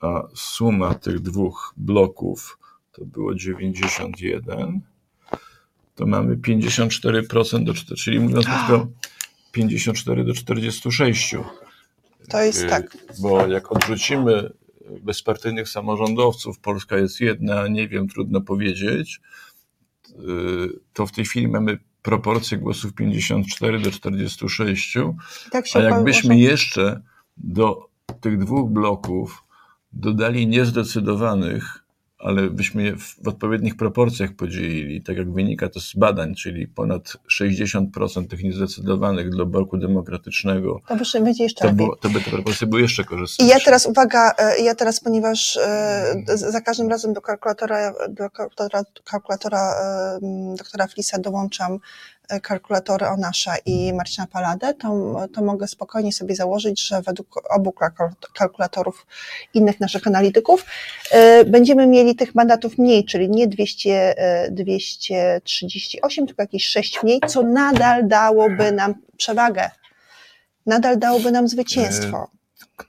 Speaker 5: a suma tych dwóch bloków to było 91, to mamy 54% do 4, czyli mówiąc krótko 54 do 46.
Speaker 2: To jest
Speaker 5: y,
Speaker 2: tak.
Speaker 5: Bo jak odrzucimy bezpartyjnych samorządowców, Polska jest jedna, nie wiem, trudno powiedzieć, y, to w tej chwili mamy proporcję głosów 54 do 46,
Speaker 2: Tak się
Speaker 5: a jakbyśmy jeszcze do tych dwóch bloków dodali niezdecydowanych, ale byśmy je w odpowiednich proporcjach podzielili, tak jak wynika to z badań, czyli ponad 60% tych niezdecydowanych dla bloku demokratycznego,
Speaker 2: To by będzie jeszcze
Speaker 5: to, było, to by te proporcje były jeszcze
Speaker 2: I
Speaker 5: korzystniejsze.
Speaker 2: ja teraz, uwaga, e, ja teraz, ponieważ e, za każdym razem do kalkulatora, do kalkulatora, kalkulatora e, doktora Flisa dołączam kalkulatory Onasza i Marcina Paladę, to, to mogę spokojnie sobie założyć, że według obu kalkul- kalkulatorów innych naszych analityków e, będziemy mieli tych mandatów mniej, czyli nie 200, e, 238, tylko jakieś 6 mniej, co nadal dałoby nam przewagę. Nadal dałoby nam zwycięstwo.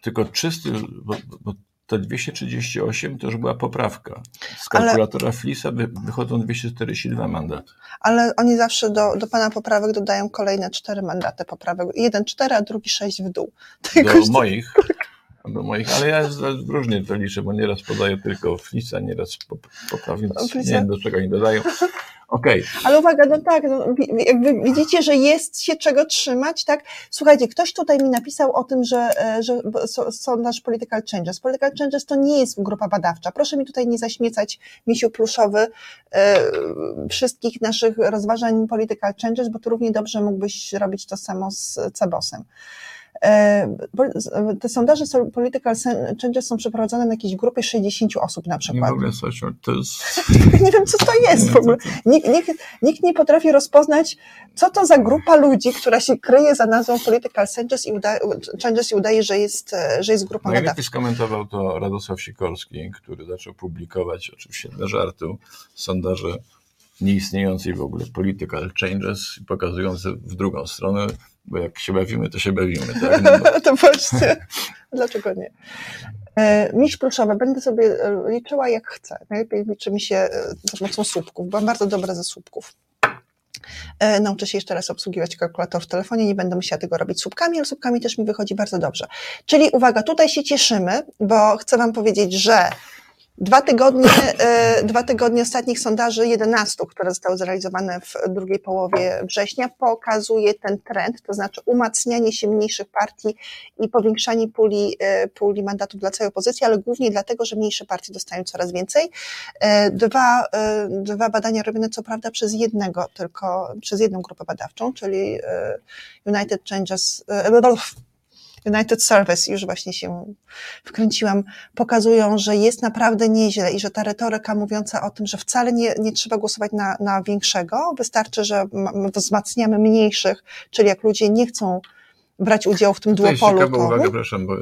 Speaker 5: Tylko czysty, bo, bo te 238 to już była poprawka. Z
Speaker 2: Ale-
Speaker 5: kalkulatora Flisa wy, wychodzą 242 mandaty.
Speaker 2: ale oni zawsze do, do pana poprawek dodają kolejne cztery mandaty poprawek. Jeden cztery, a drugi sześć w dół.
Speaker 5: Do
Speaker 2: Jakoś-
Speaker 5: moich. Do moich, ale ja różnie to liczę, bo nieraz podaję tylko Flisa, nieraz pop- poprawnie,
Speaker 2: O,
Speaker 5: nie wiem do czego oni dodają. Okej,
Speaker 2: Ale uwaga, no tak, no, jakby widzicie, że jest się czego trzymać, tak? Słuchajcie, ktoś tutaj mi napisał o tym, że, e, że sondaż Political Changes. Political Changes to nie jest grupa badawcza. Proszę mi tutaj nie zaśmiecać, misiu pluszowy, e, wszystkich naszych rozważań Political Changes, bo tu równie dobrze mógłbyś robić to samo z Cebosem. E, Te sondaże Political Changes są przeprowadzone na jakiejś grupie 60 osób na
Speaker 5: nie
Speaker 2: przykład.
Speaker 5: ogóle coś, to jest...
Speaker 2: Nie wiem, co to jest w ogóle. Nikt, nikt, nikt nie potrafi rozpoznać, co to za grupa ludzi, która się kryje za nazwą Political Changes i, uda, changes i udaje, że jest, że jest grupą badawczą.
Speaker 5: Najlepiej skomentował to Radosław Sikorski, który zaczął publikować, oczywiście dla żartu, sondaże nieistniejącej w ogóle political changes, pokazujące w drugą stronę, bo jak się bawimy, to się bawimy. Tak? No bo
Speaker 2: To właśnie. Dlaczego nie? E, Miś pluszowe, będę sobie e, liczyła jak chcę. Najlepiej liczy mi się e, za pomocą słupków, bo mam bardzo dobre ze słupków. Nauczę się jeszcze raz obsługiwać kalkulator w telefonie, nie będę musiała tego robić słupkami, ale słupkami też mi wychodzi bardzo dobrze. Czyli uwaga, tutaj się cieszymy, bo chcę Wam powiedzieć, że Dwa tygodnie, e, dwa tygodnie ostatnich sondaży, 11, które zostały zrealizowane w drugiej połowie września, pokazuje ten trend, to znaczy umacnianie się mniejszych partii i powiększanie puli, e, puli mandatów dla całej opozycji, ale głównie dlatego, że mniejsze partie dostają coraz więcej. E, Dwa, dwa badania robione co prawda przez jednego, tylko przez jedną grupę badawczą, czyli United Changes, United Service, już właśnie się wkręciłam, pokazują, że jest naprawdę nieźle i że ta retoryka mówiąca o tym, że wcale nie, nie trzeba głosować na, na większego, wystarczy, że wzmacniamy mniejszych, czyli jak ludzie nie chcą brać udziału w tym
Speaker 5: jest
Speaker 2: duopolu,
Speaker 5: ciekawa
Speaker 2: to
Speaker 5: uwaga, proszę, bo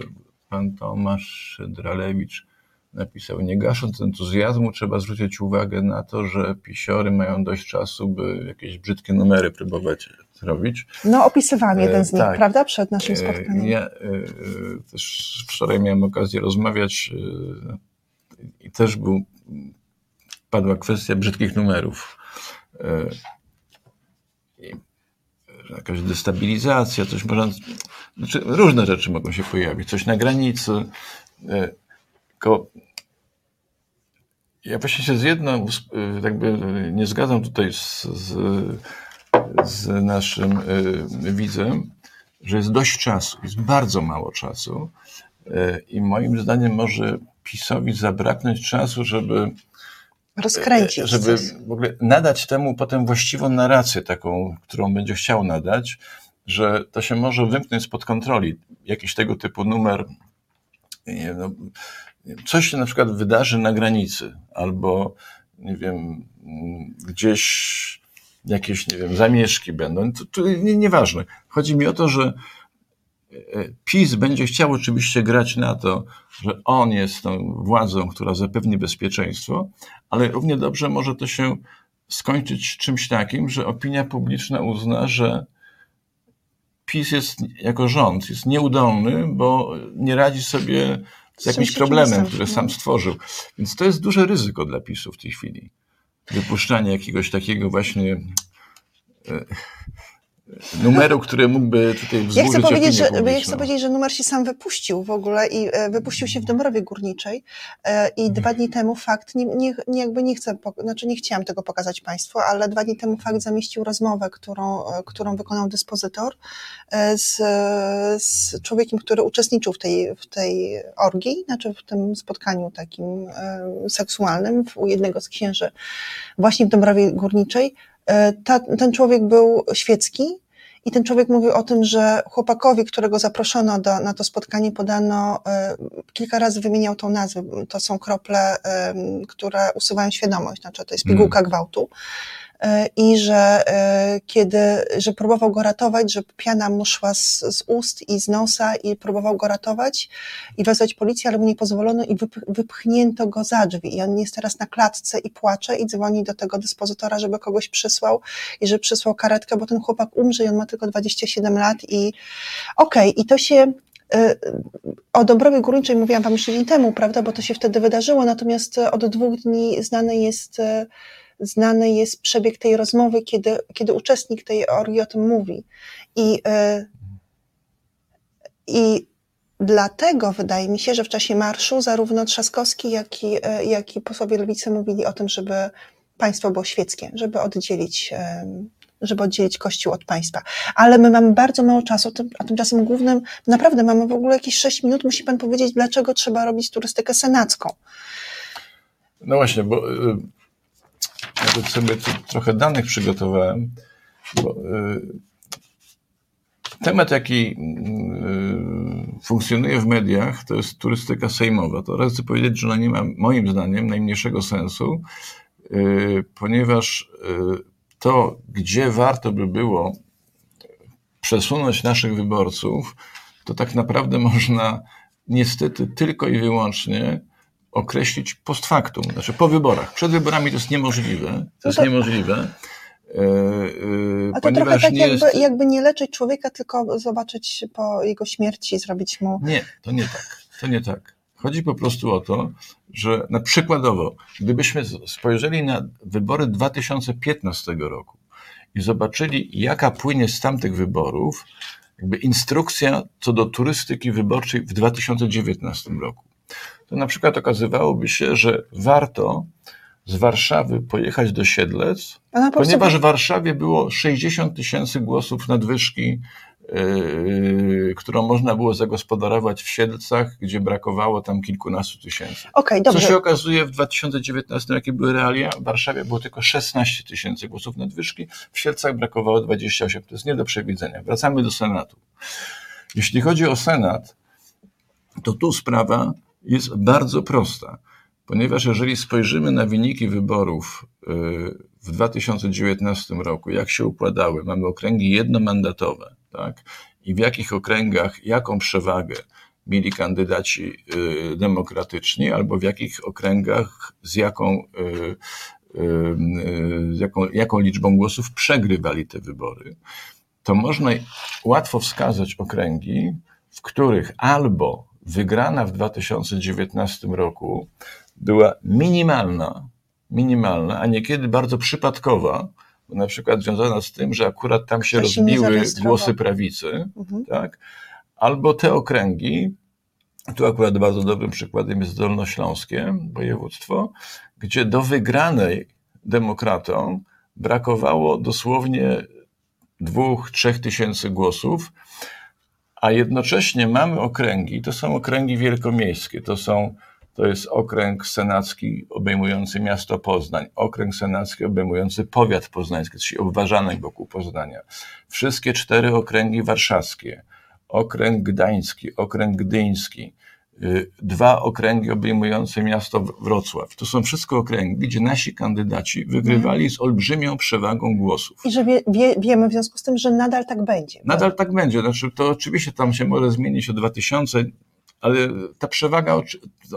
Speaker 5: pan Tomasz Dralewicz napisał, nie gasząc entuzjazmu, trzeba zwrócić uwagę na to, że pisiory mają dość czasu, by jakieś brzydkie numery próbować zrobić.
Speaker 2: no opisywałam jeden z nich,
Speaker 5: tak.
Speaker 2: prawda, przed naszym
Speaker 5: E,
Speaker 2: spotkaniem.
Speaker 5: Ja e, e, też wczoraj miałem okazję rozmawiać e, i też był, padła kwestia brzydkich numerów. E, Jakaś destabilizacja, coś można. Znaczy, różne rzeczy mogą się pojawić, coś na granicy. e, Tylko ja właśnie się z jedną, e, jakby nie zgadzam tutaj z, z, z naszym e, widzem, że jest dość czasu, jest bardzo mało czasu e, i moim zdaniem może PiSowi zabraknąć czasu, żeby,
Speaker 2: Rozkręcić
Speaker 5: żeby w ogóle nadać temu potem właściwą narrację taką, którą będzie chciał nadać, że to się może wymknąć spod kontroli. Jakiś tego typu numer, no, coś się na przykład wydarzy na granicy, albo nie wiem, gdzieś jakieś, nie wiem, zamieszki będą. To, to nie, nieważne. Chodzi mi o to, że PiS będzie chciał oczywiście grać na to, że on jest tą władzą, która zapewni bezpieczeństwo, ale równie dobrze może to się skończyć czymś takim, że opinia publiczna uzna, że PiS jest jako rząd jest nieudolny, bo nie radzi sobie z jakimś problemem, który sam stworzył. Więc to jest duże ryzyko dla PiSu w tej chwili. Wypuszczanie jakiegoś takiego właśnie e, numeru, który mógłby tutaj wzburzyć
Speaker 2: ja chcę powiedzieć, że,
Speaker 5: publiczną.
Speaker 2: Ja chcę powiedzieć, że numer się sam wypuścił w ogóle i e, wypuścił się w Dąbrowie Górniczej e, i dwa dni temu fakt, nie, nie, nie, jakby nie chcę, znaczy nie chciałam tego pokazać Państwu, ale dwa dni temu fakt zamieścił rozmowę, którą, e, którą wykonał dyspozytor z, z człowiekiem, który uczestniczył w tej, w tej orgii, znaczy w tym spotkaniu takim seksualnym u jednego z księży właśnie w Dąbrowie Górniczej. Ta, ten człowiek był świecki, i ten człowiek mówił o tym, że chłopakowi, którego zaproszono do, na to spotkanie, podano, y, kilka razy wymieniał tą nazwę. To są krople, y, które usuwają świadomość, znaczy to jest pigułka mm. gwałtu. I że kiedy, że próbował go ratować, że piana mu szła z, z ust i z nosa i próbował go ratować i wezwać policję, ale mu nie pozwolono i wyp, wypchnięto go za drzwi. I on jest teraz na klatce i płacze i dzwoni do tego dyspozytora, żeby kogoś przysłał i żeby przysłał karetkę, bo ten chłopak umrze i on ma tylko 27 lat i okej, okay, i to się o Dąbrowie Górniczej mówiłam Wam już tydzień temu, prawda, bo to się wtedy wydarzyło, natomiast od dwóch dni znane jest znany jest przebieg tej rozmowy, kiedy, kiedy uczestnik tej orgi o tym mówi. I, i dlatego wydaje mi się, że w czasie marszu zarówno Trzaskowski, jak i, jak i posłowie lewicy mówili o tym, żeby państwo było świeckie, żeby oddzielić żeby oddzielić Kościół od państwa. Ale my mamy bardzo mało czasu, a tymczasem głównym, naprawdę mamy w ogóle jakieś 6 minut, musi pan powiedzieć, dlaczego trzeba robić turystykę senacką.
Speaker 5: No właśnie, bo nawet sobie tu trochę danych przygotowałem, bo temat, jaki funkcjonuje w mediach, to jest turystyka sejmowa. To raz chcę powiedzieć, że ona nie ma moim zdaniem najmniejszego sensu, ponieważ to, gdzie warto by było przesunąć naszych wyborców, to tak naprawdę można niestety tylko i wyłącznie określić post factum, znaczy po wyborach. Przed wyborami to jest niemożliwe. To jest niemożliwe.
Speaker 2: E, e, A to trochę tak nie jakby, jest... jakby nie leczyć człowieka, tylko zobaczyć po jego śmierci, zrobić mu...
Speaker 5: Nie, to nie tak. To nie tak. Chodzi po prostu o to, że na przykładowo, gdybyśmy spojrzeli na wybory 2015 roku i zobaczyli, jaka płynie z tamtych wyborów, jakby instrukcja co do turystyki wyborczej w 2019 roku, to na przykład okazywałoby się, że warto z Warszawy pojechać do Siedlec, ponieważ w Warszawie było 60 tysięcy głosów nadwyżki Yy, którą można było zagospodarować w Siedlcach, gdzie brakowało tam kilkunastu tysięcy.
Speaker 2: Okay, dobrze.
Speaker 5: Co się okazuje w 2019, jakie były realia? W Warszawie było tylko 16 tysięcy głosów nadwyżki, w Siedlcach brakowało 28. To jest nie do przewidzenia. Wracamy do Senatu. Jeśli chodzi o Senat, to tu sprawa jest bardzo prosta, ponieważ jeżeli spojrzymy na wyniki wyborów yy, w 2019 roku, jak się układały, mamy okręgi jednomandatowe, tak? I w jakich okręgach, jaką przewagę mieli kandydaci y, demokratyczni, albo w jakich okręgach z jaką, y, y, z jaką, jaką liczbą głosów przegrywali te wybory, to można łatwo wskazać okręgi, w których albo wygrana w 2019 roku była minimalna, minimalna, a niekiedy bardzo przypadkowa, na przykład związana z tym, że akurat tam się Ktoś rozbiły głosy prawicy, mhm. tak? albo te okręgi, tu akurat bardzo dobrym przykładem jest Dolnośląskie województwo, gdzie do wygranej demokratom brakowało dosłownie dwóch, trzech tysięcy głosów, a jednocześnie mamy okręgi, to są okręgi wielkomiejskie, to są to jest okręg senacki obejmujący miasto Poznań, okręg senacki obejmujący powiat poznański, czyli obważanek wokół Poznania. Wszystkie cztery okręgi warszawskie, okręg gdański, okręg gdyński, dwa okręgi obejmujące miasto Wrocław. To są wszystko okręgi, gdzie nasi kandydaci wygrywali z olbrzymią przewagą głosów.
Speaker 2: I że wie, wie, wiemy w związku z tym, że nadal tak będzie.
Speaker 5: Nadal tak będzie. Znaczy, to oczywiście tam się może zmienić o 2000, ale ta przewaga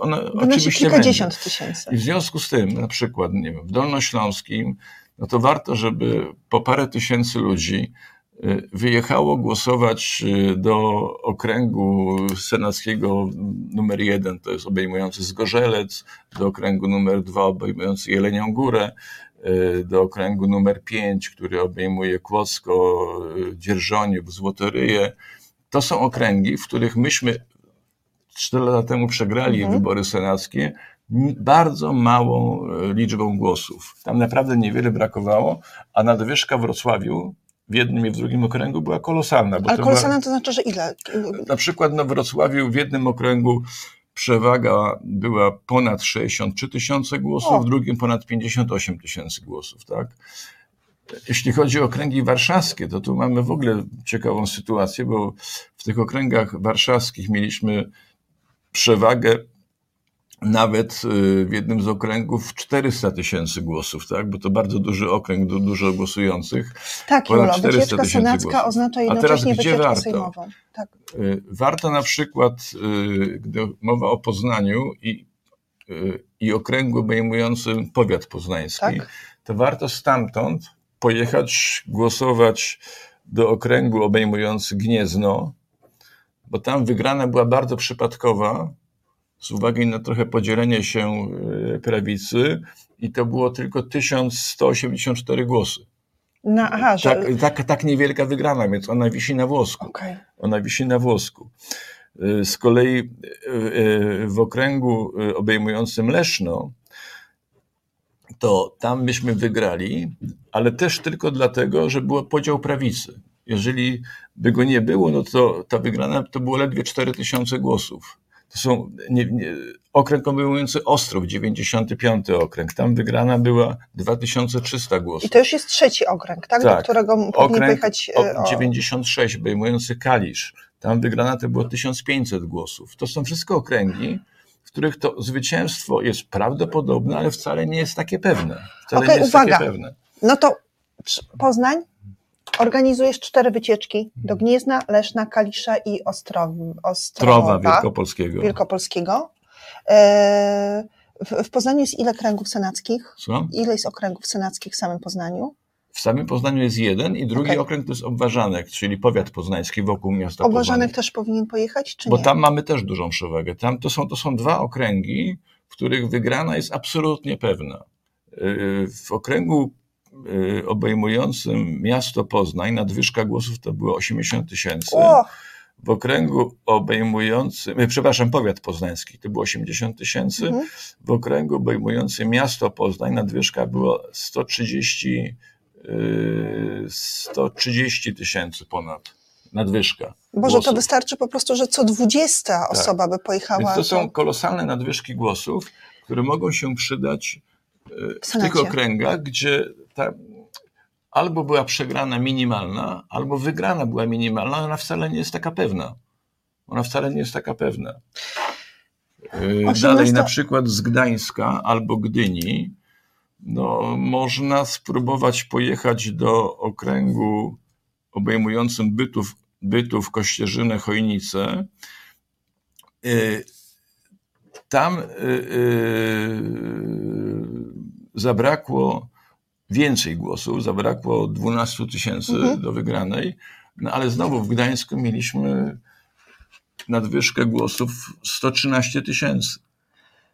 Speaker 5: ona
Speaker 2: Wynosi
Speaker 5: oczywiście
Speaker 2: kilkadziesiąt
Speaker 5: będzie.
Speaker 2: tysięcy.
Speaker 5: I w związku z tym, na przykład, nie wiem, w Dolnośląskim, no to warto, żeby po parę tysięcy ludzi y, wyjechało głosować y, do okręgu senackiego numer jeden, to jest obejmujący Zgorzelec, do okręgu numer dwa obejmujący Jelenią Górę, y, do okręgu numer pięć, który obejmuje Kłodzko, y, Dzierżoniów, Złotoryję. To są okręgi, w których myśmy cztery lata temu przegrali
Speaker 2: Mhm.
Speaker 5: wybory senackie bardzo małą liczbą głosów. Tam naprawdę niewiele brakowało, a nadwyżka w Wrocławiu w jednym i w drugim okręgu była kolosalna.
Speaker 2: Ale
Speaker 5: to
Speaker 2: kolosalne
Speaker 5: była,
Speaker 2: to znaczy, że ile?
Speaker 5: na przykład w Wrocławiu w jednym okręgu przewaga była ponad 63 tysiące głosów,
Speaker 2: O.
Speaker 5: w drugim ponad 58 tysięcy głosów. Tak? Jeśli chodzi o okręgi warszawskie, to tu mamy w ogóle ciekawą sytuację, bo w tych okręgach warszawskich mieliśmy przewagę nawet y, w jednym z okręgów 400 tysięcy głosów, tak? bo to bardzo duży okręg, du- dużo głosujących.
Speaker 2: Tak,
Speaker 5: ponad
Speaker 2: Julo,
Speaker 5: 400
Speaker 2: wycieczka
Speaker 5: tysięcy głosów.
Speaker 2: oznacza
Speaker 5: A teraz
Speaker 2: jednocześnie
Speaker 5: gdzie warto?
Speaker 2: sejmową. Tak.
Speaker 5: Y, Warto na przykład, y, gdy mowa o Poznaniu i, i okręgu obejmującym powiat poznański,
Speaker 2: Tak.
Speaker 5: to warto stamtąd pojechać głosować do okręgu obejmujący Gniezno, bo tam wygrana była bardzo przypadkowa, z uwagi na trochę podzielenie się y, prawicy i to było tylko 1184 głosy.
Speaker 2: No, aha, że...
Speaker 5: Tak, tak, tak niewielka wygrana, więc ona wisi na włosku.
Speaker 2: Okej.
Speaker 5: Ona wisi na włosku. Y, Z kolei y, w okręgu obejmującym Leszno, to tam myśmy wygrali, ale też tylko dlatego, że był podział prawicy. Jeżeli by go nie było, no to ta wygrana to było ledwie 4000 głosów. To są nie, nie, okręg obejmujący Ostrów, 95 okręg. Tam wygrana była 2300 głosów.
Speaker 2: I to już jest trzeci okręg, tak? Do
Speaker 5: Tak.
Speaker 2: którego powinien
Speaker 5: Okręg
Speaker 2: pojechać... e,
Speaker 5: o, 96 obejmujący Kalisz. Tam wygrana to było 1500 głosów. To są wszystko okręgi, w których to zwycięstwo jest prawdopodobne, ale wcale nie jest takie pewne. Wcale
Speaker 2: Okej,
Speaker 5: nie jest
Speaker 2: uwaga.
Speaker 5: takie pewne.
Speaker 2: No to Poznań, organizujesz cztery wycieczki do Gniezna, Leszna, Kalisza i Ostrow, Ostrowa
Speaker 5: Trowa Wielkopolskiego.
Speaker 2: Wielkopolskiego. E, W, w Poznaniu jest ile kręgów senackich?
Speaker 5: Co?
Speaker 2: Ile jest okręgów senackich w samym Poznaniu?
Speaker 5: W samym Poznaniu jest jeden i drugi
Speaker 2: Okej.
Speaker 5: okręg to jest Obwarzanek, czyli powiat poznański wokół miasta
Speaker 2: Obważanek
Speaker 5: Poznań.
Speaker 2: też powinien pojechać, czy
Speaker 5: Bo
Speaker 2: nie?
Speaker 5: tam mamy też dużą przewagę. Tam to są, to są dwa okręgi, w których wygrana jest absolutnie pewna. Yy, W okręgu obejmującym miasto Poznań nadwyżka głosów to było 80 tysięcy. W okręgu obejmującym, yy, przepraszam, powiat poznański to było 80 tysięcy.
Speaker 2: Mhm.
Speaker 5: W okręgu obejmującym miasto Poznań nadwyżka była 130 yy, 130 tysięcy ponad nadwyżka.
Speaker 2: Boże, to
Speaker 5: głosów.
Speaker 2: wystarczy po prostu, że co dwudziesta osoba by pojechała.
Speaker 5: Więc to są
Speaker 2: to-
Speaker 5: kolosalne nadwyżki głosów, które mogą się przydać w
Speaker 2: Senacie.
Speaker 5: tych okręgach, gdzie ta albo była przegrana minimalna, albo wygrana była minimalna, ona wcale nie jest taka pewna. Ona wcale nie jest taka pewna.
Speaker 2: 18
Speaker 5: Dalej, na przykład z Gdańska albo Gdyni, no, można spróbować pojechać do okręgu obejmującym Bytów, Bytów Kościerzynę, Chojnice. Y, Tam y, y, zabrakło więcej głosów, zabrakło 12 tysięcy
Speaker 2: Mhm.
Speaker 5: do wygranej, no ale znowu w Gdańsku mieliśmy nadwyżkę głosów 113 tysięcy.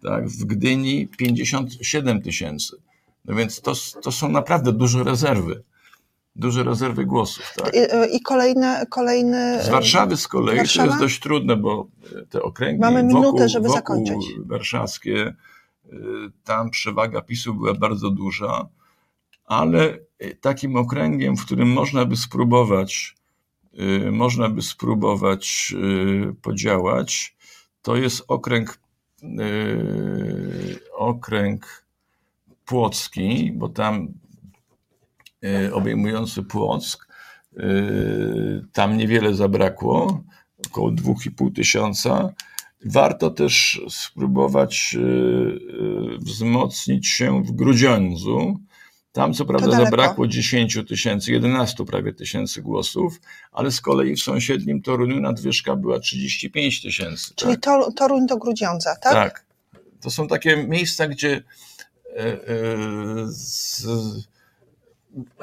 Speaker 5: Tak, w Gdyni 57 tysięcy. No więc to, to są naprawdę duże rezerwy. Duże rezerwy głosów. Tak.
Speaker 2: I, I kolejne, kolejny.
Speaker 5: Z Warszawy z kolei
Speaker 2: Warszawa?
Speaker 5: to jest dość trudne, bo te okręgi
Speaker 2: Mamy
Speaker 5: wokół,
Speaker 2: minutę, żeby
Speaker 5: wokół
Speaker 2: zakończyć.
Speaker 5: warszawskie, y, tam przewaga PiSu była bardzo duża, ale y, takim okręgiem, w którym można by spróbować, y, można by spróbować y, podziałać, to jest okręg okręg płocki, bo tam obejmujący Płock, tam niewiele zabrakło, około 2,5 tysiąca. Warto też spróbować wzmocnić się w Grudziądzu. Tam co prawda zabrakło 10 tysięcy, 11 prawie tysięcy głosów, ale z kolei w sąsiednim Toruniu nadwyżka była 35 tysięcy.
Speaker 2: Czyli
Speaker 5: tak?
Speaker 2: to, Toruń do Grudziądza, tak?
Speaker 5: Tak. To są takie miejsca, gdzie e, e, z,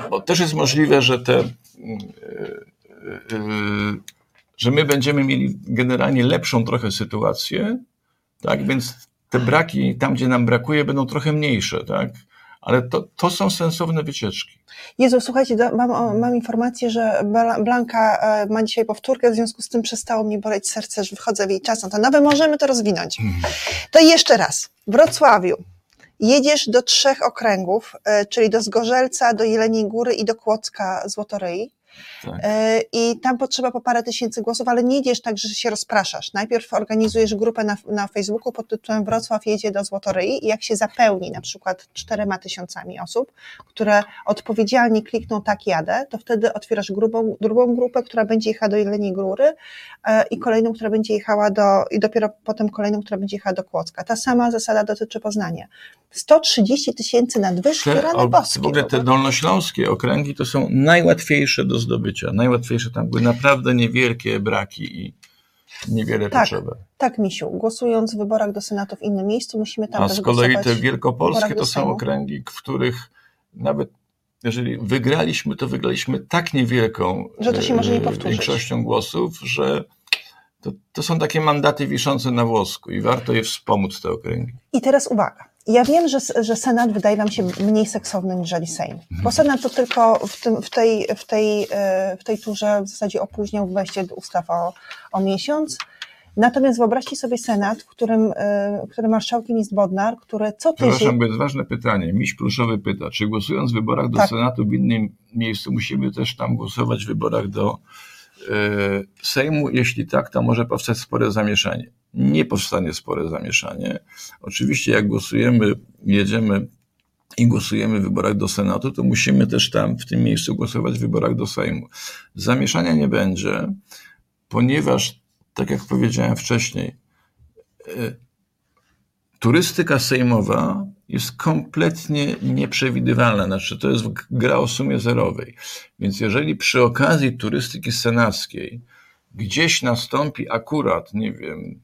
Speaker 5: bo też jest możliwe, że te, mm, e, że my będziemy mieli generalnie lepszą trochę sytuację, tak, więc te braki tam, gdzie nam brakuje, będą trochę mniejsze, tak, ale to, to są sensowne wycieczki.
Speaker 2: Jezu, słuchajcie, do, mam, mam informację, że Bla- Blanka e, ma dzisiaj powtórkę, w związku z tym przestało mi boleć serce, że wchodzę w jej czas antenowy. Możemy to rozwinąć. To jeszcze raz. W Wrocławiu jedziesz do trzech okręgów, e, czyli do Zgorzelca, do Jeleniej Góry i do Kłodzka Złotoryi.
Speaker 5: Tak.
Speaker 2: E, I tam potrzeba po parę tysięcy głosów, ale nie idziesz tak, że się rozpraszasz. Najpierw organizujesz grupę na, na Facebooku pod tytułem Wrocław jedzie do Złotoryi i jak się zapełni na przykład czterema tysiącami osób, które odpowiedzialnie klikną tak jadę, to wtedy otwierasz grubą, drugą grupę, która będzie jechała do Jeleniej Góry e, i kolejną, która będzie jechała do, i dopiero potem kolejną, która będzie jechała do Kłodzka. Ta sama zasada dotyczy Poznania. 130 tysięcy nadwyżki,
Speaker 5: Te,
Speaker 2: rany boskie.
Speaker 5: w ogóle te dolnośląskie okręgi to są najłatwiejsze do zdobycia. Najłatwiejsze, tam były naprawdę niewielkie braki i niewiele
Speaker 2: Tak.
Speaker 5: potrzeba.
Speaker 2: Tak, Misiu, głosując w wyborach do Senatu w innym miejscu, musimy tam
Speaker 5: A z kolei te wielkopolskie to są okręgi, w których nawet jeżeli wygraliśmy, to wygraliśmy tak niewielką
Speaker 2: Że to się może nie
Speaker 5: e,
Speaker 2: powtórzyć.
Speaker 5: większością głosów, że to, to są takie mandaty wiszące na włosku i warto je wspomóc, te okręgi.
Speaker 2: I teraz uwaga. Ja wiem, że, że Senat wydaje Wam się mniej seksowny niżeli Sejm. Bo Senat to tylko w, tym, w, tej, w, tej, e, w tej turze w zasadzie opóźniał wejście ustaw o, o miesiąc. Natomiast wyobraźcie sobie Senat, w którym, e, którym marszałkiem jest Bodnar, który co
Speaker 5: Przepraszam,
Speaker 2: tydzień...
Speaker 5: bo jest ważne pytanie. Miś Pluszowy pyta, czy głosując w wyborach do
Speaker 2: Tak.
Speaker 5: Senatu w innym miejscu musimy też tam głosować w wyborach do Sejmu? Jeśli tak, to może powstać spore zamieszanie. Nie powstanie spore zamieszanie. Oczywiście jak głosujemy, jedziemy i głosujemy w wyborach do Senatu, to musimy też tam w tym miejscu głosować w wyborach do Sejmu. Zamieszania nie będzie, ponieważ, tak jak powiedziałem wcześniej, e, turystyka sejmowa jest kompletnie nieprzewidywalna, znaczy to jest gra o sumie zerowej. Więc jeżeli przy okazji turystyki senackiej gdzieś nastąpi akurat, nie wiem,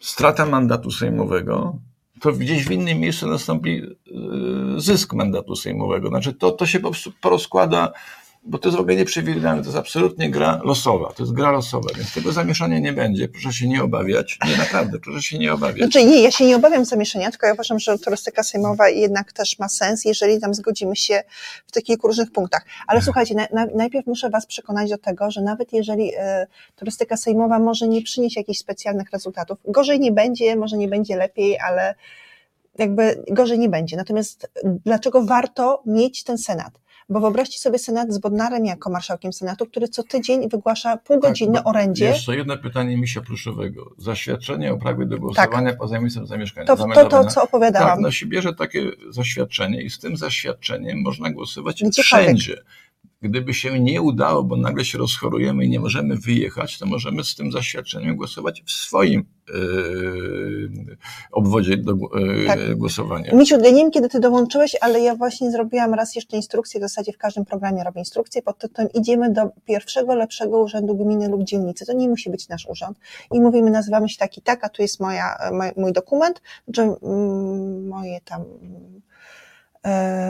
Speaker 5: strata mandatu sejmowego, to gdzieś w innym miejscu nastąpi yy, zysk mandatu sejmowego. Znaczy to, to się po prostu porozkłada, bo to jest w ogóle nieprzewidywalne, to jest absolutnie gra losowa, to jest gra losowa, więc tego zamieszania nie będzie, proszę się nie obawiać, nie naprawdę, proszę się nie obawiać.
Speaker 2: Znaczy nie, ja się nie obawiam zamieszania, tylko ja uważam, że turystyka sejmowa jednak też ma sens, jeżeli tam zgodzimy się w tych kilku różnych punktach. Ale słuchajcie, na, na, najpierw muszę Was przekonać do tego, że nawet jeżeli e, turystyka sejmowa może nie przynieść jakichś specjalnych rezultatów, gorzej nie będzie, może nie będzie lepiej, ale jakby gorzej nie będzie. Natomiast dlaczego warto mieć ten Senat? Bo wyobraźcie sobie Senat z Bodnarem jako marszałkiem Senatu, który co tydzień wygłasza półgodzinne
Speaker 5: Tak, bo
Speaker 2: orędzie.
Speaker 5: Jeszcze jedno pytanie Misia Pluszowego. Zaświadczenie o prawie do głosowania poza miejscem zamieszkania.
Speaker 2: To, to, to,
Speaker 5: zameldowane.
Speaker 2: co opowiadałam.
Speaker 5: Tak, no się bierze takie zaświadczenie i z tym zaświadczeniem można głosować
Speaker 2: Gdziekolwiek.
Speaker 5: wszędzie. Gdyby się nie udało, bo nagle się rozchorujemy i nie możemy wyjechać, to możemy z tym zaświadczeniem głosować w swoim yy, obwodzie do yy,
Speaker 2: Tak.
Speaker 5: głosowania.
Speaker 2: Miciu, ja nie wiem, kiedy ty dołączyłeś, ale ja właśnie zrobiłam raz jeszcze instrukcję, w zasadzie w każdym programie robię instrukcję pod tytułem idziemy do pierwszego lepszego urzędu gminy lub dzielnicy. To nie musi być nasz urząd. I mówimy, nazywamy się tak i tak, a tu jest moja, moj, mój dokument, czy mm, moje tam e,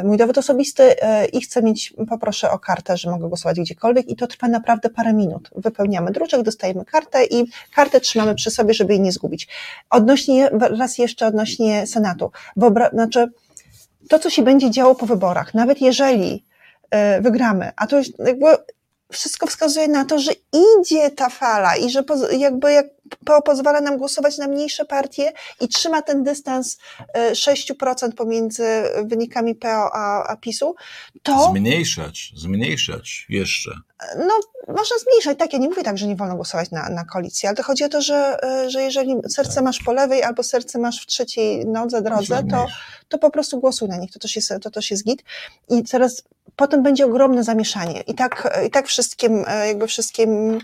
Speaker 2: mój dowód osobisty e, i chcę mieć, poproszę o kartę, że mogę głosować gdziekolwiek i to trwa naprawdę parę minut. Wypełniamy druczek, dostajemy kartę i kartę trzymamy przy sobie, żeby jej nie zgubić. Odnośnie, raz jeszcze odnośnie Senatu. Wyobra- znaczy, to, co się będzie działo po wyborach, nawet jeżeli e, wygramy, a to jest jakby wszystko wskazuje na to, że idzie ta fala i że jakby jak PO pozwala nam głosować na mniejsze partie i trzyma ten dystans 6% pomiędzy wynikami PO a, a PiSu, to...
Speaker 5: Zmniejszać, zmniejszać jeszcze.
Speaker 2: No, można zmniejszać, tak, ja nie mówię tak, że nie wolno głosować na, na koalicję, ale to chodzi o to, że, że jeżeli serce tak. masz po lewej albo serce masz w trzeciej nodze, drodze, to, to po prostu głosuj na nich, to też jest, to też jest git. I teraz potem będzie ogromne zamieszanie. I tak, i tak wszystkim, jakby wszystkim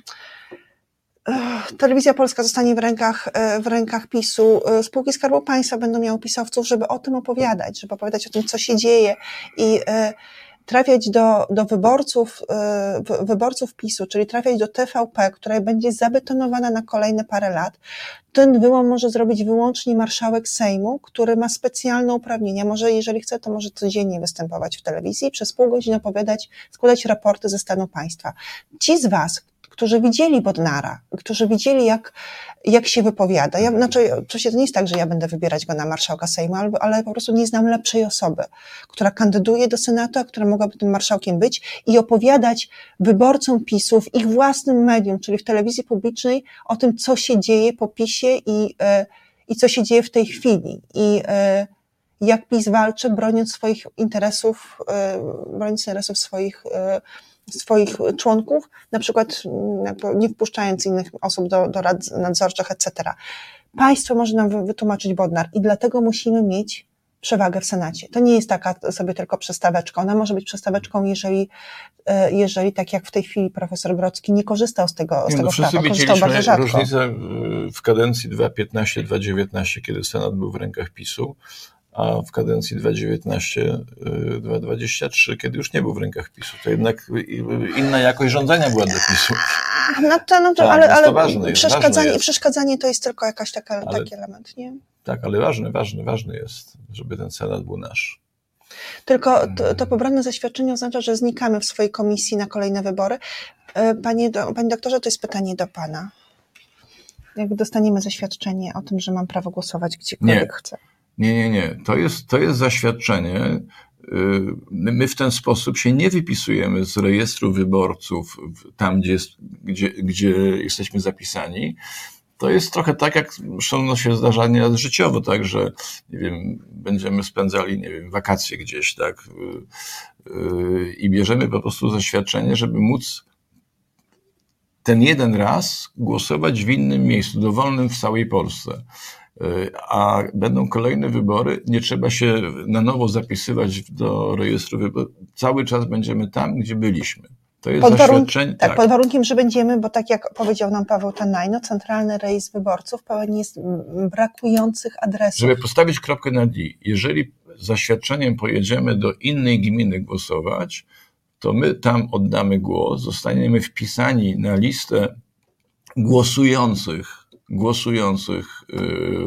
Speaker 2: Telewizja Polska zostanie w rękach, w rękach PiSu, spółki Skarbu Państwa będą miały pisowców, żeby o tym opowiadać, żeby opowiadać o tym, co się dzieje i trafiać do, do wyborców, wyborców PiSu, czyli trafiać do TVP, która będzie zabetonowana na kolejne parę lat. Ten wyłom może zrobić wyłącznie marszałek Sejmu, który ma specjalne uprawnienia. Może, jeżeli chce, to może codziennie występować w telewizji i przez pół godziny opowiadać, składać raporty ze stanu państwa. Ci z Was, którzy widzieli Bodnara, którzy widzieli, jak, jak się wypowiada. Ja, znaczy, oczywiście to nie jest tak, że ja będę wybierać go na marszałka Sejmu, ale, ale po prostu nie znam lepszej osoby, która kandyduje do Senatu, a która mogłaby tym marszałkiem być i opowiadać wyborcom PiSu w ich własnym medium, czyli w telewizji publicznej, o tym, co się dzieje po PiSie i, e, i co się dzieje w tej chwili. I e, jak PiS walczy, broniąc swoich interesów, e, broniąc interesów swoich swoich członków, na przykład mm, nie wpuszczając innych osób do, do rad nadzorczych, etc. Państwo może nam wytłumaczyć Bodnar i dlatego musimy mieć przewagę w Senacie. To nie jest taka sobie tylko przestaweczka. Ona może być przestaweczką, jeżeli, e, jeżeli tak jak w tej chwili profesor Grodzki nie korzystał z tego,
Speaker 5: nie,
Speaker 2: z tego
Speaker 5: no,
Speaker 2: prawa,
Speaker 5: korzystał bardzo rzadko. różnicę w kadencji 2015-2019, kiedy Senat był w rękach PiSu, a w kadencji 2019-2023, kiedy już nie był w rękach PiSu, to jednak inna jakość rządzenia była dla PiSu.
Speaker 2: No to, no to, tak, ale, ale to ważne, przeszkadzanie, jest. przeszkadzanie to jest tylko jakaś taka, ale, taki element, nie?
Speaker 5: Tak, ale ważny, ważny, ważny jest, żeby ten Senat był nasz.
Speaker 2: Tylko to, to pobrane zaświadczenie oznacza, że znikamy w swojej komisji na kolejne wybory. E, panie, panie doktorze, to jest pytanie do pana. Jak dostaniemy zaświadczenie o tym, że mam prawo głosować gdziekolwiek nie. chcę?
Speaker 5: Nie, nie, nie. To jest, to jest zaświadczenie. Y, my w ten sposób się nie wypisujemy z rejestru wyborców tam, gdzie, jest, gdzie, gdzie jesteśmy zapisani. To jest trochę tak, jak zresztą się zdarza nieraz życiowo, tak, że nie wiem, będziemy spędzali, nie wiem, wakacje gdzieś, tak, y, y, i bierzemy po prostu zaświadczenie, żeby móc ten jeden raz głosować w innym miejscu, dowolnym w całej Polsce a będą kolejne wybory, nie trzeba się na nowo zapisywać do rejestru wyborów. Cały czas będziemy tam, gdzie byliśmy. To jest pod zaświadczenie.
Speaker 2: Tak, tak, pod warunkiem, że będziemy, bo tak jak powiedział nam Paweł Tanajno, centralny rejestr wyborców pełen jest brakujących adresów.
Speaker 5: Żeby postawić kropkę na D, jeżeli zaświadczeniem pojedziemy do innej gminy głosować, to my tam oddamy głos, zostaniemy wpisani na listę głosujących głosujących y,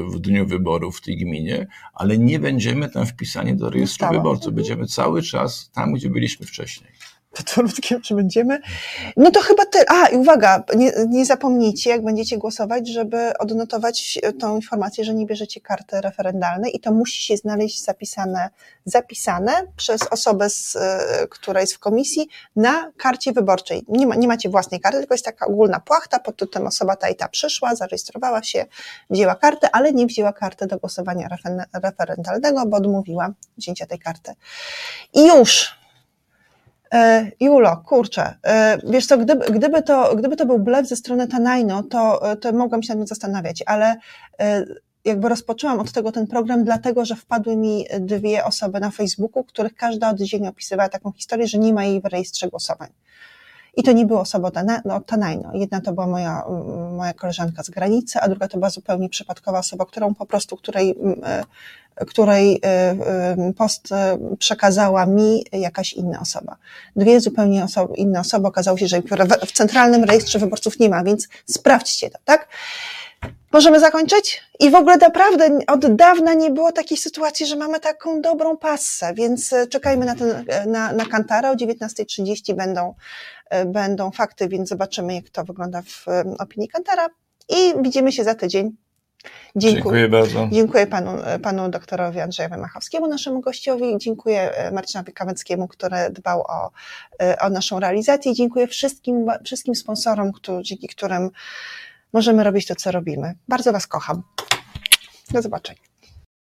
Speaker 5: w dniu wyborów w tej gminie, ale nie będziemy tam wpisani do rejestru wyborców. Będziemy cały czas tam, gdzie byliśmy wcześniej
Speaker 2: warunkiem, że będziemy. No to chyba tyle. A, i uwaga, nie, nie zapomnijcie, jak będziecie głosować, żeby odnotować tą informację, że nie bierzecie karty referendalnej i to musi się znaleźć zapisane, zapisane przez osobę, z, e, która jest w komisji na karcie wyborczej. Nie, ma, nie macie własnej karty, tylko jest taka ogólna płachta, pod tytułem osoba ta i ta przyszła, zarejestrowała się, wzięła kartę, ale nie wzięła karty do głosowania referendalnego, bo odmówiła wzięcia tej karty. I już Julo, kurczę, e, wiesz co, gdyby, gdyby, to, gdyby to był blef ze strony Tanajno, to, e, to mogłam się nad tym zastanawiać, ale jakby rozpoczęłam od tego ten program, dlatego że wpadły mi dwie osoby na Facebooku, których każda oddzielnie opisywała taką historię, że nie ma jej w rejestrze głosowań. I to nie była osoba no, Tanajno. Jedna to była moja, moja koleżanka z granicy, a druga to była zupełnie przypadkowa osoba, którą po prostu, której której y, y, post przekazała mi jakaś inna osoba. Dwie zupełnie osoby, inne osoby okazało się, że w centralnym rejestrze wyborców nie ma, więc sprawdźcie to, tak? Możemy zakończyć? I w ogóle naprawdę od dawna nie było takiej sytuacji, że mamy taką dobrą passę, więc czekajmy na, ten, na, na Kantara. O 19.30 będą, będą fakty, więc zobaczymy, jak to wygląda w opinii Kantara. I widzimy się za tydzień. Dziękuję.
Speaker 5: Dziękuję bardzo.
Speaker 2: Dziękuję panu, panu doktorowi Andrzejowi Machowskiemu, naszemu gościowi. Dziękuję e, Marcinowi Kawęckiemu, który dbał o, e, o naszą realizację. Dziękuję wszystkim, wszystkim sponsorom, którzy, dzięki którym możemy robić to, co robimy. Bardzo Was kocham. Do zobaczenia.